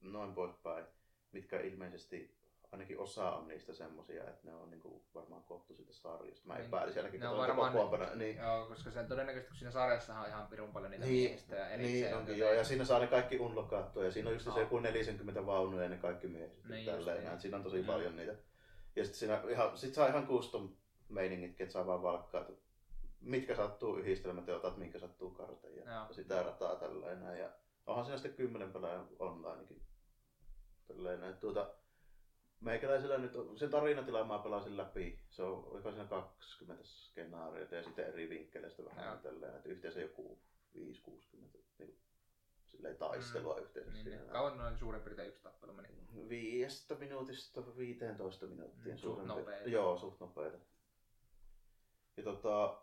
noin poispäin, mitkä ilmeisesti ainakin osa on niistä semmosia, että ne on niinku varmaan koottu siitä sarjasta. Mä Niin. epäilisin ainakin, kun varmaan- kokoonpano. Niin, Joo, koska sen todennäköisesti kun siinä sarjassahan on ihan pirun paljon niitä Niin, miehistöjä erikseen. niin onkin joo, ja siinä saa ne kaikki unlockattua, ja siinä on just se Joo. joku 40 vaunuja ja ne kaikki miehet. Niin tälleen, niin. Siinä on tosi Joo. paljon niitä. Ja sitten siinä ihan, sit saa ihan custom meiningitkin, että saa vaan valkkaa, mitkä sattuu yhdistelmät ja otat minkä sattuu kartan ja Joo. sitä rataa tällainen. Ja onhan siinä sitten kymmenen pelaajan onlinekin. Tällainen. Tuota, meikäläisellä nyt on, sen tarinatilan mä pelasin läpi. Se on, oliko siinä 20 skenaariota ja sitten eri vinkkeleistä vähän tälleen, että yhteensä joku 5-60 niin, silleen taistelua mm. yhteensä Niin, siinä. Kauan noin suurin piirtein yksi tappelu meni. Viidestä minuutista 15 minuuttia. Mm, suht nopeita. Joo, suht nopeita. Ja tota,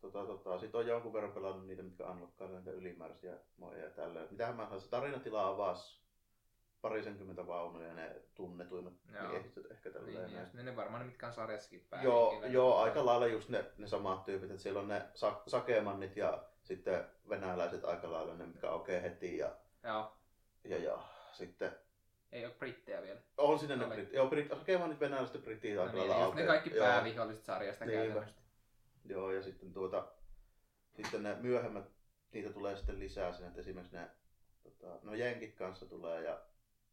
tota, tota, sit on jonkun verran pelannut niitä, mitkä unlockkaa näitä ylimääräisiä moja ja tälleen. Mitähän mä sanoin, se tarinatila avasi parisenkymmentä vaunuja ja ne tunnetuimmat miehistöt ehkä. Niin, niin ne varmaan ne, mitkä on sarjassakin päin. Joo, joo, aika lailla just ne, ne samat tyypit, että siellä on ne sa- sakemannit ja sitten venäläiset aika lailla ne, mitkä aukeaa heti ja, Joo, ja, ja sitten ei ole brittejä vielä. on sinne ne britit, joo, brit, sakemannit, venäläiset ja britit No aika niin, lailla ne kaikki pääviholliset sarjasta Niinpä. käytännössä. Joo, ja sitten tuota, sitten ne myöhemmät, niitä tulee sitten lisää sinne, että esimerkiksi ne, tota, no jenkit kanssa tulee ja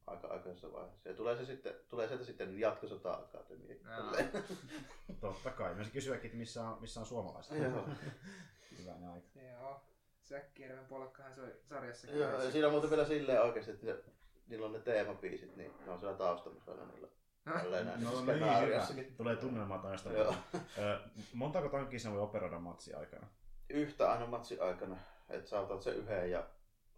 aika aikaisessa vaiheessa. Ja tulee, se sitten, tulee sieltä sitten jatkosota-akatemia. Joo. Totta kai. Mä kysyäkin, että missä on, missä on suomalaiset. Joo. Hyvänä aika. Joo, Säkkijärven polkkahan se oli sarjassa. Joo, ja siinä on muuten vielä silleen oikeasti, että se, niillä on ne teemapiisit, niin ne on siellä taustamassa aina niillä. No niissä niin, hyvä. Tulee tunnelmaa taista. Joo. Montako tankkia sinä voi operoida matsi aikana? Yhtä aina matsi aikana, että sä otat sen yhden ja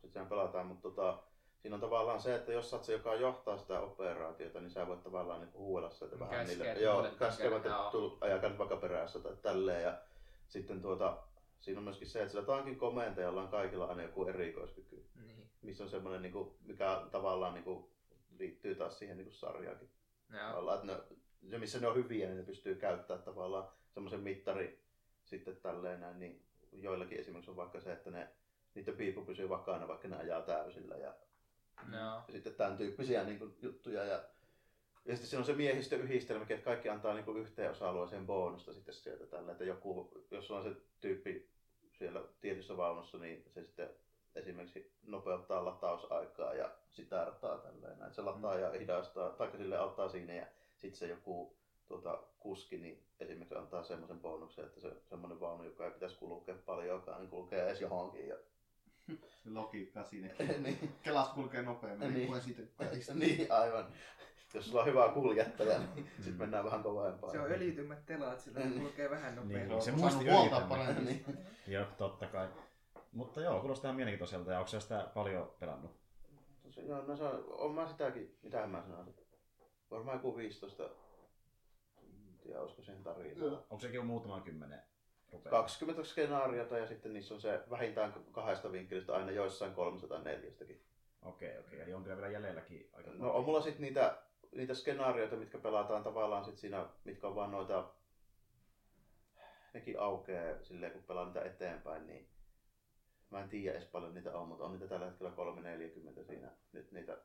sitten sen pelataan, mutta tota, siinä on tavallaan se, että jos sä se, joka johtaa sitä operaatiota, niin sä voit tavallaan niin huudella sieltä vähän Käskeä, niille. Joo, käskevät, että ajakaa vaikka perässä tai tälleen. Ja sitten tuota, siinä on myöskin se, että sillä tankin komentajalla on kaikilla aina joku erikoiskyky, Niin, missä on semmoinen, niin kuin, mikä tavallaan niin kuin, liittyy taas siihen niin kuin sarjaankin. Tavallaan, että ne, se, missä ne on hyviä, niin ne pystyy käyttämään tavallaan semmoisen mittari sitten tälleen näin, niin joillakin esimerkiksi on vaikka se, että ne, niiden piipu pysyy vakaana, vaikka ne ajaa täysillä ja, Joo. ja sitten tämän tyyppisiä niin kuin, juttuja. Ja, ja sitten siinä on se miehistöyhdistelmä, että kaikki antaa niin kuin yhteen osa-alueeseen bonusta sitten sieltä tällä, että joku, jos on se tyyppi siellä tietyssä vaunussa, niin se sitten esimerkiksi nopeuttaa latausaikaa ja sitä rataa tälleen. näin. Se lataa ja hidastaa, tai sille auttaa siinä ja sitten se joku tuota, kuski niin esimerkiksi antaa semmoisen bonuksen, että se semmoinen vaunu, joka ei pitäisi kulkea paljonkaan, niin kulkee edes johonkin. Ja, Logiikka siinä. niin, Kelas kulkee nopeammin, Niin. riippuen siitä pelistä. niin, aivan. Jos sulla on hyvä kuljettaja, niin Mm. sitten mennään vähän kovempaa. Se on öljytymät telaat, sillä Niin. kulkee vähän Niin, nopeammin. se on muisti paremmin. niin. Joo, totta kai. Mutta joo, kuulostaa ihan mielenkiintoiselta. Ja onko sitä paljon pelannut? Tosi, joo, no se on, on mä sitäkin, mitä mä sanoisin. Varmaan joku 15, en tiedä olisiko siihen tarinaa. Onko sekin jo muutama kymmenen rupeaa? 20 skenaariota ja sitten niissä on se vähintään kahdesta vinkkelistä aina joissain kolmesta tai neljästäkin. Okei, okei. Eli on kyllä vielä jäljelläkin aika No on mulla sitten niitä, niitä skenaarioita, mitkä pelataan tavallaan sit siinä, mitkä on vaan noita, nekin aukeaa silleen kun pelaan niitä eteenpäin, niin Mä en tiedä edes paljon niitä on, mutta on niitä tällä hetkellä 340 siinä. Nyt niitä,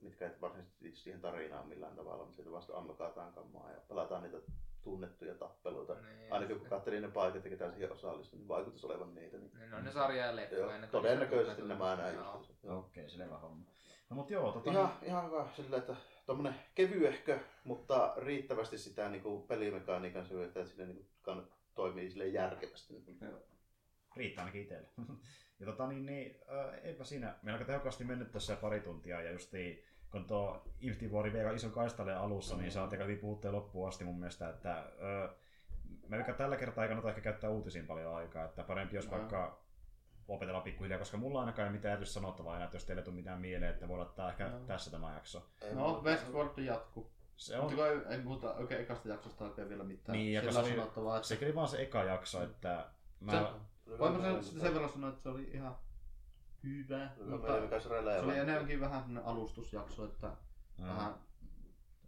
mitkä ei varsinaisesti liity siihen tarinaan millään tavalla, mutta siitä vasta ammakataan kammaa ja pelataan niitä tunnettuja tappeluita. Niin, Ainakin kun just. katselin ne paikat ja ketä siihen osallistui, niin vaikutus olevan niitä. Niin... Niin, no ne sarja ja leffoja. Todennäköisesti nämä näin Joo. Okei, selvä homma. No mut joo, tota... Ihan, ihan hyvä silleen, että tommonen kevyehkö, mutta riittävästi sitä niinku pelimekaniikan syvyyttä, että sille niinku kann- toimii sille järkevästi. Riittää ainakin itselle. ja tota niin, niin äh, eipä siinä. Meillä on aika tehokkaasti mennyt tässä pari tuntia ja justiin kun tuo Infinity War vielä iso kaistalle alussa, niin saatiin aika hyvin puhutteen loppuun asti mun mielestä, että äh, me vaikka tällä kertaa ei kannata ehkä käyttää uutisiin paljon aikaa, että parempi jos vaikka lopetellaan pikkuhiljaa, koska mulla ainakaan ei mitään erityistä sanottavaa enää, että jos teille ei tule mitään mieleen, että voi laittaa ehkä No. tässä tämä jakso. No. Westworld jatkuu. Se Mutta on, kun ei, ei muuta oikein ekasta jaksosta oikein vielä mitään. Niin, Sillä se oli- sanottavaa, että... se oli vaan se eka jakso, että mä, Se- Voin mä sen, sen verran sanoa, että se oli ihan hyvä, Mutta... mutta se oli enemmänkin vähän semmonen alustusjakso, että Mm. vähän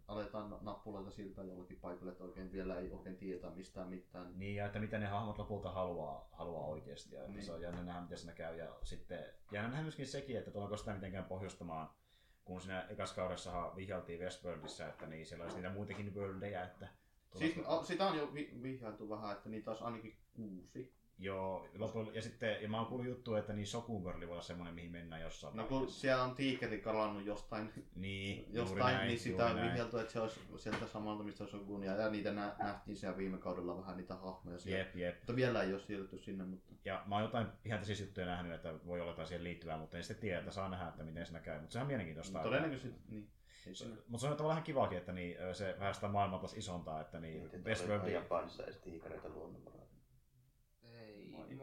aletaan na- nappuloita siltä jollakin paikalle, että oikein vielä ei oikein tietää mistään mitään. Niin, ja että mitä ne hahmot lopulta haluaa, haluaa oikeasti. Ja että Niin. se on jännä nähdä, miten siinä käy. Ja sitten jännä nähdä myöskin sekin, että tullaanko sitä mitenkään pohjustamaan, kun siinä ekas kaudessahan vihjailtiin Westworldissa, että niin siellä olisi niitä muitakin worldeja, että Siis sitä on jo vi- vihjailtu vähän, että niitä olisi ainakin kuusi. Joo, lopulla, ja sitten, ja mä oon kuullut juttua, että niin Shogun World voi olla semmoinen, mihin mennään jossain No kun siellä on tiikeri kalannut jostain, Niin, jostain näin, niin sitä on näin. vihjailtu, että se olisi sieltä samalta, mistä olisi Shogunia. Ja niitä nä- nähtiin siellä viime kaudella vähän niitä hahmoja siellä. Jep, jep. Mutta vielä ei ole siirrytty sinne, mutta... Ja mä oon jotain ihan tässä juttuja nähnyt, että voi olla jotain siihen liittyvää, mutta en sitten tiedä, että saa nähdä, että miten siinä käy. Mutta sehän on mielenkiintoista. Todennäköisesti, niin. Ei. Mutta se on tavallaan ihan kivakin, että niin, se vähän sitä maailmaa taas isontaa, että niin Mietin, että Westworld... oli Japanissa edes tiikereitä luonnonvaraa.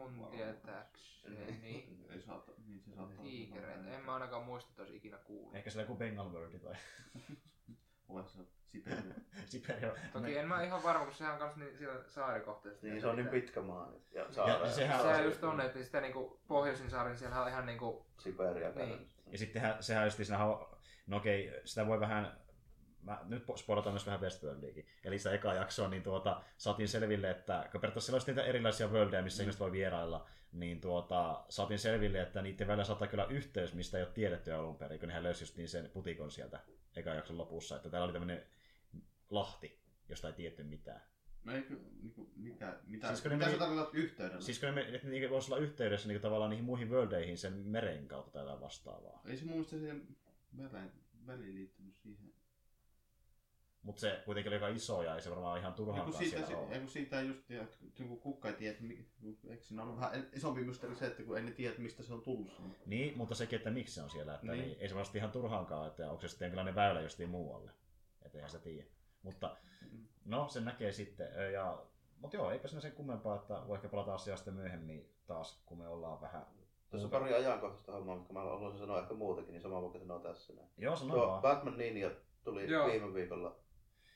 Mun tietääkseni. Ei saata, niin se saattaa Tiikereitä. En mä ainakaan muista, että olisi ikinä kuullut. Ehkä siellä joku Bengal World tai Ole se Siberia. Siberia. Toki en mä ihan varma, kun sehän on kans niin siellä saarikohteessa. Niin se on niin pitkä maa nyt. Ja Ja saara. sehän- Sehän just on, että sitä niinku pohjoisin saarin siellä on ihan niinku... Siberia Niin. Ja sittenhän sehän just siinä, no okei, sitä voi vähän, mä nyt spoilataan myös vähän Westworldiakin. Eli sitä eka jaksoa, niin tuota, saatiin selville, että kun periaatteessa olisi niitä erilaisia worldeja, missä mm. ihmiset voi vierailla, niin tuota, saatiin selville, että niiden välillä saattaa kyllä yhteys, mistä ei ole tiedetty alun perin, kun nehän löysi just niin sen putikon sieltä eka jakson lopussa, että täällä oli tämmöinen lahti, josta ei tiedetty mitään. No eikö, niinku, mitä, mitä, Siis mitä meni- sä tarkoitat yhteydellä? Siis kun ne, että ne voisi olla yhteydessä niin tavallaan niihin muihin worldeihin sen meren kautta tai vastaavaa. Ei se mun mielestä siihen väliin, väliin liittynyt siihen. Mutta se kuitenkin oli aika iso ja ei se varmaan ihan Ja kun turhaankaan siitä, siellä ole. ja kun siitä just että kun kukka ei tiedä, eikö siinä ollut vähän isompi mysteeri se, että kun ei ne tiedä, että mistä se on tullut. Niin, mutta sekin, että miksi se on siellä. Että niin. Niin. ei se varmasti ihan turhaankaan, että onko se sitten jonkinlainen väylä justiin muualle. Että eihän sitä tiedä. Mutta Mm. no, sen näkee sitten. Ja, mutta joo, eipä siinä sen kummempaa, että voi ehkä palata asiaan sitten myöhemmin taas, kun me ollaan vähän... Tässä on pari ajankohtaista hommaa, mitkä mä haluaisin sanoa ehkä muutakin, niin sama voi sanoa tässä. Joo, sano Tuo vaan. Batman Ninja tuli Joo. viime viikolla.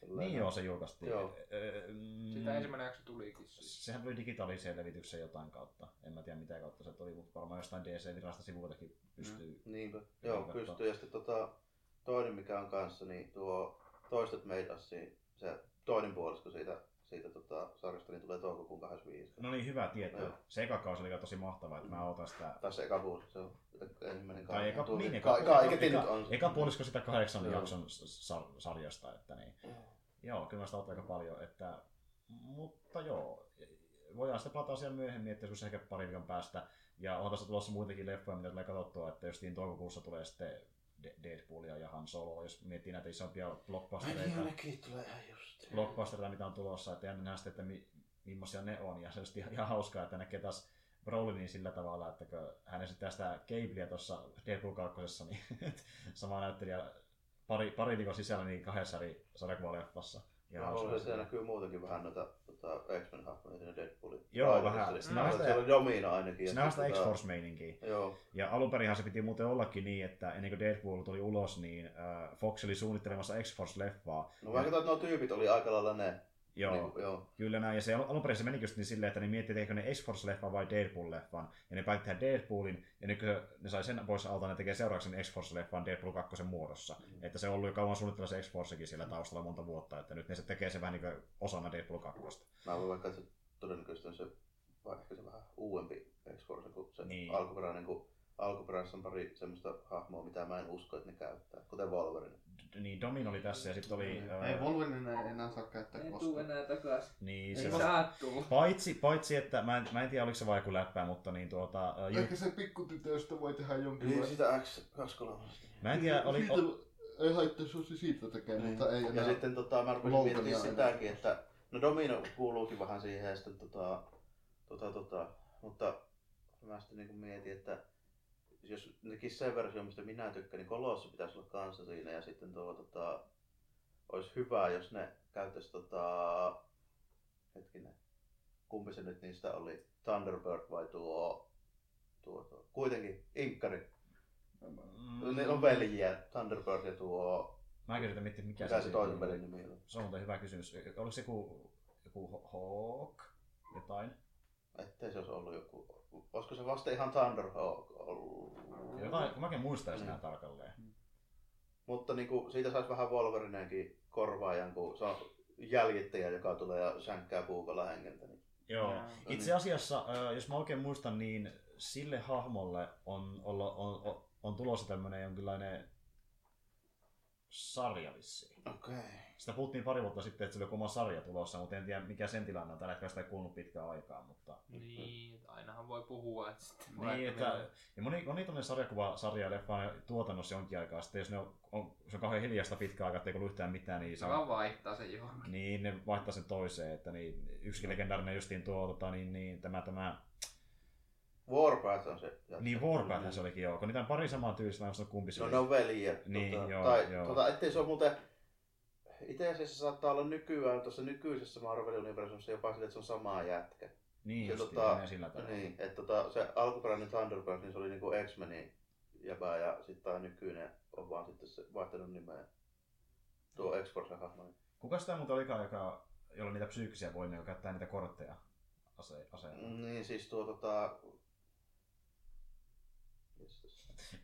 Niin joo, se julkaistiin. Joo. Öö, mm, Sitä ensimmäinen jakso tulikin siis. Sehän tuli digitaaliseen levitykseen jotain kautta. En mä tiedä mitä kautta se tuli, mutta varmaan jostain DC-virasta sivuiltakin pystyy. Niinpä. Joo, Katsotaan. pystyy. Ja sitten tota, toinen mikä on kanssa, niin tuo Toistet Usiin, se toinen puolisko siitä, siitä tota, sarjasta, niin tulee toukokuun 25. No niin, hyvä tietää. Joo. Se eka kausi oli tosi mahtava, että mä otan sitä Tai se eka vuosi, se on ensimmäinen Tai eka, niin, Ka- eka, Kaiketin eka, nyt on. eka puolisko sitä kahdeksan jakson sar- sarjasta, että niin. Joo, kyllä mä sitä aika paljon, että, mutta joo, voidaan sitä palata asiaan myöhemmin, että joskus ehkä pari viikon päästä. Ja on tässä tulossa muitakin leffoja, mitä tulee katsottua, että jos toukokuussa tulee sitten De- Deadpoolia ja Han Solo, jos miettii näitä isompia Ai blockbustereita, niin, nekin tulee ihan just. blockbustereita, mitä on tulossa, että jännä nähdä sitten, että mi, millaisia ne on. Ja se on ihan, ihan hauskaa, että näkee taas Brolinin sillä tavalla, että kun hän esittää sitä Gablea tuossa Deadpool 2, niin sama näyttelijä pari, pari viikon sisällä niin kahdessa eri sarjakuvaleffassa. Ja Ja haluaisin, että siellä näkyy muutenkin vähän noita tota, X-Men-hahmoja siinä Deadpoolin. Joo, trailerissa. vähän. Eli Sinä on sitä- on Domina ainakin. ja Sinä on sitä X-Force-meininkiä. Joo, Ja alun perinhan se piti muuten ollakin niin, että ennen kuin Deadpool tuli ulos, niin äh, Fox oli suunnittelemassa X-Force-leffaa. no katsoin, että nuo tyypit oli aika lailla ne. Joo, Niin, joo. Kyllä näin, ja se alun perin se meni just niin silleen, että ne miettii, teikö ne X-Force-leffan vai Deadpool-leffan, ja ne päätti tehdä Deadpoolin, ja nyt ne sai sen pois alta, ne tekee seuraavaksi X-Force-leffan Deadpool 2 muodossa. Mm. Että se on ollut jo kauan suunnitella se X-Forcekin siellä taustalla monta vuotta, että nyt ne se tekee se vähän niin kuin osana Deadpool 2. Mä vaikka, että se todennäköisesti on se, vai ehkä se vähän uudempi X-Force kuin se niin. alkuperäinen, kun alkuperäisessä on pari semmoista hahmoa, mitä mä en usko, että ne käyttää, kuten Wolverine. Niin, Domin oli tässä ja sitten oli... ää, Ei Wolverine ei enää saa käyttää Ei tuu koskaan. enää takas. niin, Ei se se saa tuu. Paitsi, paitsi, että mä en, mä en tiedä oliko se joku läppää, mutta niin tuota... ää, Ju, Ehkä se pikkutytöstä voi tehdä jonkin Niin, sitä X23. mä en tiedä, oli... Siitä, O, ei haittaa, jos se siitä tekee, Niin. mutta ei Ja enää. sitten tota, mä rupesin miettimään enää. sitäkin, että no Domino kuuluukin vähän siihen ja sitten tota, tota, tota, mutta mä sitten niin mietin, että jos nekis sen versio, mistä minä tykkään, niin Kolossi pitäisi olla kanssa siinä ja sitten tuo tota, olisi hyvä, jos ne käyttäisi tota, hetkinen, kumpi se nyt niistä oli, Thunderbird vai tuo, tuo, tuo kuitenkin Inkkari. mm, Ne on veljiä, Thunderbird ja tuo, Mä yritän miettiä, mikä, mikä se siinä toinen oli. velin nimi oli. Se on muuten hyvä kysymys. Oliko se joku, joku Hawk? Jotain? Ettei se olisi ollut joku... Olisiko se vasta ihan Thunderhawk ollut? Jotain, kun mäkin muistaisin enää tarkalleen. Mutta niin kuin, siitä saisi vähän Wolverineenkin korvaajan, kun se on jäljittäjä, joka tulee ja sänkkää puukolla hengeltä. Niin. Joo. Joo. Itse asiassa, ö, jos mä oikein muistan, niin sille hahmolle on, on, on, on tulossa tämmönen jonkinlainen sarja vissiin. Okei. Okay. Sitä puhuttiin pari vuotta sitten, että se oli joku oma sarja tulossa, mutta en tiedä mikä sen tilanne on. Tällä hetkellä sitä ei kuulunut pitkään aikaa, mutta... Niin, että ainahan voi puhua, että sitten Niin, että, ja moni, moni tämmöinen sarjakuva, sarja ja leffa on tuotannossa jonkin aikaa sitten, jos ne on, on, se on kauhean hiljaista pitkään aikaa, ettei kuulu yhtään mitään, niin se Se vaan vaihtaa sen johonkin. niin ne vaihtaa sen toiseen, että niin, yksikin legendaarinen justiin tuo, tota, niin, niin, tämä, tämä, Warpath on se. jätkä. niin Warpath se olikin joo, kun niitä on pari samaa tyylistä, muista kumpi se No ne on veljiä. Niin, tota, joo, tai, joo. Tota, ettei se ole muuten... Itse asiassa saattaa olla nykyään tuossa nykyisessä Marvelin universumissa jopa sille, että se on sama jätkä. Niin se justiin, tota- menee sillä tavalla. Niin, että tota, se alkuperäinen Thunderbird, niin se oli niinku X-Menin jäbää ja sitten tämä nykyinen on vaan sitten se vaihtanut nimeä. Tuo X-Force hahmo. niin- Kuka sitä muuta olikaan, joka, jolla on niitä psyykkisiä voimia, joka käyttää niitä kortteja ase, aseena? Niin siis tuo tota...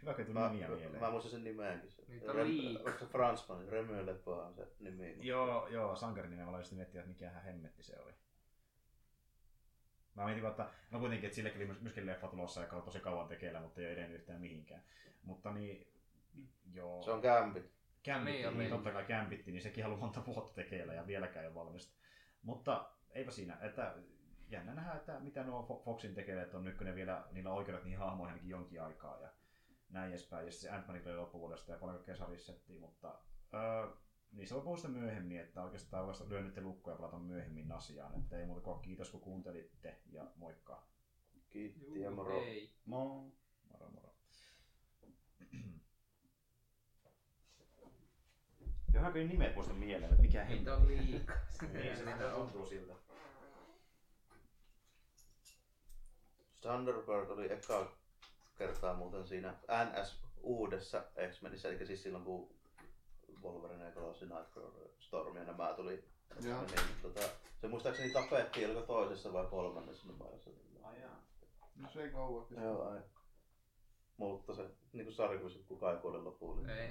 Hyvä, kun tuli Mä, nimiä mieleen. mä muistan sen nimeäkin. Se. Niitä on liikaa. Onko se Fransman? Remy Lepa on se nimi. Joo, joo, sankarin nimen mä aloin just miettiä, että mikä hemmetti se oli. Mä mietin että no kuitenkin, että sillekin oli myöskin leffa tulossa, joka on tosi kauan tekeillä, mutta ei ole edennyt yhtään mihinkään. Mutta niin, joo. Se on Gambit. Kämpitti, Niin on, niin, niin. totta kai kämpitti, niin sekin on monta vuotta tekeillä ja vieläkään ei ole valmista. Mutta eipä siinä, että jännä nähdä, että mitä nuo Fo- Foxin tekee, että on nykyinen vielä niillä oikeudet niihin hahmoihin ainakin jonkin aikaa ja näin edespäin. Ja sitten se Ant-Man tuli loppuvuodesta ja paljon kaikkea mutta öö, niistä voi puhua myöhemmin, että oikeastaan vasta lyönnytte lukkoja ja palata myöhemmin asiaan. Että ei muuta kuin kiitos kun kuuntelitte ja moikka. Kiitti ja moro. Ei. Moro. Moro moro. Johonkin nimet muista mieleen, että mikä Niitä on liikaa. Niin, se Niitä on. tuntuu siltä. Thunderbird oli eka kertaa muuten siinä NS uudessa X-Menissä, eli siis silloin kun Wolverine ja Colossi Nightcrawler, Storm ja nämä tuli niin, tota, se muistaakseni tapettiin, oliko toisessa vai kolmannessa numerossa. No se ei kauan. Joo, ai. Mutta se niin kuin sarjakuvissa kukaan ei kuole loppuun. Ei.